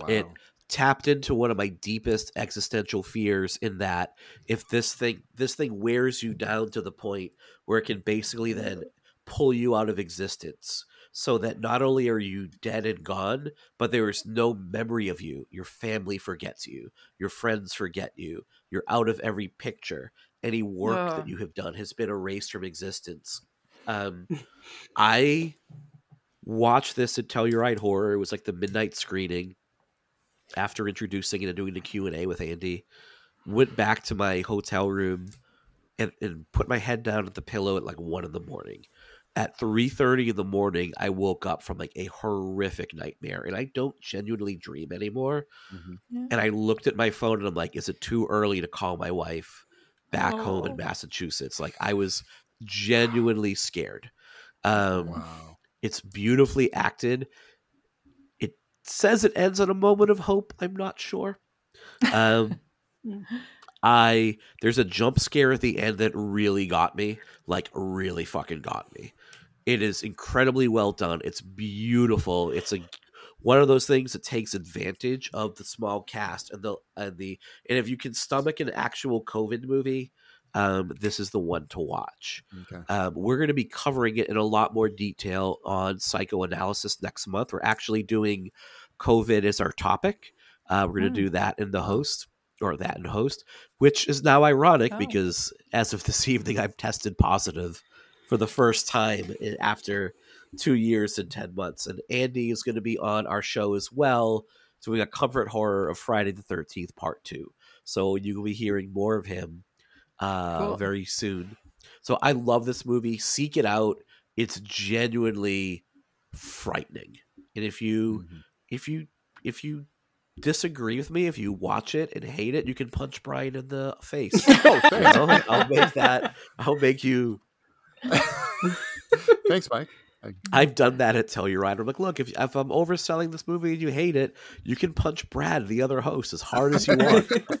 Wow. It- tapped into one of my deepest existential fears in that if this thing this thing wears you down to the point where it can basically then pull you out of existence so that not only are you dead and gone but there is no memory of you your family forgets you your friends forget you you're out of every picture any work Ugh. that you have done has been erased from existence um i watched this at Telluride Horror. It was like the midnight screening. After introducing it and doing the Q and A with Andy, went back to my hotel room and, and put my head down at the pillow at like one in the morning. At 3:30 in the morning I woke up from like a horrific nightmare and I don't genuinely dream anymore. Mhm. Yeah. And I looked at my phone and I'm like is it too early to call my wife back home in Oh. Massachusetts? Like I was genuinely scared. Um Wow. it's beautifully acted. It says it ends on a moment of hope. I'm not sure. Um, I there's a jump scare at the end that really got me, like really fucking got me. It is incredibly well done. It's beautiful. It's a one of those things that takes advantage of the small cast and the and the and if you can stomach an actual COVID movie, um, this is the one to watch. Okay. Um, we're going to be covering it in a lot more detail on psychoanalysis next month. We're actually doing COVID as our topic. Uh, we're going to Hmm. do that in the host or that in host, which is now ironic Oh. because as of this evening, I've tested positive for the first time i- after two years and 10 months. And Andy is going to be on our show as well. So we got Comfort Horror of Friday the 13th, part two. So you will be hearing more of him uh, Cool. very soon. So I love this movie. Seek it out. It's genuinely frightening. And if you Mhm. if you if you disagree with me, if you watch it and hate it, you can punch Brian in the face. Oh, You thanks. know? I'll make that. I'll make you. Thanks, Mike. I've done that at Telluride. I'm like, look, if if I'm overselling this movie and you hate it, you can punch Brad, the other host, as hard as you want.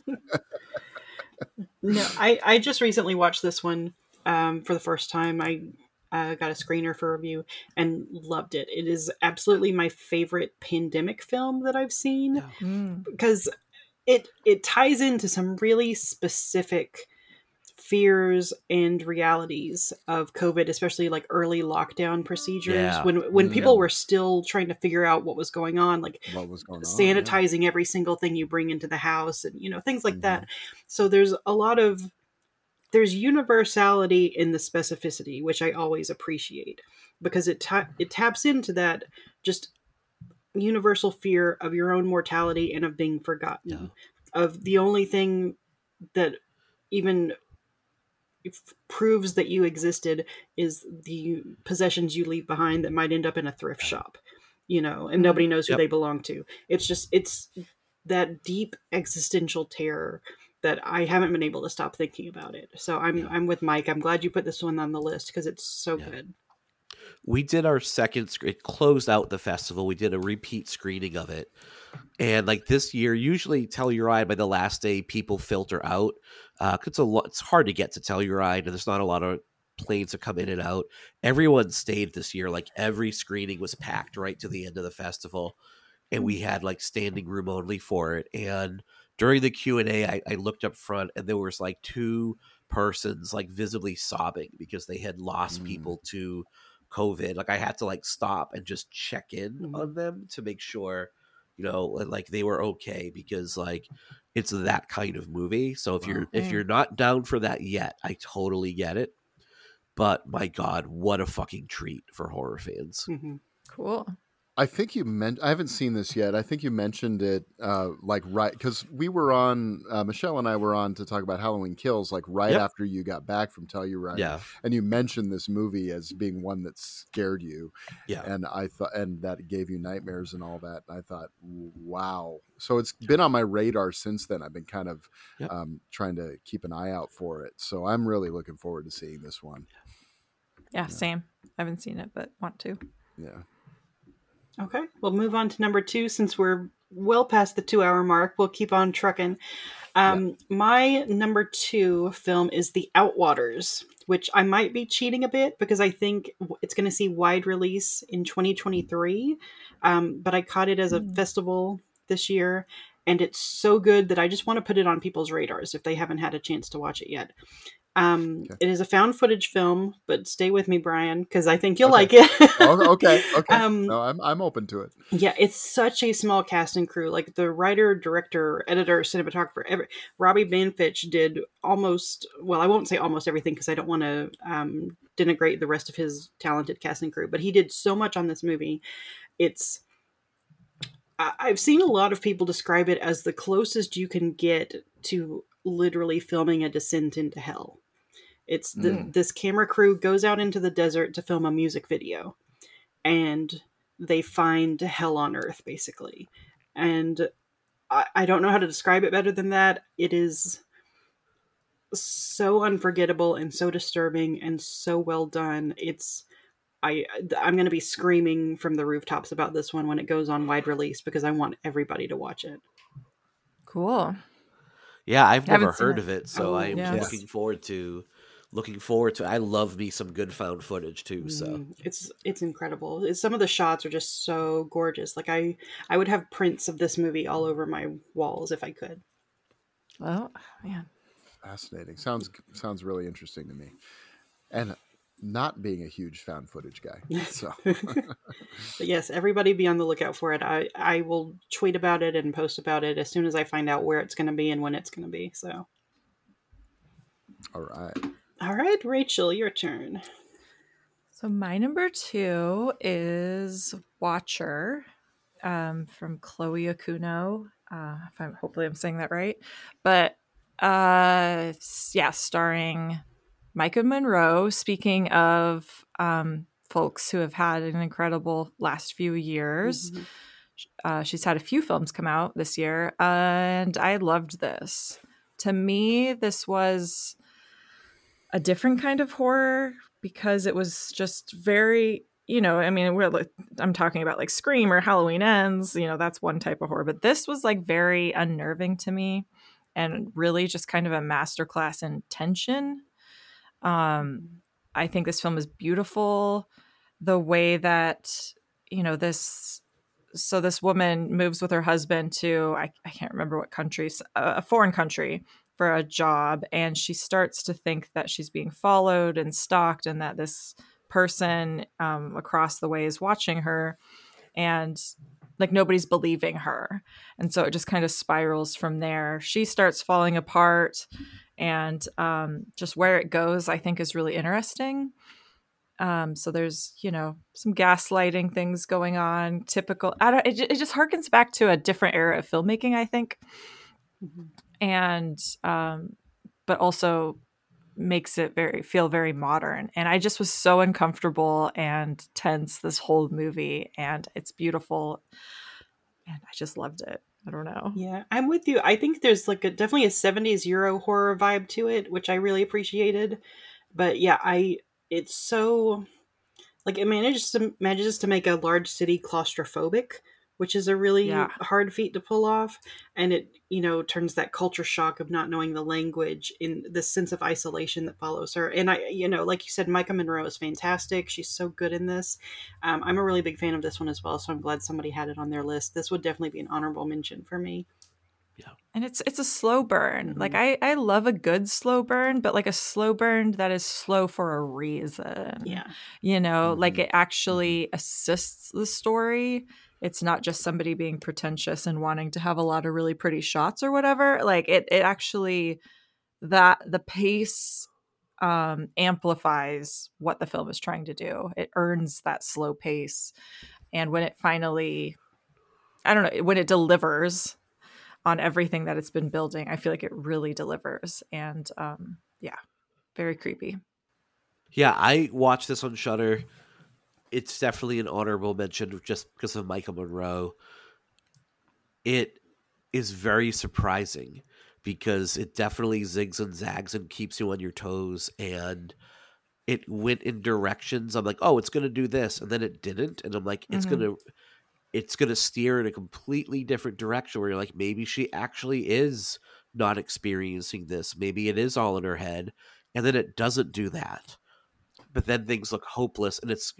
no, I, I just recently watched this one um, for the first time. I uh, got a screener for review and loved it. It is absolutely my favorite pandemic film that I've seen Yeah. Mm. because it it ties into some really specific fears and realities of COVID, especially like early lockdown procedures Yeah. when when Mm. people were still trying to figure out what was going on, like What was going on? sanitizing every single thing you bring into the house and you know things like Mhm. that so there's a lot of there's universality in the specificity which i always appreciate because it ta- it taps into that just universal fear of your own mortality and of being forgotten Yeah. of the only thing that even proves that you existed is the possessions you leave behind that might end up in a thrift shop you know and mm-hmm. nobody knows who Yep. they belong to. It's just it's that deep existential terror that i haven't been able to stop thinking about it. So i'm Yeah. i'm with mike. I'm glad you put this one on the list because it's so Yeah. good. We did our second it closed out the festival. We did a repeat screening of it. And like this year usually telluride by the last day people filter out uh it's a lot it's hard to get to telluride and there's not a lot of planes that come in and out everyone stayed this year like every screening was packed right to the end of the festival and we had like standing room only for it and during the q&a I, I looked up front and there was like two persons like visibly sobbing because they had lost Mm. people to COVID. Like I had to like stop and just check in Mhm. on them to make sure, you know, like they were okay because like it's that kind of movie. So if you're if Mm. you're not down for that yet, I totally get it. But my God, what a fucking treat for horror fans. hmm Cool. I think you meant. I haven't seen this yet. I think you mentioned it, uh, like right because we were on. Uh, Michelle and I were on to talk about Halloween Kills, like right Yep. after you got back from Telluride. Yeah. and you mentioned this movie as being one that scared you. Yeah. and I thought, and that gave you nightmares and all that. And I thought, wow. So it's been on my radar since then. I've been kind of Yep. um, trying to keep an eye out for it. So I'm really looking forward to seeing this one. Yeah, same. I haven't seen it, but want to. Yeah. Okay, we'll move on to number two since we're well past the two hour mark. We'll keep on trucking. Um, My number two film is The Outwaters, which I might be cheating a bit because I think it's going to see wide release in 2023. Um, but I caught it as a Hmm. festival this year, and it's so good that I just want to put it on people's radars if they haven't had a chance to watch it yet. Um, Okay. It is a found footage film, but stay with me, Brian, because I think you'll Okay. like it. Oh, okay. Okay. Um, no, I'm I'm open to it. yeah, it's such a small cast and crew. Like the writer, director, editor, cinematographer, every, Robbie Banfitch did almost, well, I won't say almost everything because I don't want to um, denigrate the rest of his talented cast and crew, but he did so much on this movie. It's, I- I've seen a lot of people describe it as the closest you can get to literally filming a descent into hell. It's the, Mm. this camera crew goes out into the desert to film a music video, and they find hell on earth basically. And I, I don't know how to describe it better than that. It is so unforgettable and so disturbing and so well done. It's I I'm going to be screaming from the rooftops about this one when it goes on wide release because I want everybody to watch it. Cool. Yeah, I've never heard it. of it, so Oh, I'm yes. looking forward to looking forward to. I love me some good found footage too. So Mm, it's it's incredible. It's, some of the shots are just so gorgeous. Like I I would have prints of this movie all over my walls if I could. Well, man. Fascinating. Sounds sounds really interesting to me. And not being a huge found footage guy. So But yes, everybody be on the lookout for it. I I will tweet about it and post about it as soon as I find out where it's going to be and when it's going to be. So, all right. All right, Rachel, your turn. So my number two is Watcher um, from Chloe Okuno. Uh, if I'm hopefully I'm saying that right, but uh, yeah, starring Maika Monroe. Speaking of um, folks who have had an incredible last few years, Mhm. uh, she's had a few films come out this year, and I loved this. To me, this was a different kind of horror because it was just very, you know, I mean, we're I'm talking about like Scream or Halloween Ends, you know, that's one type of horror, but this was like very unnerving to me and really just kind of a masterclass in tension. Um, I think this film is beautiful. The way that, you know, this so this woman moves with her husband to I, I can't remember what country a foreign country for a job and she starts to think that she's being followed and stalked and that this person um, across the way is watching her and like nobody's believing her. And so it just kind of spirals from there. She starts falling apart and um, just where it goes i think is really interesting. Um, so there's you know some gaslighting things going on typical I don't, it, it just harkens back to a different era of filmmaking i think. Mhm. And um, but also makes it very feel very modern and i just was so uncomfortable and tense this whole movie and it's beautiful and i just loved it i don't know Yeah, I'm with you. I think there's like a definitely a 70s Euro horror vibe to it, which I really appreciated. But yeah, I it's so like it manages to manages to make a large city claustrophobic, which is a really Yeah. hard feat to pull off. And it, you know, turns that culture shock of not knowing the language in the sense of isolation that follows her. And I, you know, like you said, Maika Monroe is fantastic. She's so good in this. Um, I'm a really big fan of this one as well, so I'm glad somebody had it on their list. This would definitely be an honorable mention for me. Yeah. And it's it's a slow burn Mhm. like i i love a good slow burn but like a slow burn that is slow for a reason Yeah. you know like Mhm. it actually assists the story it's not just somebody being pretentious and wanting to have a lot of really pretty shots or whatever like it it actually that the pace um amplifies what the film is trying to do. It earns that slow pace. And when it finally i don't know when it delivers on everything that it's been building i feel like it really delivers. And um yeah very creepy. Yeah, I watched this on Shudder. It's definitely an honorable mention just because of Maika Monroe. It is very surprising because it definitely zigs and zags and keeps you on your toes and it went in directions I'm like, "Oh, it's going to do this." And then it didn't and I'm like, "It's Mhm. going to it's going to steer in a completely different direction where you're like, maybe she actually is not experiencing this. Maybe it is all in her head." And then it doesn't do that but then things look hopeless and it's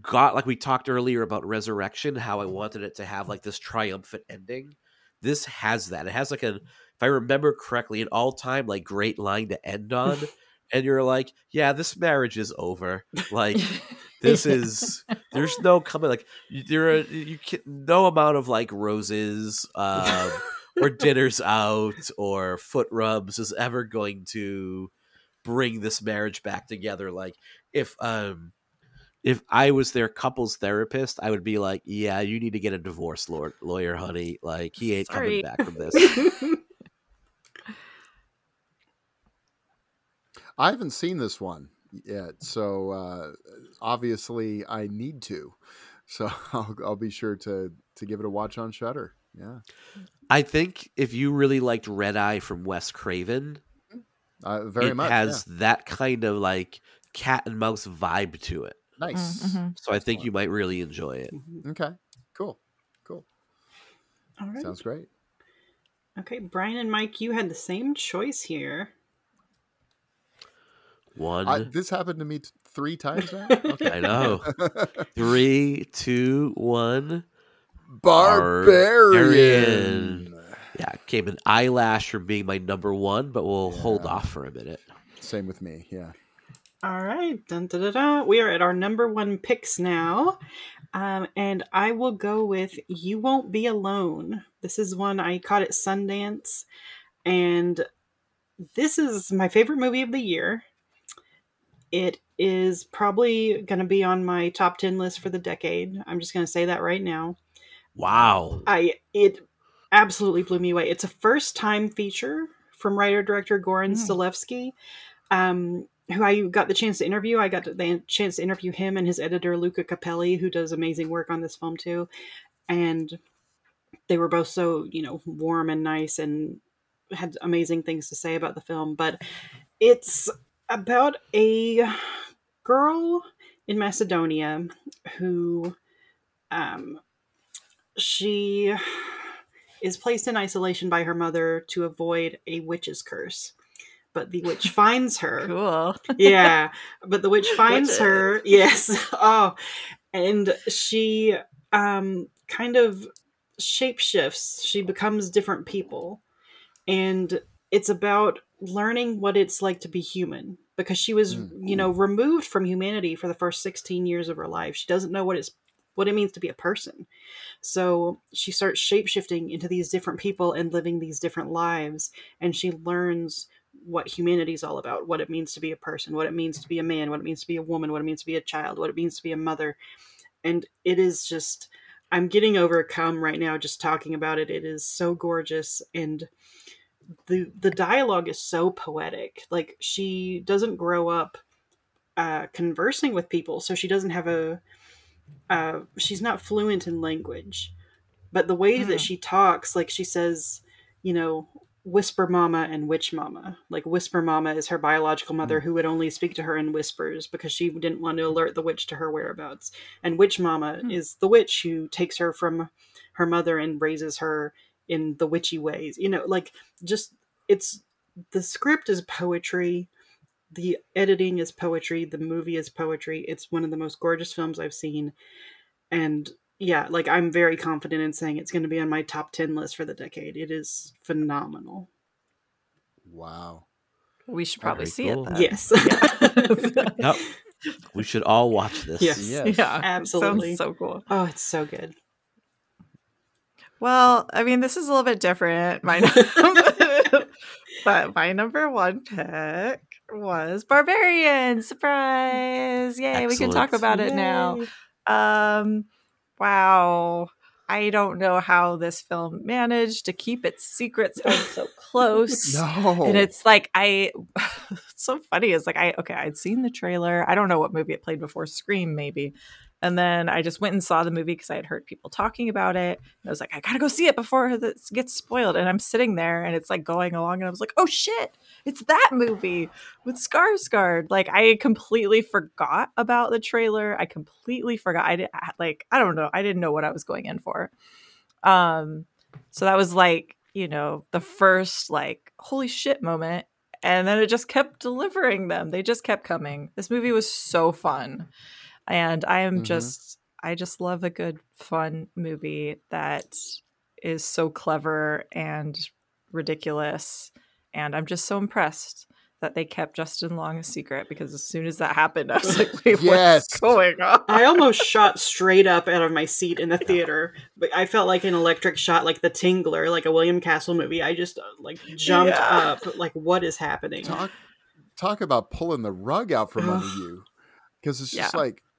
got like we talked earlier about resurrection how i wanted it to have like this triumphant ending. This has that. It has like a if i remember correctly an all-time like great line to end on and you're like yeah this marriage is over. Like this is there's no coming like there are you can no amount of like roses um or dinners out or foot rubs is ever going to bring this marriage back together. Like if um if i was their couples therapist i would be like yeah you need to get a divorce lawyer, lawyer honey like he ain't Sorry. coming back from this I haven't seen this one yet, so uh, obviously I need to. So I'll, I'll be sure to to give it a watch on Shudder. Yeah, I think if you really liked Red Eye from Wes Craven, uh, very it much has that kind of like cat and mouse vibe to it. Yeah. nice. Mm-hmm. So I think you might really enjoy it. Mhm. Okay, cool, cool. All right. Sounds great. Okay, Brian and Mike, you had the same choice here. One, I, this happened to me t- three times now. Okay. I know. three, two, one. Barbarian. Yeah, came an eyelash from being my number one, but we'll hold off for a minute. Same with me. Yeah. All right, dun, da, da, da. we are at our number one picks now, um, and I will go with "You Won't Be Alone." This is one I caught at Sundance, and this is my favorite movie of the year. It is probably going to be on my top ten list for the decade. I'm just going to say that right now. Wow. I it absolutely blew me away. It's a first time feature from writer director Goran Mm. Stolevski, um, who I got the chance to interview. I got the chance to interview him and his editor Luca Capelli, who does amazing work on this film too. And they were both so you know warm and nice and had amazing things to say about the film. But it's about a girl in Macedonia who um, she is placed in isolation by her mother to avoid a witch's curse. But the witch finds her. Cool. Yeah, but the witch finds Witches. her. Yes. Oh, and she um kind of shapeshifts. She becomes different people. And it's about learning what it's like to be human because she was, Mm. you know, removed from humanity for the first 16 years of her life. She doesn't know what it's what it means to be a person. So she starts shapeshifting into these different people and living these different lives and she learns what humanity is all about, what it means to be a person, what it means to be a man, what it means to be a woman, what it means to be a child, what it means to be a mother. And it is just I'm getting overcome right now just talking about it. It is so gorgeous and the the dialogue is so poetic. Like she doesn't grow up uh, conversing with people, so she doesn't have a. Uh, she's not fluent in language, but the way Mm. that she talks, like she says, you know, whisper mama and witch mama. Like whisper mama is her biological mother who would only speak to her in whispers because she didn't want to alert the witch to her whereabouts. And witch mama Hmm. is the witch who takes her from her mother and raises her in the witchy ways. You know, like just it's the script is poetry the editing is poetry the movie is poetry it's one of the most gorgeous films i've seen and yeah like i'm very confident in saying it's going to be on my top 10 list for the decade it is phenomenal Wow. We should probably Very see cool. it then. yes Yep. we should all watch this. Yes. Yes. Yeah, Absolutely. Sounds so cool. oh it's so good Well, I mean, this is a little bit different. My but my number one pick was Barbarian. Surprise! Yay, we can talk Excellent. about it now. Um, wow. I don't know how this film managed to keep its secrets so close. No. And it's like I it's so funny is like I okay, I'd seen the trailer. I don't know what movie it played before, Scream maybe. And then I just went and saw the movie because I had heard people talking about it. And I was like, I gotta go see it before this gets spoiled. And I'm sitting there and it's like going along, and I was like, oh shit, it's that movie with Skarsgård. Like I completely forgot about the trailer. I completely forgot. I didn't like I don't know. I didn't know what I was going in for. Um, so that was like you know the first like holy shit moment and then it just kept delivering them they just kept coming this movie was so fun and i am Mhm. just i just love a good fun movie that is so clever and ridiculous and i'm just so impressed that they kept Justin Long a secret because as soon as that happened, I was like, "Wait, Yes. what's going on?" I almost shot straight up out of my seat in the theater, but I felt like an electric shot, like the Tingler, like a William Castle movie. I just uh, like jumped Yeah. up, like what is happening? talk talk about pulling the rug out from under you because it's just Yeah. like w-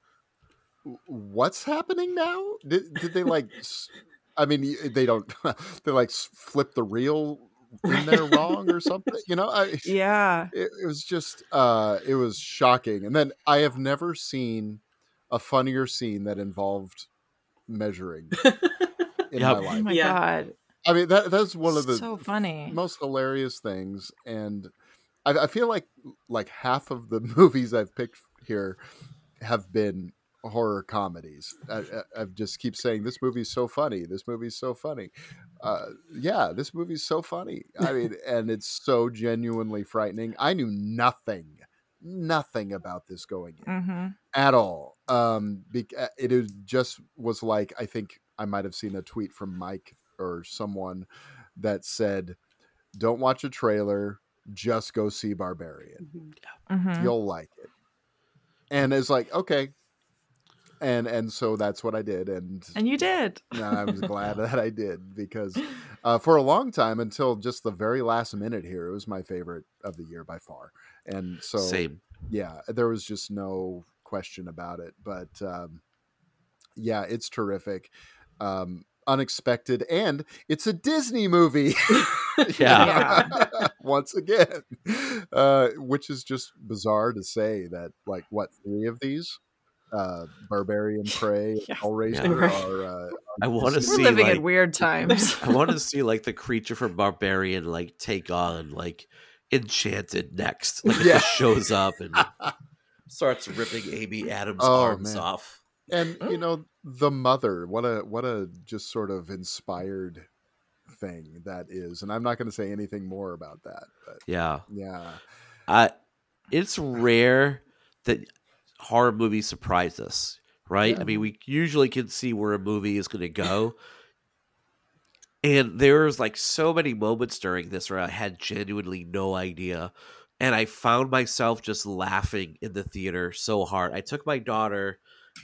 what's happening now did, did they like I mean they don't they like flip the real in there wrong or something? You know, I, Yeah. it, it was just uh it was shocking and then i have never seen a funnier scene that involved measuring in Yep. my Oh my Yeah. god. i mean that that's one of the so funny. most hilarious things and I, I feel like like half of the movies i've picked here have been horror comedies. I, I, I just keep saying this movie's so funny. This movie's so funny. Uh, yeah this movie's so funny. I mean and it's so genuinely frightening. I knew nothing nothing about this going in hmm at all. Um bec- uh, it is just was like i think i might have seen a tweet from mike or someone that said don't watch a trailer just go see barbarian. Hmm you'll like it. And it's like okay and and so that's what i did and And you did. i was glad that i did because uh, for a long time until just the very last minute here it was my favorite of the year by far and so Same. yeah there was just no question about it but um yeah it's terrific um unexpected and it's a disney movie Yeah. once again uh which is just bizarre to say that like what three of these uh barbarian prey Yeah. hellraiser Yeah. are uh I want to We're We're see living like, in weird times. I want to see like the creature from Barbarian like take on like Enchanted next. Like it Yeah. just shows up and starts ripping Amy Adams' Oh, arms man. off. and you know the mother what a what a just sort of inspired thing that is and i'm not going to say anything more about that but Yeah. yeah I it's rare that horror movies surprise us, right? Yeah. I mean, we usually can see where a movie is going to go. And there's like so many moments during this where I had genuinely no idea. And I found myself just laughing in the theater so hard. I took my daughter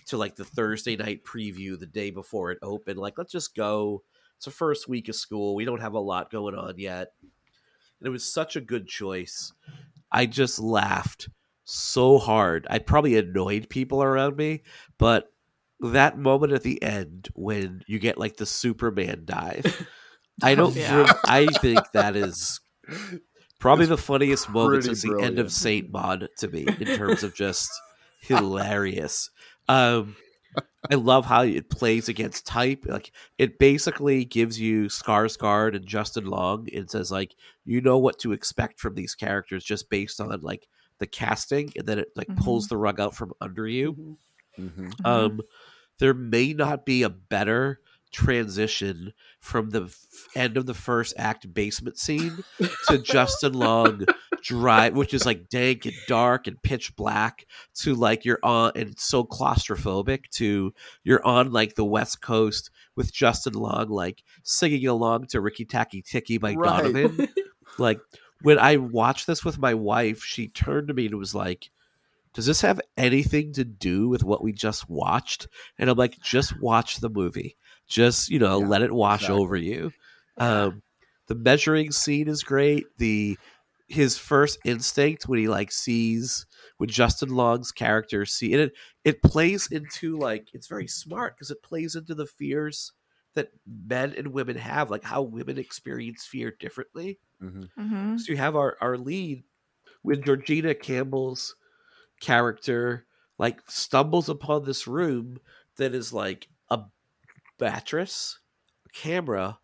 to like the Thursday night preview the day before it opened. Like, let's just go. It's the first week of school. We don't have a lot going on yet. And it was such a good choice. I just laughed so hard. I probably annoyed people around me, but that moment at the end when you get like the Superman dive, I don't. Yeah. I think that is probably It's the funniest moment since the end of Saint Maud to me in terms of just hilarious. Um, I love how it plays against type. Like it basically gives you Skarsgård and Justin Long and says like you know what to expect from these characters just based on like the casting, and then it like pulls the rug out from under you. hmm Mhm. Um, there may not be a better transition from the f- end of the first act basement scene to Justin Long drive, which is like dank and dark and pitch black, to like you're on and it's so claustrophobic to you're on like the west coast with Justin Long like singing along to Ricky Tacky Ticky by Right. Donovan. like when I watched this with my wife, she turned to me and was like, Does this have anything to do with what we just watched? And I'm like, just watch the movie. Just, you know, Yeah, let it wash exactly. over you. Um the measuring scene is great. The his first instinct when he like sees when Justin Long's character see and it it plays into like it's very smart because it plays into the fears that men and women have, like how women experience fear differently. hmm Mhm. So you have our our lead when Georgina Campbell's character like stumbles upon this room that is like a mattress, a camera,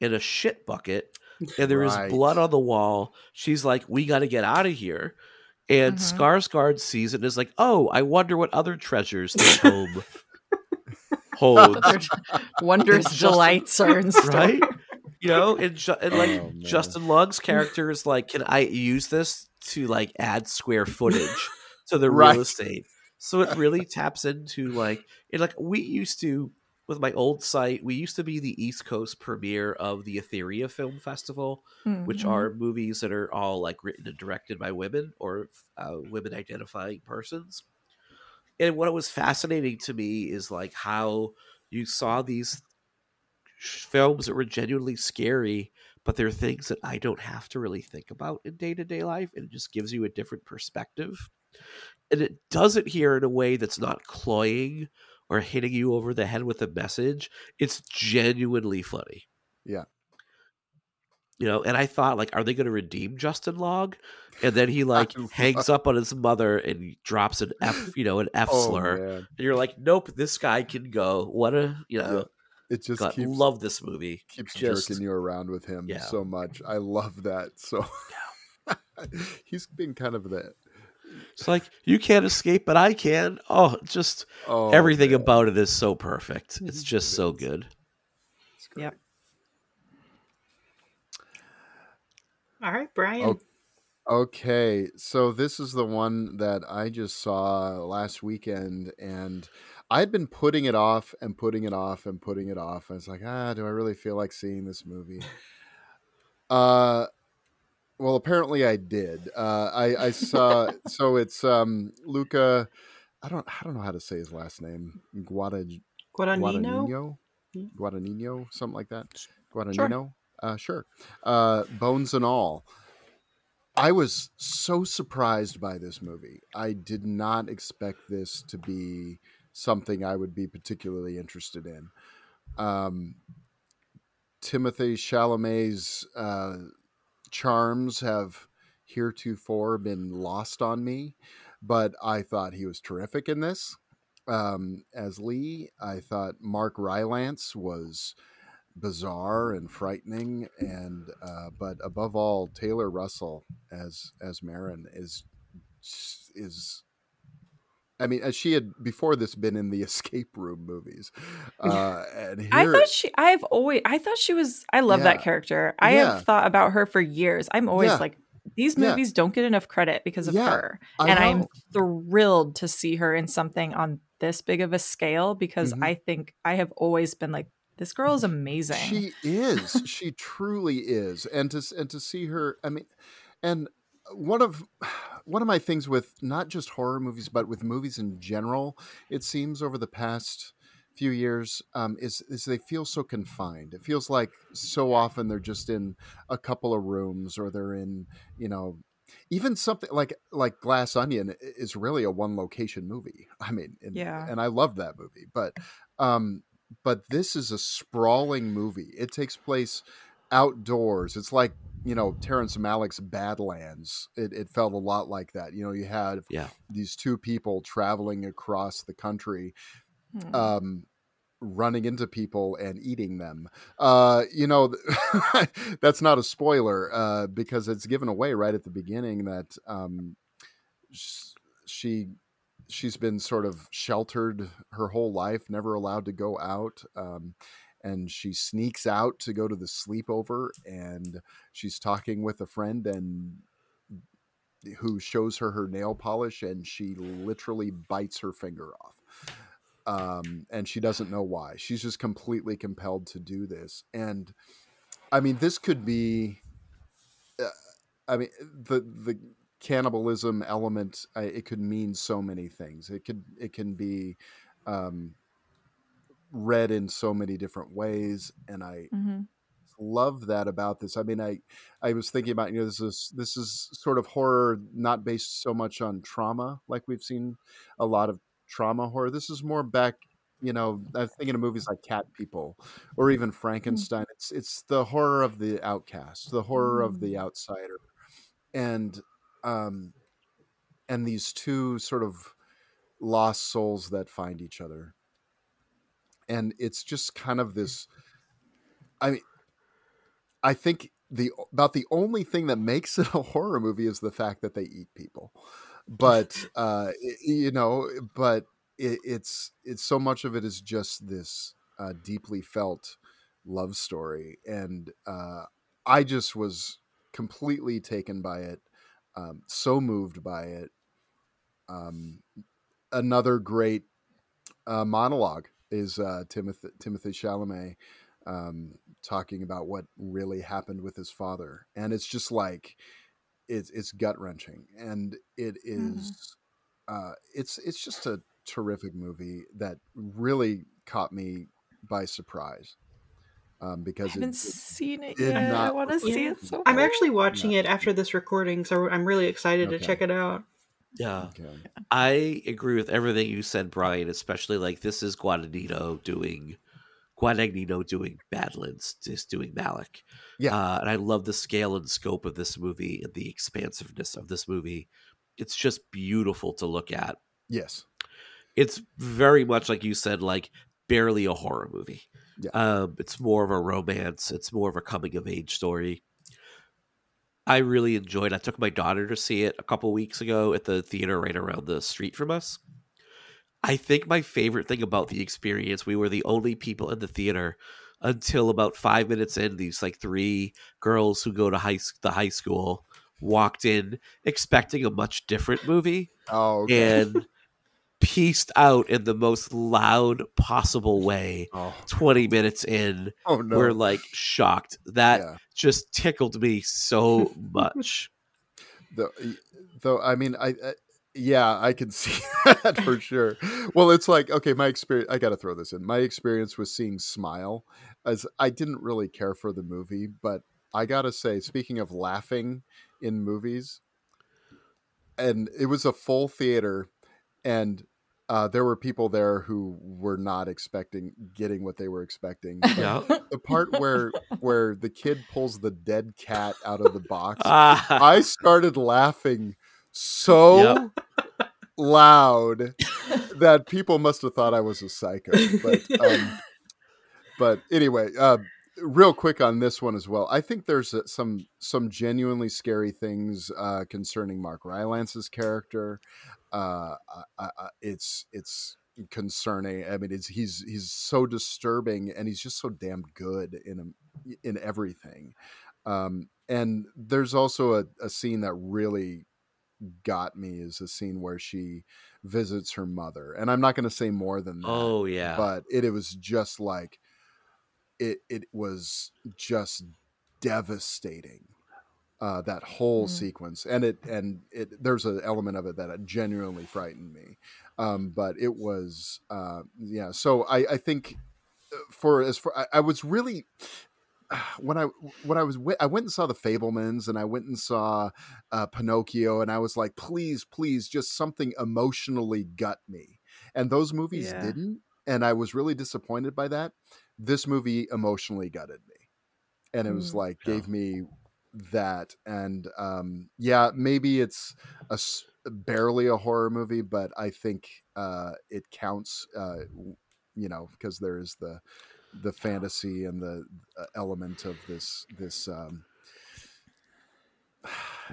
and a shit bucket, and there is Right. blood on the wall. She's like, "We got to get out of here." And Mhm. Skarsgård sees it and is like, "Oh, I wonder what other treasures this home holds." Other wondrous Justin- delights are in store. right? You know, and, Ju- and like Oh. Justin Long's character is like, can I use this to like add square footage to the Right. real estate? So it really taps into like, and like we used to with my old site, we used to be the East Coast premiere of the Etheria Film Festival, which Mhm. are movies that are all like written and directed by women or uh, women identifying persons. And what was fascinating to me is like how you saw these films that were genuinely scary, but they're things that I don't have to really think about in day to day life, and it just gives you a different perspective. And it does it here in a way that's not cloying or hitting you over the head with a message. It's genuinely funny. Yeah. You know, and I thought like, are they going to redeem Justin Long? And then he like hangs up on his mother and drops an F, you know, an F Oh, slur, man. and you're like, nope, this guy can go. What a you know, It just God, keeps love this movie. keeps just- jerking you around with him Yeah. so much. I love that. So he's been kind of the It's like you can't escape, but I can. Oh, just oh everything man, about it is so perfect. It's mm-hmm. just It so good. it's great. Yep. All right, Brian. Okay, so this is the one that I just saw last weekend, and I'd been putting it off and putting it off and putting it off. I was like, ah, do I really feel like seeing this movie? Uh, well, apparently I did. Uh, I, I saw. so it's um Luca. I don't. I don't know how to say his last name. Guada, Guadagnino? Guadagnino. Guadagnino, something like that. Guadagnino. Uh, sure. Uh, Bones and all. I was so surprised by this movie. I did not expect this to be something I would be particularly interested in. Um, Timothée Chalamet's uh, charms have heretofore been lost on me, but I thought he was terrific in this. Um, as Lee, I thought Mark Rylance was bizarre and frightening, and uh, but above all, Taylor Russell as as Maren is is. I mean, as she had before this been in the escape room movies, uh, and here, I thought she. I've always. I thought she was. I love Yeah. that character. I Yeah. have thought about her for years. I'm always Yeah. like, these movies don't get enough credit because of her, and I'm thrilled to see her in something on this big of a scale because Mhm. I think I have always been like, this girl is amazing. She is. she truly is. And to and to see her, I mean, and one of one of my things with not just horror movies but with movies in general, it seems over the past few years um, is is they feel so confined. It feels like so often they're just in a couple of rooms or they're in you know even something like like Glass Onion is really a one location movie. I mean, and, Yeah. and I love that movie, but um, but this is a sprawling movie. It takes place outdoors. It's like you know Terrence Malick's Badlands. It, it felt a lot like that. You know, you had Yeah. these two people traveling across the country, Hmm. um, running into people and eating them. Uh, you know, that's not a spoiler uh, because it's given away right at the beginning that um, she she's been sort of sheltered her whole life, never allowed to go out. Um, and she sneaks out to go to the sleepover and she's talking with a friend and who shows her her nail polish and she literally bites her finger off um, and she doesn't know why she's just completely compelled to do this and i mean this could be uh, i mean the the cannibalism element uh, it could mean so many things it could it can be um, read in so many different ways and i Mhm. love that about this. I mean, I I was thinking about you know this is this is sort of horror not based so much on trauma like we've seen a lot of trauma horror. This is more back. You know, I'm thinking of movies like Cat People or even Frankenstein. It's it's the horror of the outcast, the horror of the outsider, and um, and these two sort of lost souls that find each other, and it's just kind of this. I mean, I think the about the only thing that makes it a horror movie is the fact that they eat people. But uh, you know, but it, it's it's so much of it is just this uh, deeply felt love story, and uh, I just was completely taken by it, um, so moved by it. Um, another great uh, monologue is uh, Timothée Timothée Chalamet um, talking about what really happened with his father, and it's just like it's it's gut wrenching, and it is, uh, it's it's just a terrific movie that really caught me by surprise um, I because haven't it, seen it did yet. I want to see it so. I'm bad. actually watching it after this recording, so I'm really excited to check it out. Yeah. okay. I agree with everything you said, Brian, especially like this is Guadagnino doing Guadagnino doing Badlands, just doing Malick. Yeah. Uh, and I love the scale and scope of this movie and the expansiveness of this movie. It's just beautiful to look at. Yes. It's very much like you said, like barely a horror movie. Yeah. Um, it's more of a romance. It's more of a coming of age story. I really enjoyed. I took my daughter to see it a couple weeks ago at the theater right around the street from us. I think my favorite thing about the experience, we were the only people in the theater until about five minutes in. These like three girls who go to high the high school walked in expecting a much different movie Oh, okay. and pieced out in the most loud possible way. oh, 20 minutes in, oh no. we're like shocked. That yeah. just tickled me so much. Though, though I mean, I, I yeah, I can see that for sure. Well, it's like okay, my experience. I got to throw this in. My experience with seeing Smile, as I didn't really care for the movie, but I gotta say, speaking of laughing in movies, and it was a full theater, and uh, there were people there who were not expecting getting what they were expecting. Yeah. The part where where the kid pulls the dead cat out of the box, Ah, I started laughing so loud that people must have thought I was a psycho. But um, but anyway, uh, real quick on this one as well. I think there's some some genuinely scary things uh, concerning Mark Rylance's character. Uh, I, I, it's it's concerning. I mean, it's, he's he's so disturbing, and he's just so damn good in in everything. Um, and there's also a, a scene that really got me is a scene where she visits her mother, and I'm not going to say more than that oh yeah. but it, it was just like it it was just devastating uh that whole Mm. sequence and it and it there's an element of it that genuinely frightened me um but it was uh yeah so i i think uh, for as for I, I was really when I when I was I went and saw the Fabelmans and I went and saw uh, Pinocchio and I was like, please, please, just something emotionally gut me. And those movies Yeah. didn't, and I was really disappointed by that. This movie emotionally gutted me, and it was Mm. like Yeah. gave me that. And um, yeah, maybe it's a barely a horror movie, but I think uh, it counts. Uh, you know, because there is the the fantasy and the uh, element of this this um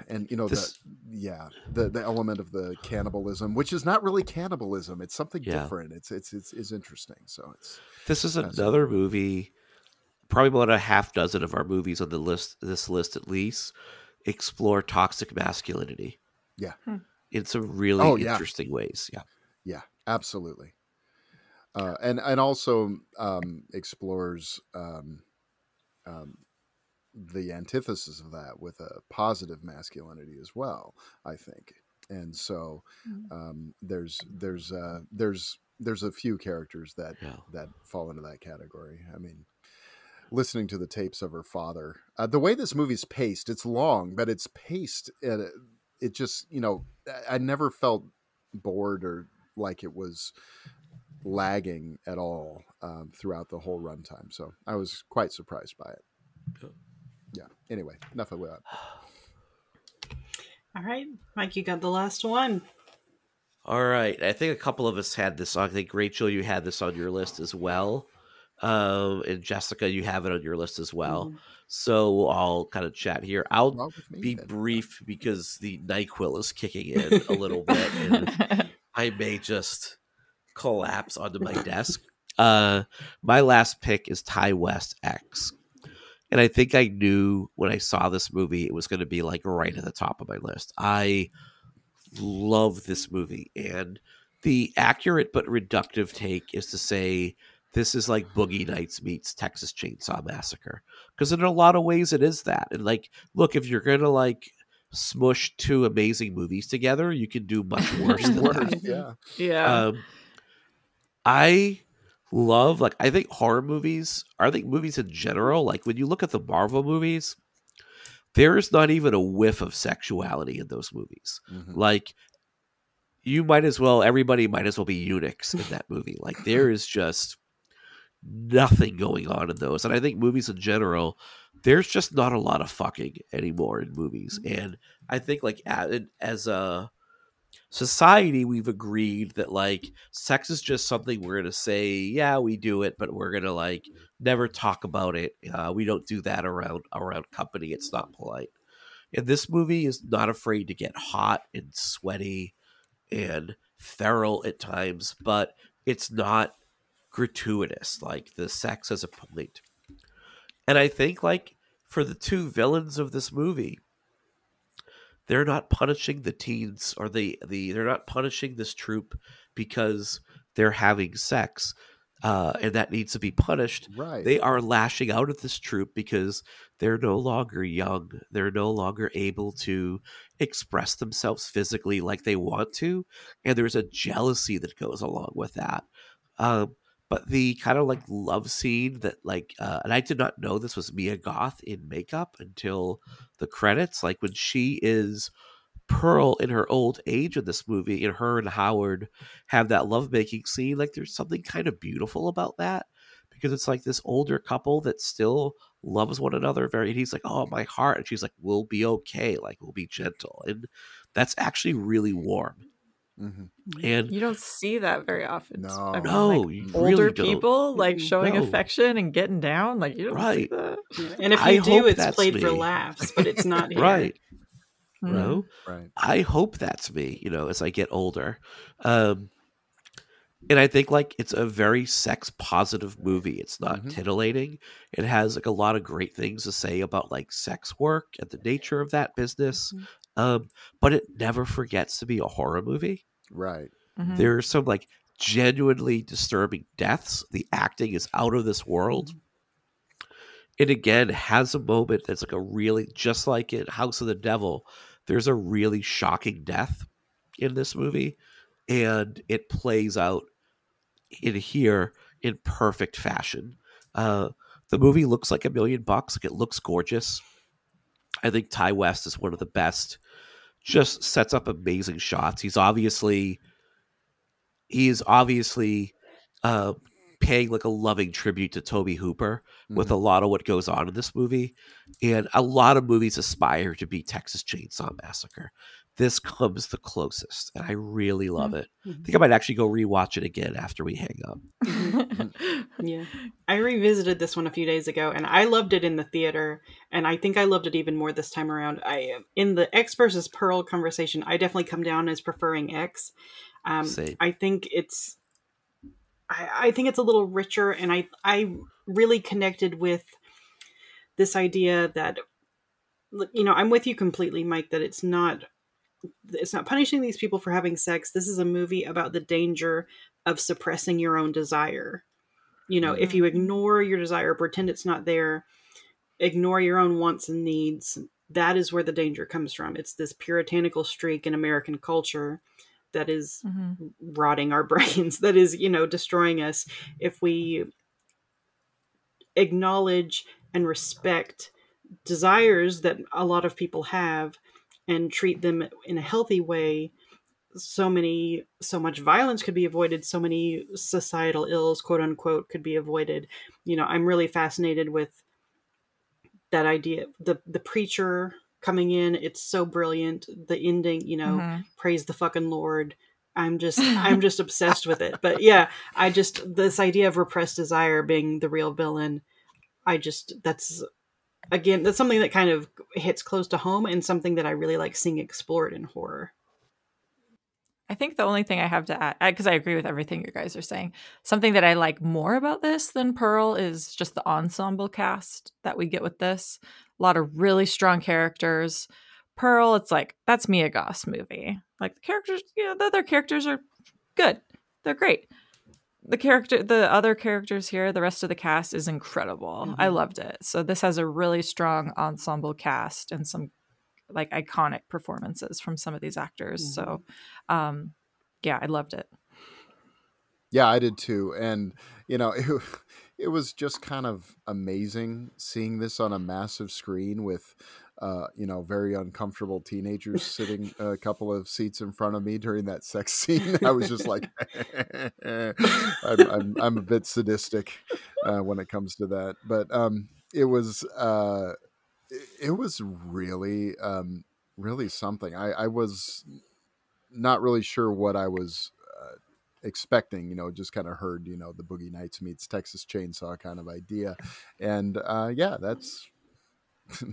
and you know This- the yeah the the element of the cannibalism which is not really cannibalism it's something Yeah. different it's it's it's, it's interesting so it's This is That's- another movie, probably about a half dozen of our movies on the list, this list at least, explore toxic masculinity. Yeah. Hmm. In some really Oh, yeah. interesting ways. Yeah. yeah absolutely uh and and also um explores um um the antithesis of that with a positive masculinity as well i think. And so Mm. um there's there's uh there's there's a few characters that Yeah. that fall into that category. I mean listening to the tapes of her father uh, the way this movie's paced it's long but it's paced at a, it just you know I- i never felt bored or like it was lagging at all um, throughout the whole runtime. So i was quite surprised by it Yeah. yeah anyway enough of that All right, Mike, you got the last one. All right. I think a couple of us had this. I think Rachel, you had this on your list as well. Um, and Jessica, you have it on your list as well. Mhm. So I'll kind of chat here. I'll Wrong with me, be then? brief because the NyQuil is kicking in a little bit. And I may just collapse onto my desk. Uh, my last pick is Ti West X. And I think I knew when I saw this movie, it was going to be like right at the top of my list. I love this movie. And the accurate but reductive take is to say this is like Boogie Nights meets Texas Chainsaw Massacre. Because in a lot of ways, it is that. And like, look, if you're going to like smush two amazing movies together, you can do much worse than Worse, that. yeah yeah. Um, I love like I think horror movies. I think movies in general. Like when you look at the Marvel movies, there is not even a whiff of sexuality in those movies. Mhm. Like you might as well. Everybody might as well be eunuchs in that movie. Like there is just nothing going on in those. And I think movies in general, there's just not a lot of fucking anymore in movies. And I think like as a society, we've agreed that like sex is just something we're gonna say, yeah, we do it, but we're gonna like never talk about it. Uh, we don't do that around around company. It's not polite. And this movie is not afraid to get hot and sweaty and feral at times, but it's not gratuitous. Like the sex has a point. And I think like for the two villains of this movie, they're not punishing the teens or the, the they're not punishing this troop because they're having sex uh, and that needs to be punished. Right. They are lashing out at this troop because they're no longer young. They're no longer able to express themselves physically like they want to, and there's a jealousy that goes along with that. Um, but the kind of like love scene that like uh, and i did not know this was mia goth in makeup until the credits like when she is pearl in her old age in this movie and her and howard have that lovemaking scene like there's something kind of beautiful about that because it's like this older couple that still loves one another very and he's like oh my heart and she's like we'll be okay like we'll be gentle and that's actually really warm Mm-hmm. And you don't see that very often. No, I mean, no, like, you older really don't. people like showing No. affection and getting down. Like you don't Right. see that. Yeah. And if I you do, it's that's played for laughs, but it's not here. right Mm. you know Right. I hope that's me, you know, as I get older. Um, and I think like it's a very sex positive movie. It's not Mhm. titillating. It has like a lot of great things to say about like sex work and the nature of that business. Um, but it never forgets to be a horror movie. Right. Mhm. There are some like genuinely disturbing deaths. The acting is out of this world. It again has a moment that's like a really just like in House of the Devil. There's a really shocking death in this movie, and it plays out in here in perfect fashion. Uh, the movie looks like a million bucks. Like it looks gorgeous. I think Ti West is one of the best. Just sets up amazing shots. He's obviously he is obviously uh, paying like a loving tribute to Tobe Hooper with Mhm. a lot of what goes on in this movie. And a lot of movies aspire to be Texas Chainsaw Massacre. This comes the closest, and I really love mm-hmm. it. I think I mm-hmm. might actually go rewatch it again after we hang up. Mm-hmm. Yeah. I revisited this one a few days ago and I loved it in the theater and I think I loved it even more this time around. I in the X versus Pearl conversation, I definitely come down as preferring X. Um, Same. I think it's I, I think it's a little richer and I I really connected with this idea that you know, I'm with you completely, Mike, that it's not it's not punishing these people for having sex. This is a movie about the danger of suppressing your own desire. You know, if you ignore your desire, pretend it's not there, ignore your own wants and needs, that is where the danger comes from. It's this puritanical streak in American culture that is Mhm. rotting our brains, that is, you know, destroying us. If we acknowledge and respect desires that a lot of people have and treat them in a healthy way so many so much violence could be avoided so many societal ills quote unquote could be avoided. You know i'm really fascinated with that idea the the preacher coming in it's so brilliant the ending you know Mhm. praise the fucking lord. I'm just i'm just obsessed with it. But yeah i just this idea of repressed desire being the real villain i just that's again that's something that kind of hits close to home and something that i really like seeing explored in horror I think the only thing I have to add, because I agree with everything you guys are saying, something that I like more about this than Pearl is just the ensemble cast that we get with this. A lot of really strong characters. Pearl, it's like that's Mia Goth's movie. Like the characters, you know, the other characters are good. They're great. The character, the other characters here, the rest of the cast is incredible. I Mhm. loved it. So this has a really strong ensemble cast and some like iconic performances from some of these actors. So, um, yeah, I loved it. Yeah, I did too. And, you know, it, it was just kind of amazing seeing this on a massive screen with uh, you know, very uncomfortable teenagers sitting a couple of seats in front of me during that sex scene. I was just like, I'm, I'm, I'm, a bit sadistic uh, when it comes to that. But um, it was uh, it was really um, really something. I, I was not really sure what I was uh, expecting. You know, just kind of heard you know the Boogie Nights meets Texas Chainsaw kind of idea, and uh, yeah, that's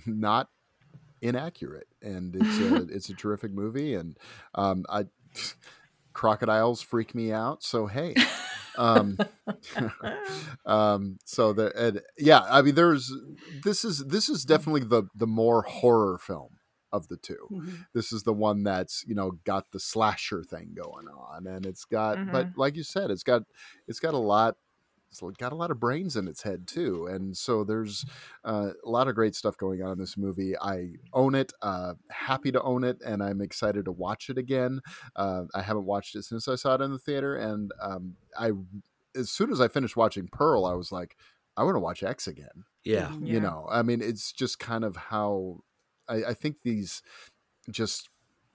not inaccurate, and it's a it's a terrific movie, and um, I crocodiles freak me out. So hey. um, um, so the and, yeah, I mean, there's this is this is definitely the the more horror film of the 2 mm-hmm. This is the one that's you know got the slasher thing going on, and it's got, mm-hmm. but like you said, it's got it's got a lot it's got a lot of brains in its head too and so there's uh, a lot of great stuff going on in this movie. I own it uh, happy to own it and i'm excited to watch it again. Uh, i haven't watched it since i saw it in the theater and um, i as soon as i finished watching pearl i was like i want to watch x again yeah. You know? I mean it's just kind of how I, I think these just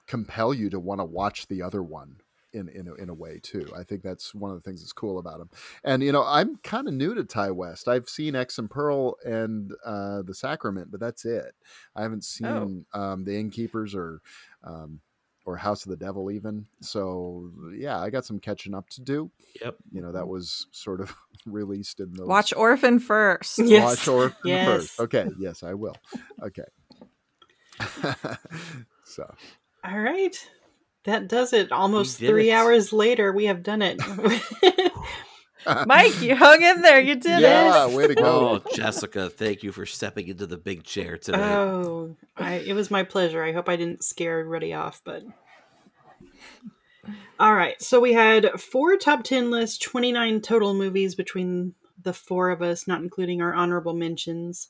compel you to want to watch the other one in in a, in a way too. I think that's one of the things that's cool about him. And you know, I'm kind of new to Ti West. I've seen X and Pearl and uh, the Sacrament, but that's it. I haven't oh. seen oh. um, the Innkeepers or um, or House of the Devil even. So yeah, I got some catching up to do. Yep. You know, that was sort of released in the Watch Orphan first. Yes. Watch Orphan yes. first. Okay. Yes, I will. Okay. so. All right. That does it. Almost three it. hours later, we have done it. Mike, you hung in there. You did yeah, it. Yeah, way to go. Oh, Jessica, thank you for stepping into the big chair today. Oh, I, it was my pleasure. I hope I didn't scare everybody off, but. All right, so we had four top 10 lists, 29 total movies between the four of us, not including our honorable mentions.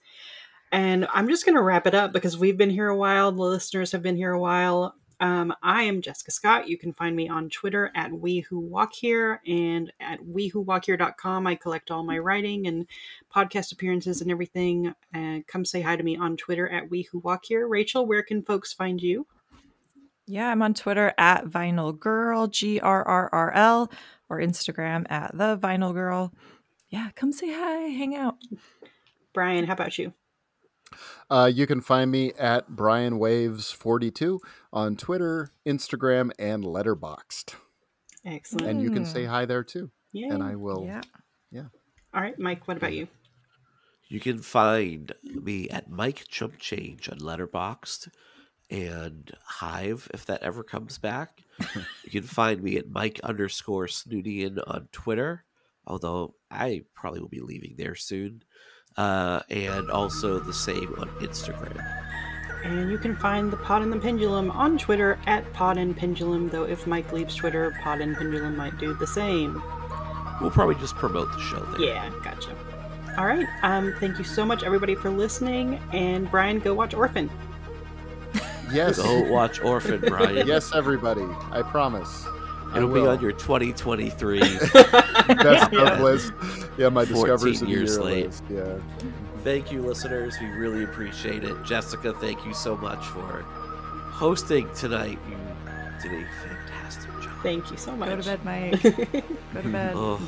And I'm just going to wrap it up because we've been here a while. The listeners have been here a while. Um, I am Jessica Scott. You can find me on Twitter at We Who Walk Here and at WeWhoWalkHere.com. I collect all my writing and podcast appearances and everything. And come say hi to me on Twitter at We Who Walk Here. Rachel, where can folks find you? Yeah, I'm on Twitter at Vinyl Girl, G R R R L, or Instagram at The Vinyl Girl. Yeah, come say hi, hang out. Brian, how about you? Uh, you can find me at Brian Waves 42 on Twitter, Instagram, and Letterboxd. Excellent. And you can say hi there too. Yeah. And I will. Yeah. Yeah. All right, Mike, what about you? You can find me at Mike Chump Change on Letterboxd and Hive if that ever comes back. you can find me at Mike underscore Snoodian on Twitter, although I probably will be leaving there soon uh, and also the same on Instagram. And you can find the Pod and the Pendulum on Twitter at Pod and Pendulum, though if Mike leaves Twitter, Pod and Pendulum might do the same. We'll probably just promote the show there. Yeah, gotcha. All right. Um, thank you so much, everybody, for listening. And Brian, go watch Orphan. Yes. Go watch Orphan, Brian. yes, everybody. I promise. It'll be on your 2023 best of list. Yeah, my discoveries of years year late. List. Yeah. Thank you, listeners. We really appreciate it. Jessica, thank you so much for hosting tonight. You did a fantastic job. Thank you so much. Go to bed, Mike. Go to bed. Oh.